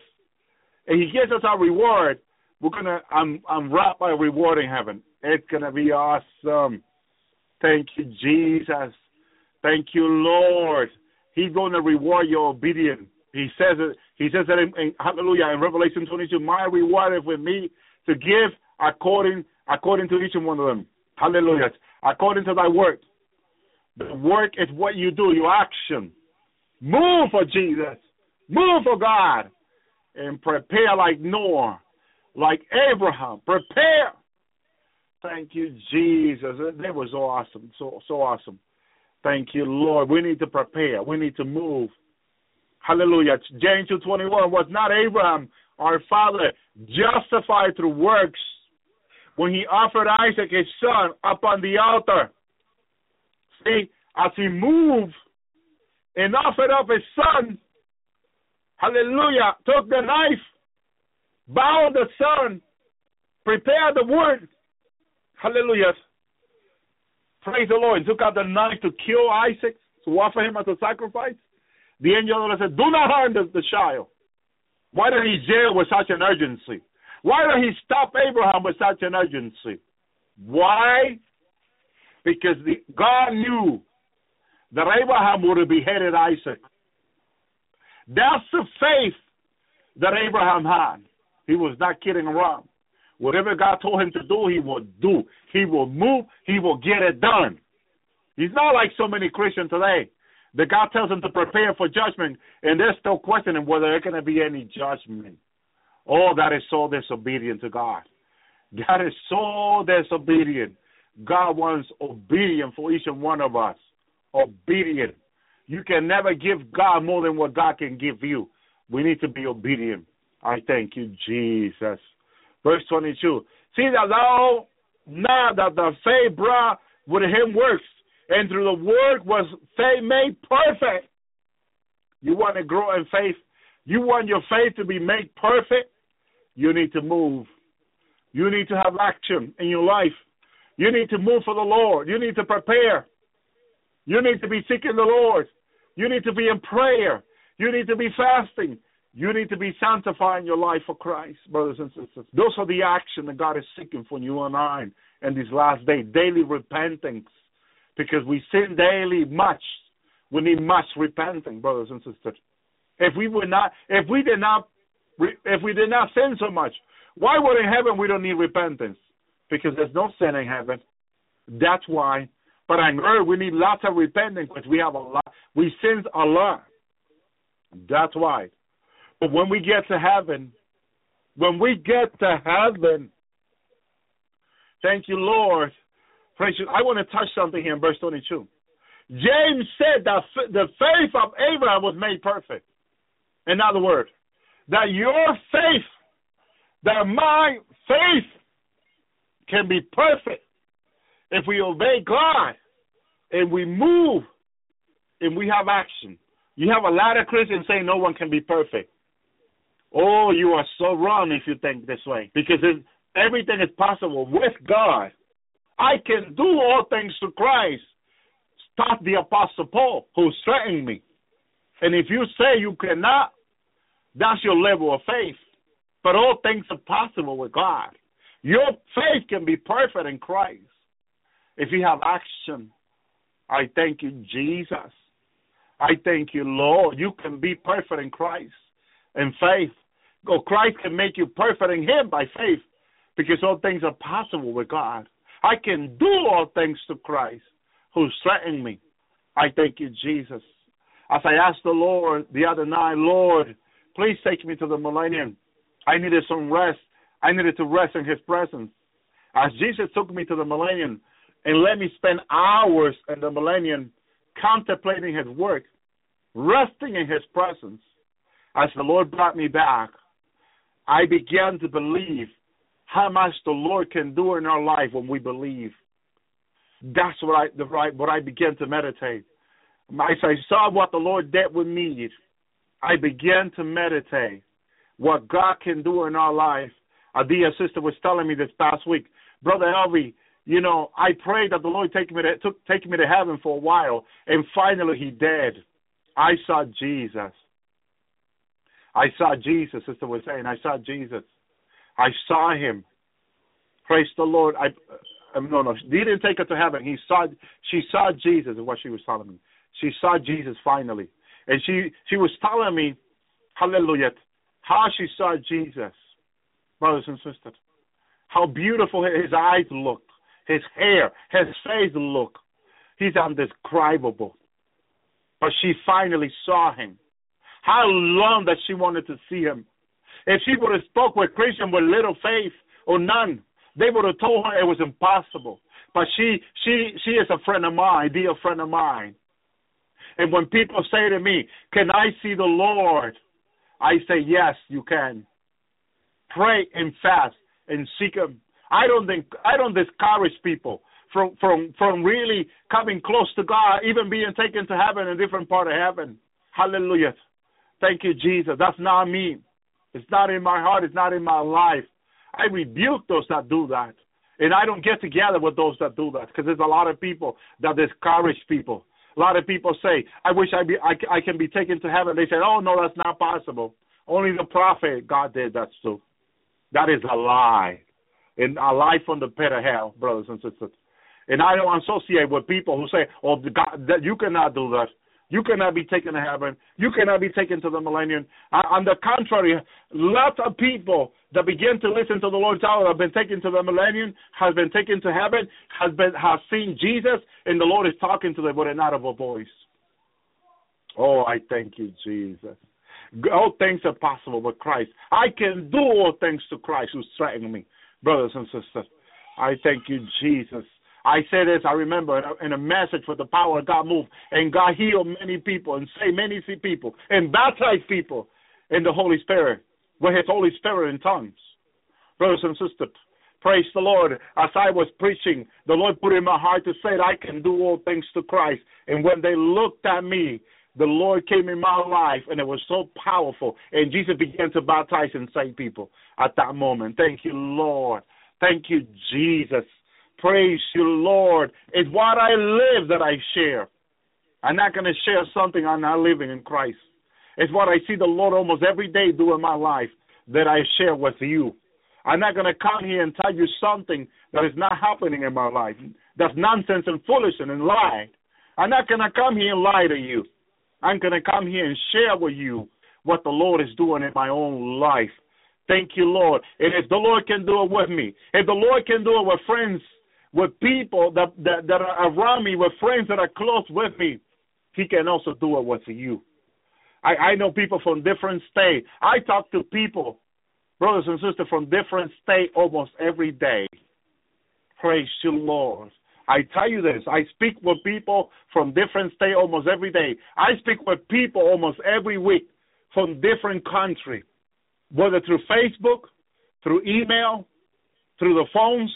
and he gives us our reward, we're gonna I'm I'm wrapped by rewarding heaven. It's gonna be awesome. Thank you, Jesus. Thank you, Lord. He's to reward your obedience. He says it. He says that in, in Hallelujah in Revelation 22. My reward is with me to give according according to each one of them. Hallelujah. According to thy work. The work is what you do, your action. Move for Jesus. Move for God. And prepare like Noah, like Abraham. Prepare. Thank you, Jesus. That was so awesome. So so awesome. Thank you, Lord. We need to prepare. We need to move. Hallelujah. James 2.21 was not Abraham, our father, justified through works when he offered Isaac his son up on the altar. See, as he moved and offered up his son, hallelujah, took the knife, bound the son, prepare the wood, hallelujah, Praise the Lord. He Took out the knife to kill Isaac, to offer him as a sacrifice. The angel of the Lord said, Do not harm the, the child. Why did he jail with such an urgency? Why did he stop Abraham with such an urgency? Why? Because the, God knew that Abraham would have beheaded Isaac. That's the faith that Abraham had. He was not kidding around. Whatever God told him to do, he will do. He will move. He will get it done. He's not like so many Christians today. That God tells them to prepare for judgment, and they're still questioning whether there's going to be any judgment. Oh, that is so disobedient to God. That is so disobedient. God wants obedience for each and one of us. Obedient. You can never give God more than what God can give you. We need to be obedient. I thank you, Jesus. Verse 22. See that thou now that the faith brought with him works, and through the work was faith made perfect. You want to grow in faith? You want your faith to be made perfect? You need to move. You need to have action in your life. You need to move for the Lord. You need to prepare. You need to be seeking the Lord. You need to be in prayer. You need to be fasting. You need to be sanctifying your life for Christ, brothers and sisters. Those are the action that God is seeking for you and I in these last days. Daily repentance. Because we sin daily much. We need much repenting, brothers and sisters. If we would not if we did not if we did not sin so much, why would in heaven we don't need repentance? Because there's no sin in heaven. That's why. But on earth we need lots of repentance because we have a lot we sin a lot. That's why. But when we get to heaven, when we get to heaven, thank you, Lord. Praise you. I want to touch something here in verse 22. James said that the faith of Abraham was made perfect. In other words, that your faith, that my faith can be perfect if we obey God and we move and we have action. You have a lot of Christians saying no one can be perfect. Oh, you are so wrong if you think this way. Because everything is possible with God. I can do all things through Christ. Stop the Apostle Paul, who threatened me. And if you say you cannot, that's your level of faith. But all things are possible with God. Your faith can be perfect in Christ if you have action. I thank you, Jesus. I thank you, Lord. You can be perfect in Christ in faith. Oh, Christ can make you perfect in Him by faith because all things are possible with God. I can do all things to Christ who strengthened me. I thank you, Jesus. As I asked the Lord the other night, Lord, please take me to the millennium. I needed some rest. I needed to rest in His presence. As Jesus took me to the millennium and let me spend hours in the millennium contemplating His work, resting in His presence, as the Lord brought me back, I began to believe how much the Lord can do in our life when we believe. That's what I the right what I began to meditate. As I saw what the Lord did with me, I began to meditate what God can do in our life. A dear sister was telling me this past week, Brother Elvi, you know, I prayed that the Lord take me to took take me to heaven for a while, and finally He did. I saw Jesus. I saw Jesus, sister was saying. I saw Jesus. I saw him. Praise the Lord. I um, no no. He didn't take her to heaven. He saw. She saw Jesus. Is what she was telling me. She saw Jesus finally, and she she was telling me, Hallelujah, how she saw Jesus, brothers and sisters. How beautiful his eyes looked, his hair, his face looked. He's undescribable. But she finally saw him. How long that she wanted to see him. If she would have spoke with Christian with little faith or none, they would have told her it was impossible. But she she she is a friend of mine, dear friend of mine. And when people say to me, Can I see the Lord? I say, Yes, you can. Pray and fast and seek him. I don't think I don't discourage people from from from really coming close to God, even being taken to heaven, a different part of heaven. Hallelujah. Thank you, Jesus. That's not me. It's not in my heart. It's not in my life. I rebuke those that do that. And I don't get together with those that do that because there's a lot of people that discourage people. A lot of people say, I wish I, be, I, I can be taken to heaven. They say, oh, no, that's not possible. Only the prophet, God did that too. That is a lie. And a lie from the pit of hell, brothers and sisters. And I don't associate with people who say, oh, God, that you cannot do that. You cannot be taken to heaven. You cannot be taken to the millennium. On the contrary, lots of people that begin to listen to the Lord's hour have been taken to the millennium, has been taken to heaven, has been has seen Jesus, and the Lord is talking to them with an audible voice. Oh, I thank you, Jesus. All things are possible with Christ. I can do all things to Christ who strengthens me, brothers and sisters. I thank you, Jesus. I say this, I remember in a, message for the power of God moved, and God healed many people and saved many people and baptized people in the Holy Spirit with His Holy Spirit in tongues. Brothers and sisters, praise the Lord. As I was preaching, the Lord put in my heart to say that I can do all things to Christ. And when they looked at me, the Lord came in my life, and it was so powerful. And Jesus began to baptize and save people at that moment. Thank you, Lord. Thank you, Jesus. Praise you, Lord. It's what I live that I share. I'm not going to share something I'm not living in Christ. It's what I see the Lord almost every day do in my life that I share with you. I'm not going to come here and tell you something that is not happening in my life. That's nonsense and foolish and lie. I'm not going to come here and lie to you. I'm going to come here and share with you what the Lord is doing in my own life. Thank you, Lord. And if the Lord can do it with me, if the Lord can do it with friends with people that, that, that are around me, with friends that are close with me, He can also do it with you. I, I know people from different states. I talk to people, brothers and sisters from different states almost every day. Praise you, Lord. I tell you this, I speak with people from different states almost every day. I speak with people almost every week from different countries, whether through Facebook, through email, through the phones,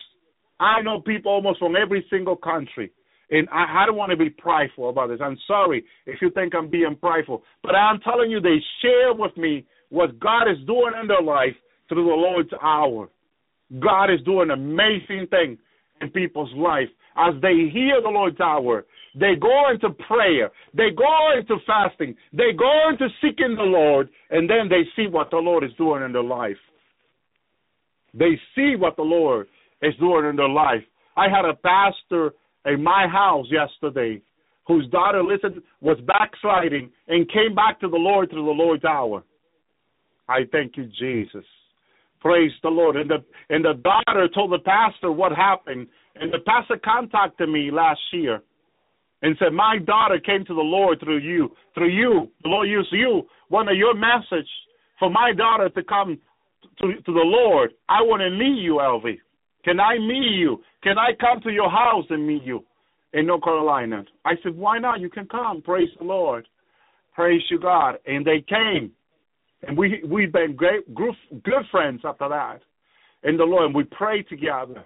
I know people almost from every single country. And I, I don't want to be prideful about this. I'm sorry if you think I'm being prideful. But I'm telling you, they share with me what God is doing in their life through the Lord's hour. God is doing amazing thing in people's life. As they hear the Lord's hour, they go into prayer, they go into fasting, they go into seeking the Lord, and then they see what the Lord is doing in their life. They see what the Lord is doing in their life. I had a pastor in my house yesterday whose daughter, listen, was backsliding and came back to the Lord through the Lord's hour. I thank you, Jesus. Praise the Lord. And the and the daughter told the pastor what happened. And the pastor contacted me last year and said, My daughter came to the Lord through you. Through you. The Lord used you. One of your message for my daughter to come to, to the Lord. I want to meet you, Elvi. Can I meet you? Can I come to your house and meet you in North Carolina? I said, Why not? You can come. Praise the Lord. Praise you, God. And they came. And we we've been great good, good friends after that in the Lord. And we prayed together.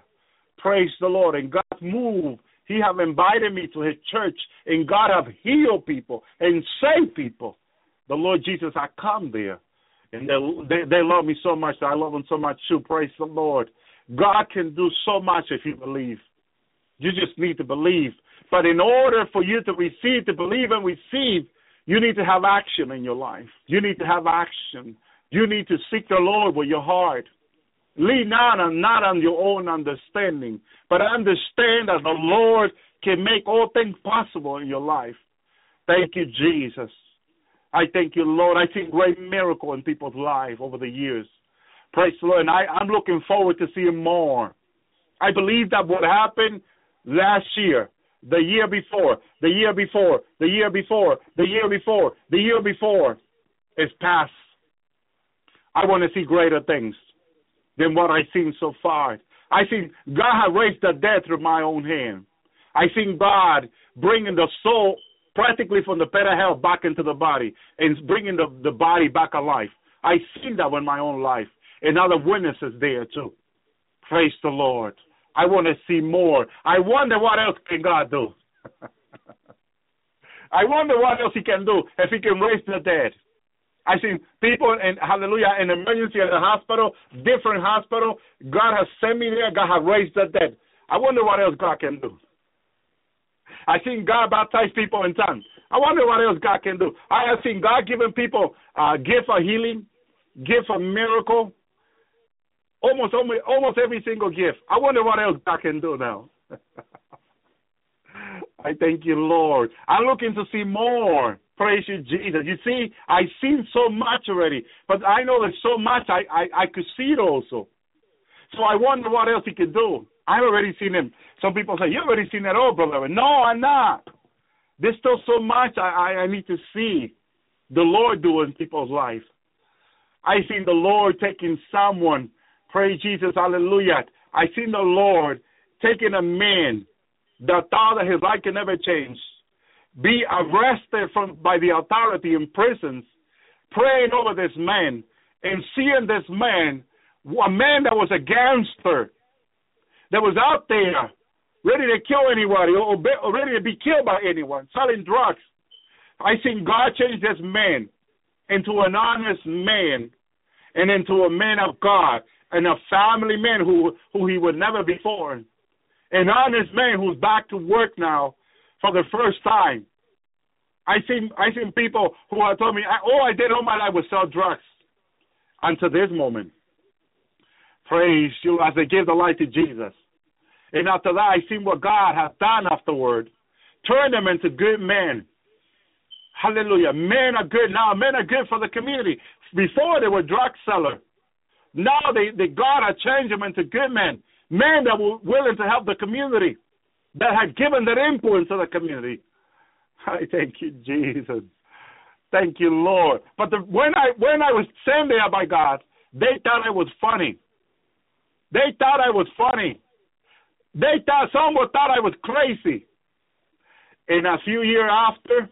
Praise the Lord. And God moved. He have invited me to his church, and God have healed people and saved people. The Lord Jesus, I come there. And they, they, they love me so much. I love them so much too. Praise the Lord. God can do so much if you believe. You just need to believe. But in order for you to receive, to believe and receive, you need to have action in your life. You need to have action. You need to seek the Lord with your heart. Lean not on not on your own understanding, but understand that the Lord can make all things possible in your life. Thank you, Jesus. I thank you, Lord. I see great miracle in people's lives over the years. Praise the Lord. And I, I'm looking forward to seeing more. I believe that what happened last year the year before, the year before, the year before, the year before, the year before is past. I want to see greater things than what I've seen so far. I think God has raised the dead through my own hand. I think God bringing the soul practically from the pit of hell back into the body and bringing the, the body back alive. I've seen that in my own life and other witnesses there too. Praise the Lord. I want to see more. I wonder what else can God do. I wonder what else He can do if He can raise the dead. I seen people in hallelujah in emergency at the hospital, different hospital. God has sent me there. God has raised the dead. I wonder what else God can do. I seen God baptize people in tongues. I wonder what else God can do. I have seen God giving people uh, gift of healing, gift of miracle, Almost, almost every single gift. I wonder what else God can do now. I thank you, Lord. I'm looking to see more. Praise you, Jesus. You see, I've seen so much already, but I know there's so much I, I, I could see it also. So I wonder what else he can do. I've already seen him. Some people say, You've already seen that all, brother. No, I'm not. There's still so much I, I, I need to see the Lord do in people's life. I've seen the Lord taking someone Praise Jesus, hallelujah. I seen the Lord taking a man that thought that his life can never change, be arrested from by the authority in prisons, praying over this man and seeing this man, a man that was a gangster, that was out there ready to kill anybody or, or ready to be killed by anyone, selling drugs. I seen God change this man into an honest man and into a man of God and a family man who who he would never before. An honest man who's back to work now for the first time. I seen I seen people who have told me, all I did all my life was sell drugs. Until this moment. Praise you as they give the light to Jesus. And after that I seen what God has done afterward. Turn them into good men. Hallelujah. Men are good now. Men are good for the community. Before they were drug sellers. Now they, they God had changed them into good men, men that were willing to help the community, that had given their influence to the community. I thank you, Jesus. Thank you, Lord. But the, when I when I was sent there by God, they thought I was funny. They thought I was funny. They thought someone thought I was crazy. And a few years after,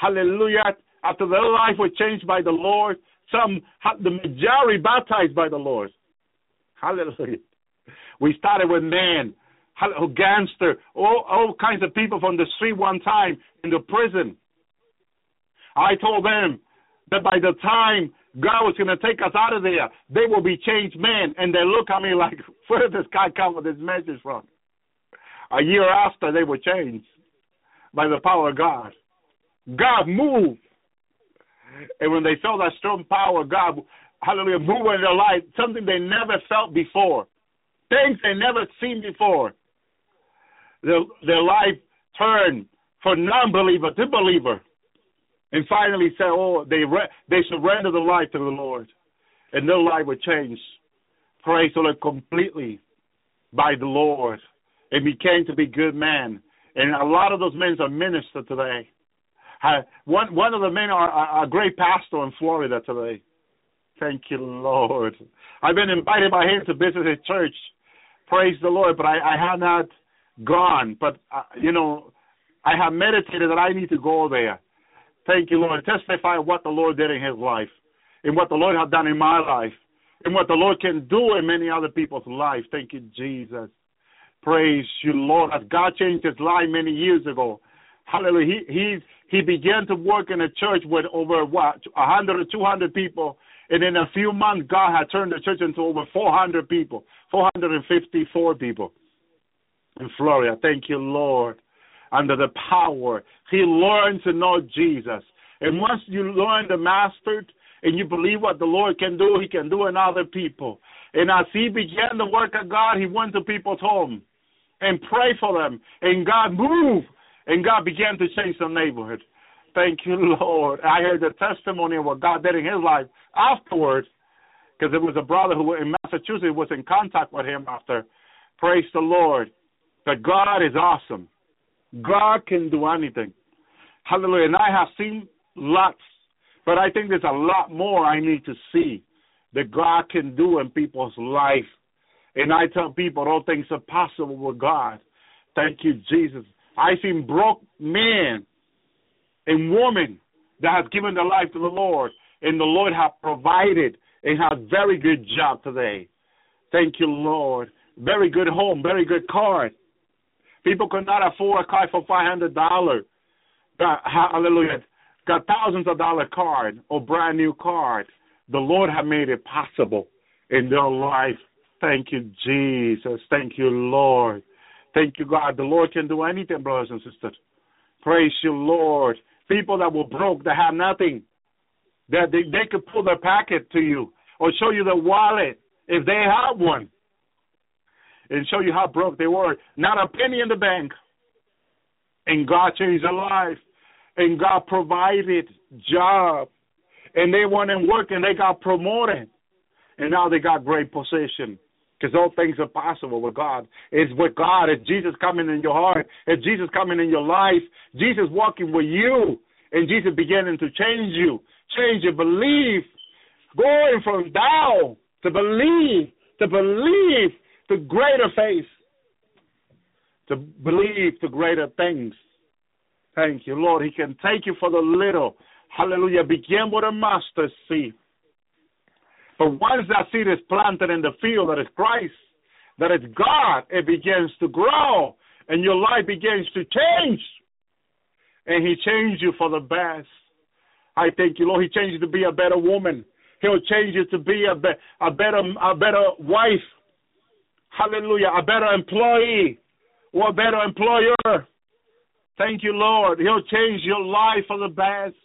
hallelujah, after their life was changed by the Lord, some, the majority baptized by the Lord. Hallelujah. We started with man, oh, gangster, all, all kinds of people from the street one time in the prison. I told them that by the time God was going to take us out of there, they will be changed men. And they look at me like, where did this guy come with this message from? A year after, they were changed by the power of God. God moved and when they felt that strong power of God, hallelujah, moving in their life, something they never felt before, things they never seen before, their, their life turned, from non-believer to believer, and finally said, "Oh, they re- they surrender the life to the Lord, and their life would change." Praise the Lord completely by the Lord, and became to be good men. And a lot of those men are ministers today. One one of the men are a great pastor in Florida today. Thank you, Lord. I've been invited by him to visit his church. Praise the Lord, but I, I have not gone. But uh, you know, I have meditated that I need to go there. Thank you, Lord. Testify what the Lord did in his life, and what the Lord has done in my life, and what the Lord can do in many other people's life. Thank you, Jesus. Praise you, Lord. As God changed his life many years ago. Hallelujah. He he he began to work in a church with over what a hundred or two hundred people, and in a few months, God had turned the church into over four hundred people, four hundred and fifty-four people in Florida. Thank you, Lord. Under the power, he learned to know Jesus, and once you learn the master and you believe what the Lord can do, He can do in other people. And as he began the work of God, he went to people's home and prayed for them, and God moved and God began to change the neighborhood. Thank you, Lord. I heard the testimony of what God did in his life afterwards, because there was a brother who in Massachusetts was in contact with him after. Praise the Lord. That God is awesome. God can do anything. Hallelujah. And I have seen lots, but I think there's a lot more I need to see that God can do in people's life. And I tell people all things are possible with God. Thank you, Jesus. I've seen broke men and women that have given their life to the Lord, and the Lord have provided and have very good job today. Thank you, Lord. Very good home, very good car. People could not afford a car for five hundred dollars. Hallelujah. Got thousands of dollar card or brand new card. The Lord have made it possible in their life. Thank you, Jesus. Thank you, Lord. Thank you, God. The Lord can do anything, brothers and sisters. Praise you, Lord. People that were broke, that have nothing, that they, they could pull their packet to you or show you their wallet if they have one and show you how broke they were. Not a penny in the bank. And God changed their life. And God provided job. And they went and worked and they got promoted. And now they got great position because all things are possible with God. It's with God. It's Jesus coming in your heart. It's Jesus coming in your life. Jesus walking with you. And Jesus beginning to change you. Change your belief. Going from doubt to believe, to believe to greater faith, to believe to greater things. Thank you, Lord. He can take you for the little. Hallelujah. Begin with a mustard seed. But once that seed is planted in the field that is Christ, that is God, it begins to grow and your life begins to change. And He changed you for the best. I thank you, Lord. He changed you to be a better woman. He'll change you to be a, be- a better a better wife. Hallelujah. A better employee or a better employer. Thank you, Lord. He'll change your life for the best,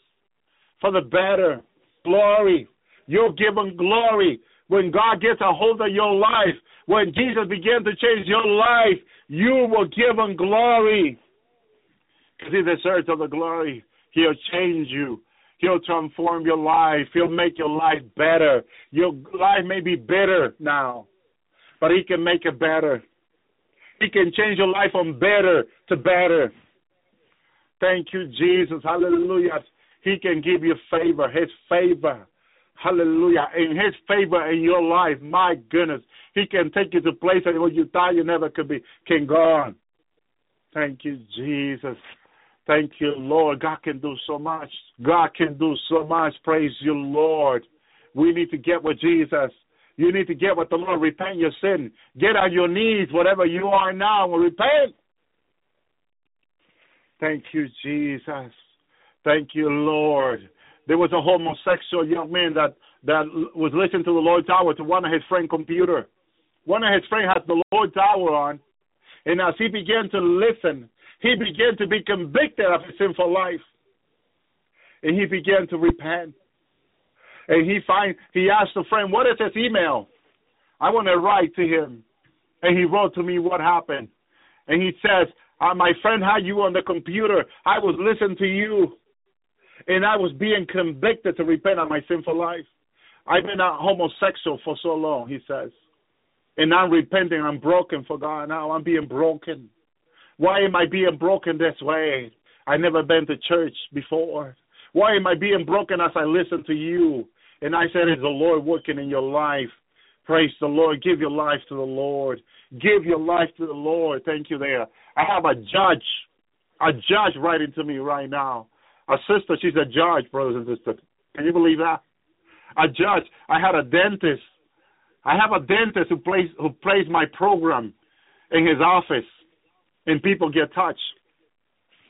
for the better. Glory. You'll give him glory. When God gets a hold of your life, when Jesus begins to change your life, you will give him glory. Because he deserves all the glory. He'll change you. He'll transform your life. He'll make your life better. Your life may be bitter now, but he can make it better. He can change your life from better to better. Thank you, Jesus. Hallelujah. He can give you favor, his favor. Hallelujah. In his favor in your life, my goodness, he can take you to places where you thought you never could be, can go on. Thank you, Jesus. Thank you, Lord. God can do so much. God can do so much. Praise you, Lord. We need to get with Jesus. You need to get with the Lord. Repent your sin. Get on your knees, whatever you are now, and repent. Thank you, Jesus. Thank you, Lord there was a homosexual young man that that was listening to the Lord's Hour to one of his friend computer. One of his friend had the Lord's Hour on, and as he began to listen, he began to be convicted of his sinful life, and he began to repent. And he find he asked the friend, "What is his email? I want to write to him." And he wrote to me what happened, and he says, Uh, my friend had you on the computer. I was listening to you, and I was being convicted to repent of my sinful life. I've been a homosexual for so long, he says. And I'm repenting. I'm broken for God now. I'm being broken. Why am I being broken this way? I never been to church before. Why am I being broken as I listen to you? And I said, Is the Lord working in your life? Praise the Lord. Give your life to the Lord. Give your life to the Lord. Thank you there. I have a judge, a judge writing to me right now. A sister, she's a judge, brothers and sisters. Can you believe that? A judge. I had a dentist. I have a dentist who plays who plays my program in his office, and people get touched.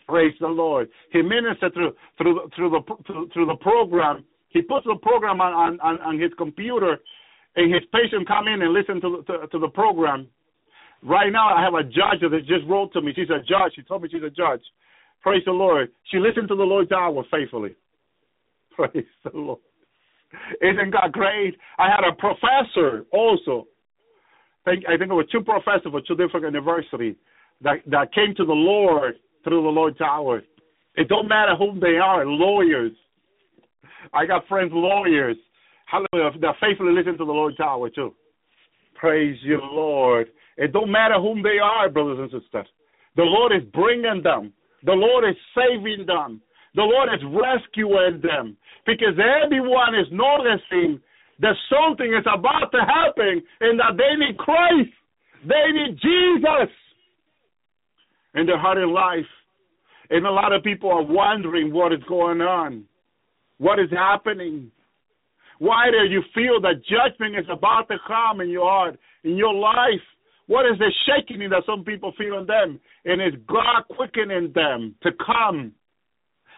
Praise the Lord. He ministered through through through the through, through the program. He puts the program on, on on his computer, and his patient come in and listen to to, to the program. Right now, I have a judge that just wrote to me. She's a judge. She told me she's a judge. Praise the Lord. She listened to the Lord's hour faithfully. Praise the Lord. Isn't God great? I had a professor also. I think, it was two professors for two different universities that that came to the Lord through the Lord's hour. It don't matter whom they are, lawyers. I got friends lawyers. Hallelujah. That faithfully listen to the Lord's hour too. Praise you, Lord. It don't matter whom they are, brothers and sisters. The Lord is bringing them. The Lord is saving them. The Lord is rescuing them because everyone is noticing that something is about to happen and that they need Christ. They need Jesus in their heart and life. And a lot of people are wondering what is going on, what is happening. Why do you feel that judgment is about to come in your heart, in your life? What is the shaking that some people feel in them? And is God quickening them to come?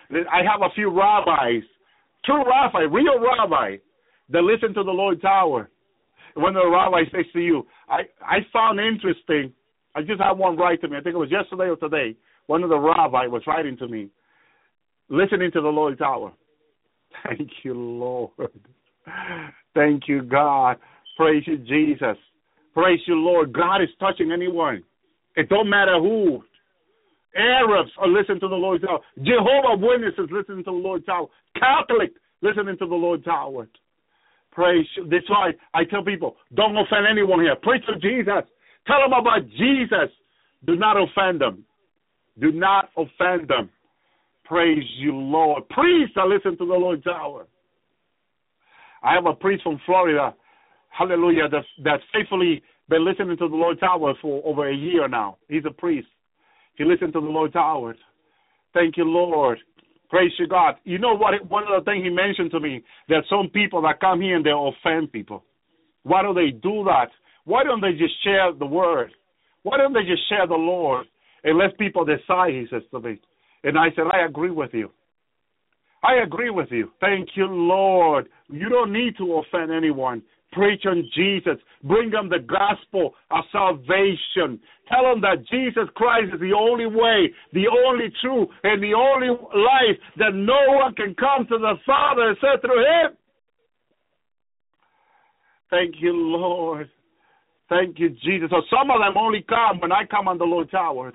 I have a few rabbis, true rabbi, real rabbi, that listen to the Lord's hour. When the rabbi says to you, I, I found interesting, I just had one write to me, I think it was yesterday or today, one of the rabbi was writing to me, listening to the Lord's hour. Thank you, Lord. Thank you, God. Praise you, Jesus. Praise you, Lord. God is touching anyone. It don't matter who. Arabs are listening to the Lord's hour. Jehovah Witnesses listening to the Lord's hour. Catholic listening to the Lord's hour. Praise. You. That's why I tell people, don't offend anyone here. Preach to Jesus. Tell them about Jesus. Do not offend them. Do not offend them. Praise you, Lord. Priests are listening to the Lord's hour. I have a priest from Florida hallelujah, that's, faithfully been listening to the Lord's hour for over a year now. He's a priest. He listened to the Lord's hour. Thank you, Lord. Praise you, God. You know what? One of the things he mentioned to me that some people that come here and they offend people. Why do they do that? Why don't they just share the word? Why don't they just share the Lord and let people decide? He says to me, and I said, I agree with you. I agree with you. Thank you, Lord. You don't need to offend anyone. Preach on Jesus. Bring them the gospel of salvation. Tell them that Jesus Christ is the only way, the only truth, and the only life that no one can come to the Father except through Him. Thank you, Lord. Thank you, Jesus. So some of them only come when I come on the Lord's hours.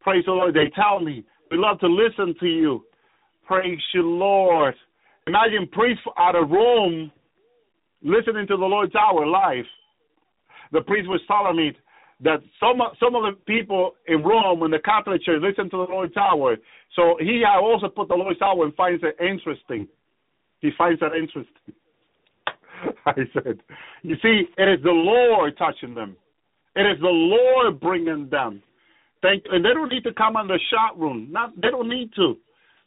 Praise the Lord. They tell me, we love to listen to you. Praise you, Lord. Imagine priests out of Rome listening to the Lord's hour live. The priest was telling me that some some of the people in Rome in the Catholic Church listen to the Lord's hour. So he also put the Lord's hour and finds it interesting. He finds that interesting. I said, you see, it is the Lord touching them. It is the Lord bringing them. Thank, and they don't need to come on the chat room. Not, they don't need to.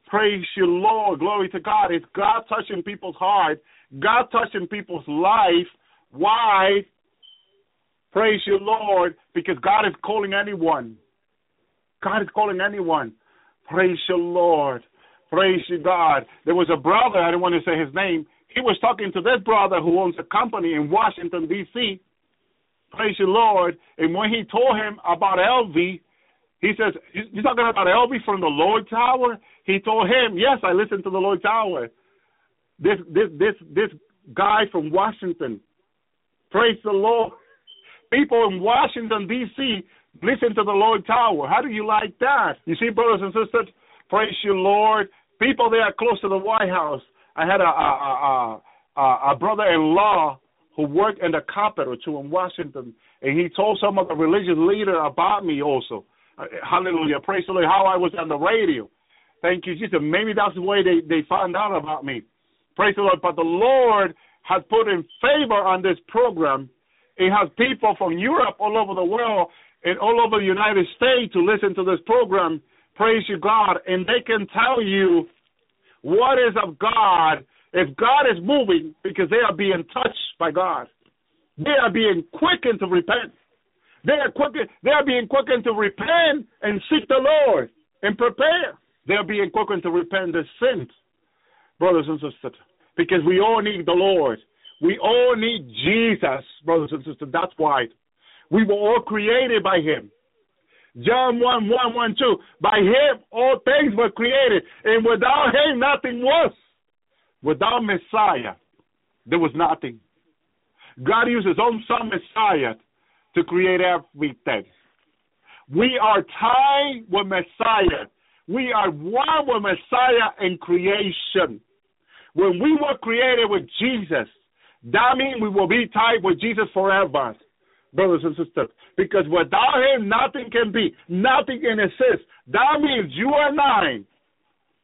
Praise you, Lord. Glory to God. It's God touching people's heart God touching people's life. Why? Praise you, Lord, because God is calling anyone. God is calling anyone. Praise you, Lord. Praise you, God. There was a brother, I don't want to say his name. He was talking to this brother who owns a company in Washington, D.C. Praise you, Lord. And when he told him about Elvi, he says, You're talking about Elvi from the Lord's Hour? He told him, Yes, I listened to the Lord's Hour. This this this this guy from Washington. Praise the Lord. People in Washington D.C. listen to the Lord's Hour. How do you like that? You see, brothers and sisters, praise you, Lord. People there close to the White House. I had a a, a, a, a brother-in-law who worked in the Capitol too in Washington, and he told some of the religious leader about me also. Uh, hallelujah, praise the Lord. How I was on the radio. Thank you, Jesus. Maybe that's the way they they found out about me. Praise the Lord. But the Lord has put in favor on this program. It has people from Europe all over the world and all over the United States to listen to this program. Praise you, God. And they can tell you what is of God if God is moving because they are being touched by God. They are being quickened to repent. They are quicken, they are being quickened to repent and seek the Lord and prepare. They are being quickened to repent their sins, brothers and sisters because we all need the Lord. We all need Jesus, brothers and sisters. That's why we were all created by Him. John 1 1 1 2. By Him, all things were created, and without Him, nothing was. Without Messiah, there was nothing. God used His own Son, Messiah, to create everything. We are tied with Messiah. We are one with Messiah in creation. When we were created with Jesus, that means we will be tied with Jesus forever, brothers and sisters. Because without Him, nothing can be, nothing can exist. That means you and I,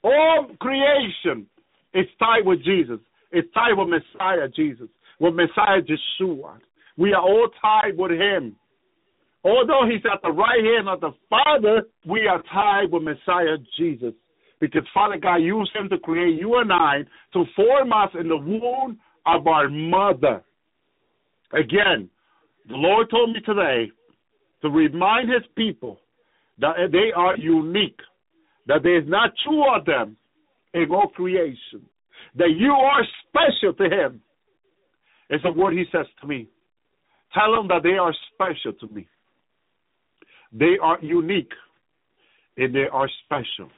all creation, is tied with Jesus. It's tied with Messiah Jesus, with Messiah Yeshua. We are all tied with Him. Although He's at the right hand of the Father, we are tied with Messiah Jesus because Father God used him to create you and I to form us in the womb of our mother. Again, the Lord told me today to remind his people that they are unique, that there is not two of them in all creation, that you are special to him. It's a word he says to me. Tell them that they are special to me. They are unique and they are special.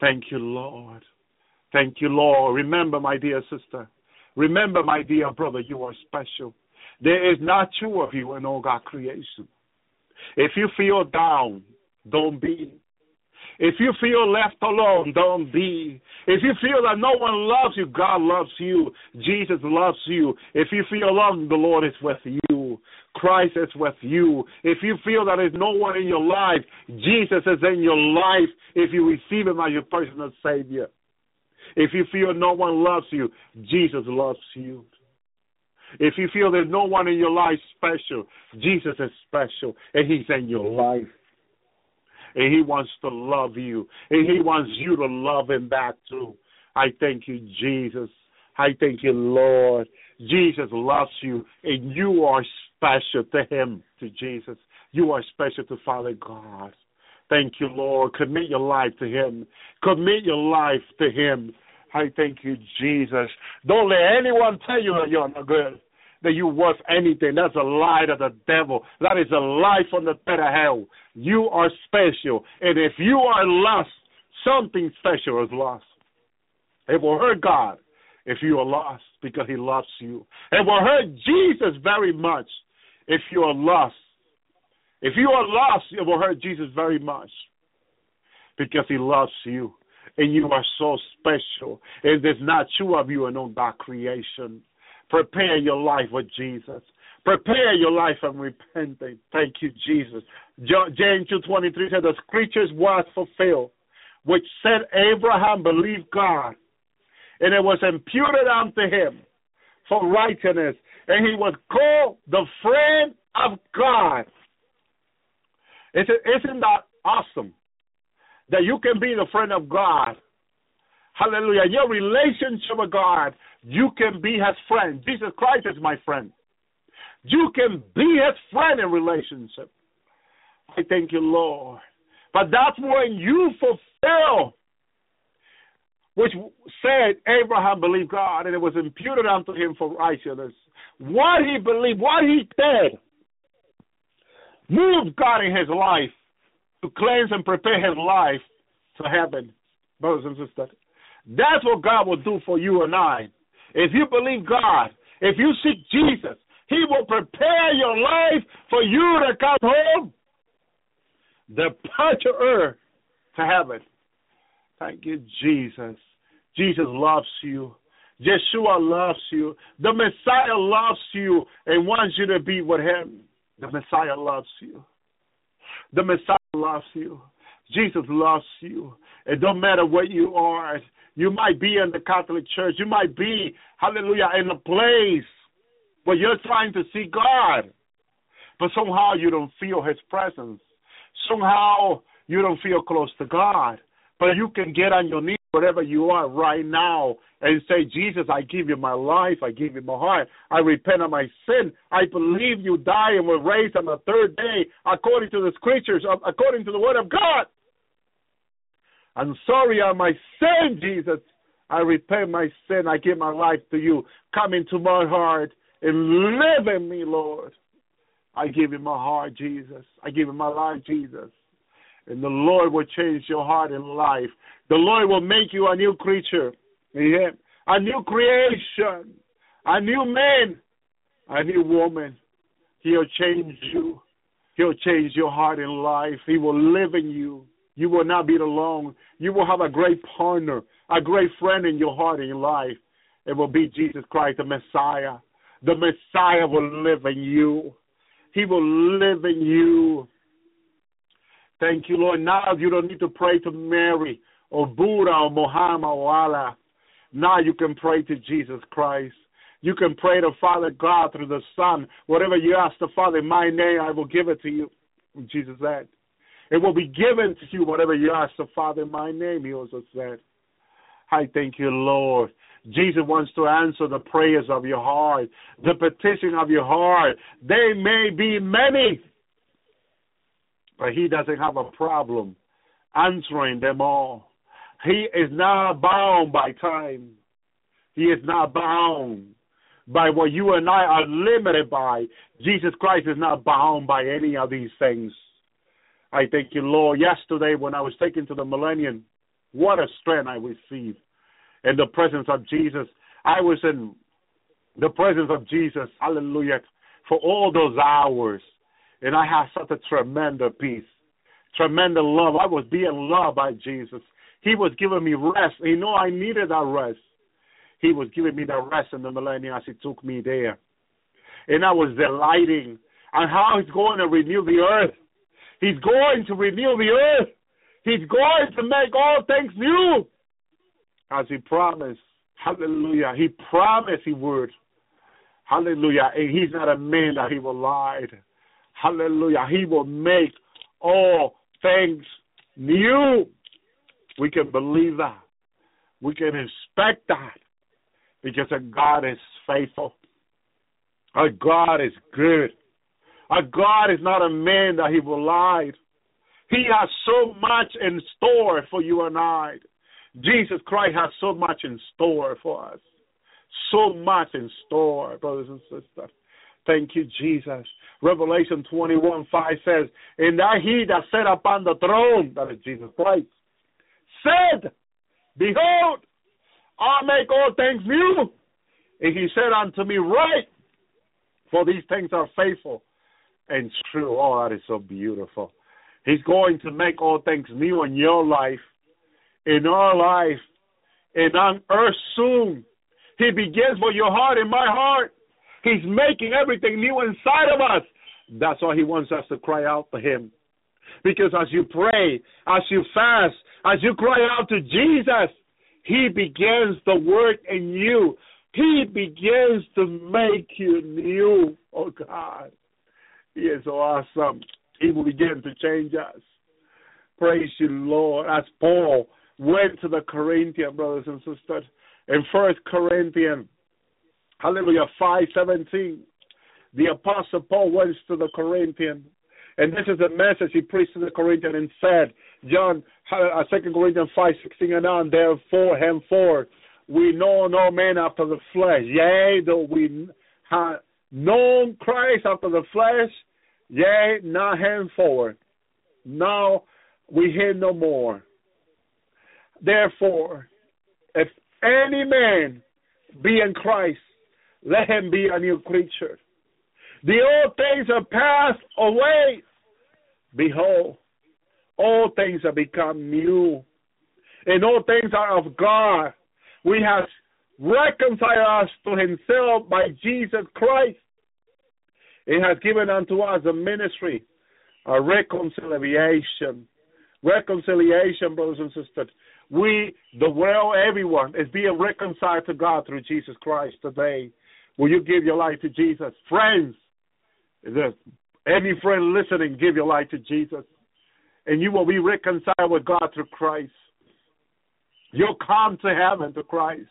Thank you, Lord. Thank you, Lord. Remember, my dear sister. Remember, my dear brother, you are special. There is not two of you in all God creation. If you feel down, don't be. If you feel left alone, don't be. If you feel that no one loves you, God loves you. Jesus loves you. If you feel alone, the Lord is with you. Christ is with you. If you feel that there's no one in your life, Jesus is in your life if you receive Him as your personal Savior. If you feel no one loves you, Jesus loves you. If you feel there's no one in your life special, Jesus is special and He's in your life. And He wants to love you. And He wants you to love Him back too. I thank you, Jesus. I thank you, Lord. Jesus loves you and you are special to Him, to Jesus. You are special to Father God. Thank you, Lord. Commit your life to Him. Commit your life to Him. I thank you, Jesus. Don't let anyone tell you that you're not good, that you're worth anything. That's a lie of the devil. That is a lie from the pit of hell. You are special. And if you are lost, something special is lost. It will hurt God if you are lost because He loves you. It will hurt Jesus very much if you are lost. If you are lost, it will hurt Jesus very much because he loves you and you are so special. And there's not two of you in all God creation. Prepare your life with Jesus. Prepare your life and repenting. Thank you, Jesus. James 2.23 said, the scriptures was fulfilled, which said Abraham believed God, and it was imputed unto him for righteousness, and he was called the friend of God. Isn't that awesome? That you can be the friend of God. Hallelujah. Your relationship with God, you can be his friend. Jesus Christ is my friend. You can be his friend in relationship. I thank you, Lord. But that's when you fulfill which said Abraham believed God and it was imputed unto him for righteousness. What he believed, what he did, moved God in his life to cleanse and prepare his life to heaven, brothers and sisters. That's what God will do for you and I. If you believe God, if you seek Jesus, He will prepare your life for you to come home departure to heaven. Thank you, Jesus. Jesus loves you. Yeshua loves you. The Messiah loves you and wants you to be with him. The Messiah loves you. The Messiah loves you. Jesus loves you. It don't matter what you are. You might be in the Catholic Church. You might be, hallelujah, in a place where you're trying to see God. But somehow you don't feel his presence. Somehow you don't feel close to God. But you can get on your knees wherever you are right now and say, Jesus, I give you my life. I give you my heart. I repent of my sin. I believe you died and were raised on the third day according to the scriptures, uh, according to the word of God. I'm sorry on my sin, Jesus. I repent my sin. I give my life to you. Come into my heart and live in me, Lord. I give you my heart, Jesus. I give you my life, Jesus. And the Lord will change your heart and life. The Lord will make you a new creature. Yeah. A new creation. A new man. A new woman. He'll change you. He'll change your heart and life. He will live in you. You will not be alone. You will have a great partner, a great friend in your heart and your life. It will be Jesus Christ, the Messiah. The Messiah will live in you. He will live in you. Thank you, Lord. Now you don't need to pray to Mary or Buddha or Muhammad or Allah. Now you can pray to Jesus Christ. You can pray to Father God through the Son. Whatever you ask the Father in my name, I will give it to you. Jesus said. It will be given to you whatever you ask the Father in my name, he also said. I thank you, Lord. Jesus wants to answer the prayers of your heart, the petition of your heart. They may be many, but he doesn't have a problem answering them all. He is not bound by time. He is not bound by what you and I are limited by. Jesus Christ is not bound by any of these things. I thank you, Lord. Yesterday, when I was taken to the millennium, what a strength I received in the presence of Jesus. I was in the presence of Jesus, hallelujah, for all those hours. And I had such a tremendous peace, tremendous love. I was being loved by Jesus. He was giving me rest. You know, I needed that rest. He was giving me that rest in the millennium as He took me there. And I was delighting on how He's going to renew the earth. He's going to renew the earth. He's going to make all things new. As he promised. Hallelujah. He promised he would. Hallelujah. And he's not a man that he will lie. Hallelujah. He will make all things new. We can believe that. We can expect that. Because our God is faithful. Our God is good. Our God is not a man that he will lie. He has so much in store for you and I. Jesus Christ has so much in store for us. So much in store, brothers and sisters. Thank you, Jesus. Revelation 21 5 says, And that he that sat upon the throne, that is Jesus Christ, said, Behold, I make all things new. And he said unto me, Right, for these things are faithful and true. Oh, that is so beautiful. He's going to make all things new in your life, in our life, and on earth soon. He begins with your heart and my heart. He's making everything new inside of us. That's why he wants us to cry out to him. Because as you pray, as you fast, as you cry out to Jesus, he begins the work in you. He begins to make you new, oh God. He is so awesome. He will begin to change us. Praise you, Lord. As Paul went to the Corinthian brothers and sisters in First Corinthians, Hallelujah, five seventeen. The apostle Paul went to the Corinthian, and this is the message he preached to the Corinthian and said, John, uh, Second Corinthians five sixteen and on. Therefore, henceforth, we know no man after the flesh. Yea, though we have known Christ after the flesh, yea, not henceforth. Now we hear no more. Therefore, if any man be in Christ, let him be a new creature. The old things are passed away. Behold, all things have become new. And all things are of God. We have reconciled us to himself by Jesus Christ. He has given unto us a ministry, a reconciliation. Reconciliation, brothers and sisters. We, the world, everyone is being reconciled to God through Jesus Christ today. Will you give your life to Jesus? Friends, is there any friend listening, give your life to Jesus. And you will be reconciled with God through Christ. You'll come to heaven to Christ.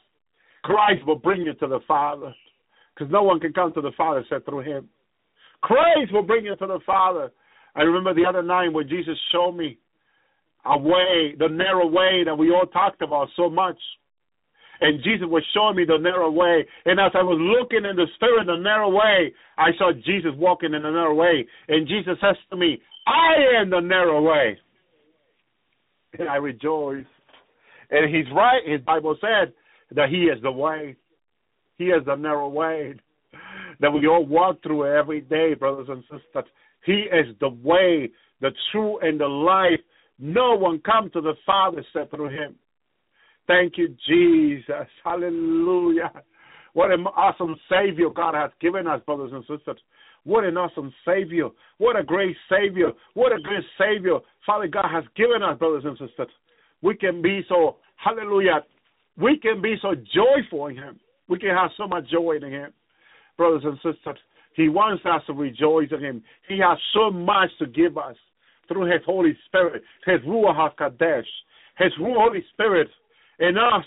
Christ will bring you to the Father. Because no one can come to the Father except through Him. Christ will bring you to the Father. I remember the other night when Jesus showed me a way, the narrow way that we all talked about so much. And Jesus was showing me the narrow way. And as I was looking in the spirit, the narrow way, I saw Jesus walking in the narrow way. And Jesus says to me, I am the narrow way. And I rejoice. And he's right. His Bible said that he is the way. He is the narrow way that we all walk through every day, brothers and sisters. He is the way, the truth, and the life. No one come to the Father except through him. Thank you, Jesus. Hallelujah. What an awesome Savior God has given us, brothers and sisters. What an awesome Savior. What a great Savior. What a great Savior Father God has given us, brothers and sisters. We can be so, hallelujah, we can be so joyful in Him. We can have so much joy in Him, brothers and sisters. He wants us to rejoice in Him. He has so much to give us through His Holy Spirit, His Ruach HaKadosh, His Holy Spirit in us,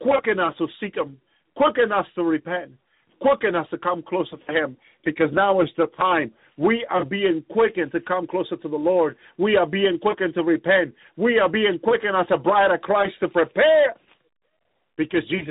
quicken us to seek Him, quicken us to repent, quicken us to come closer to Him, because now is the time. We are being quickened to come closer to the Lord. We are being quickened to repent. We are being quickened as a bride of Christ to prepare, because Jesus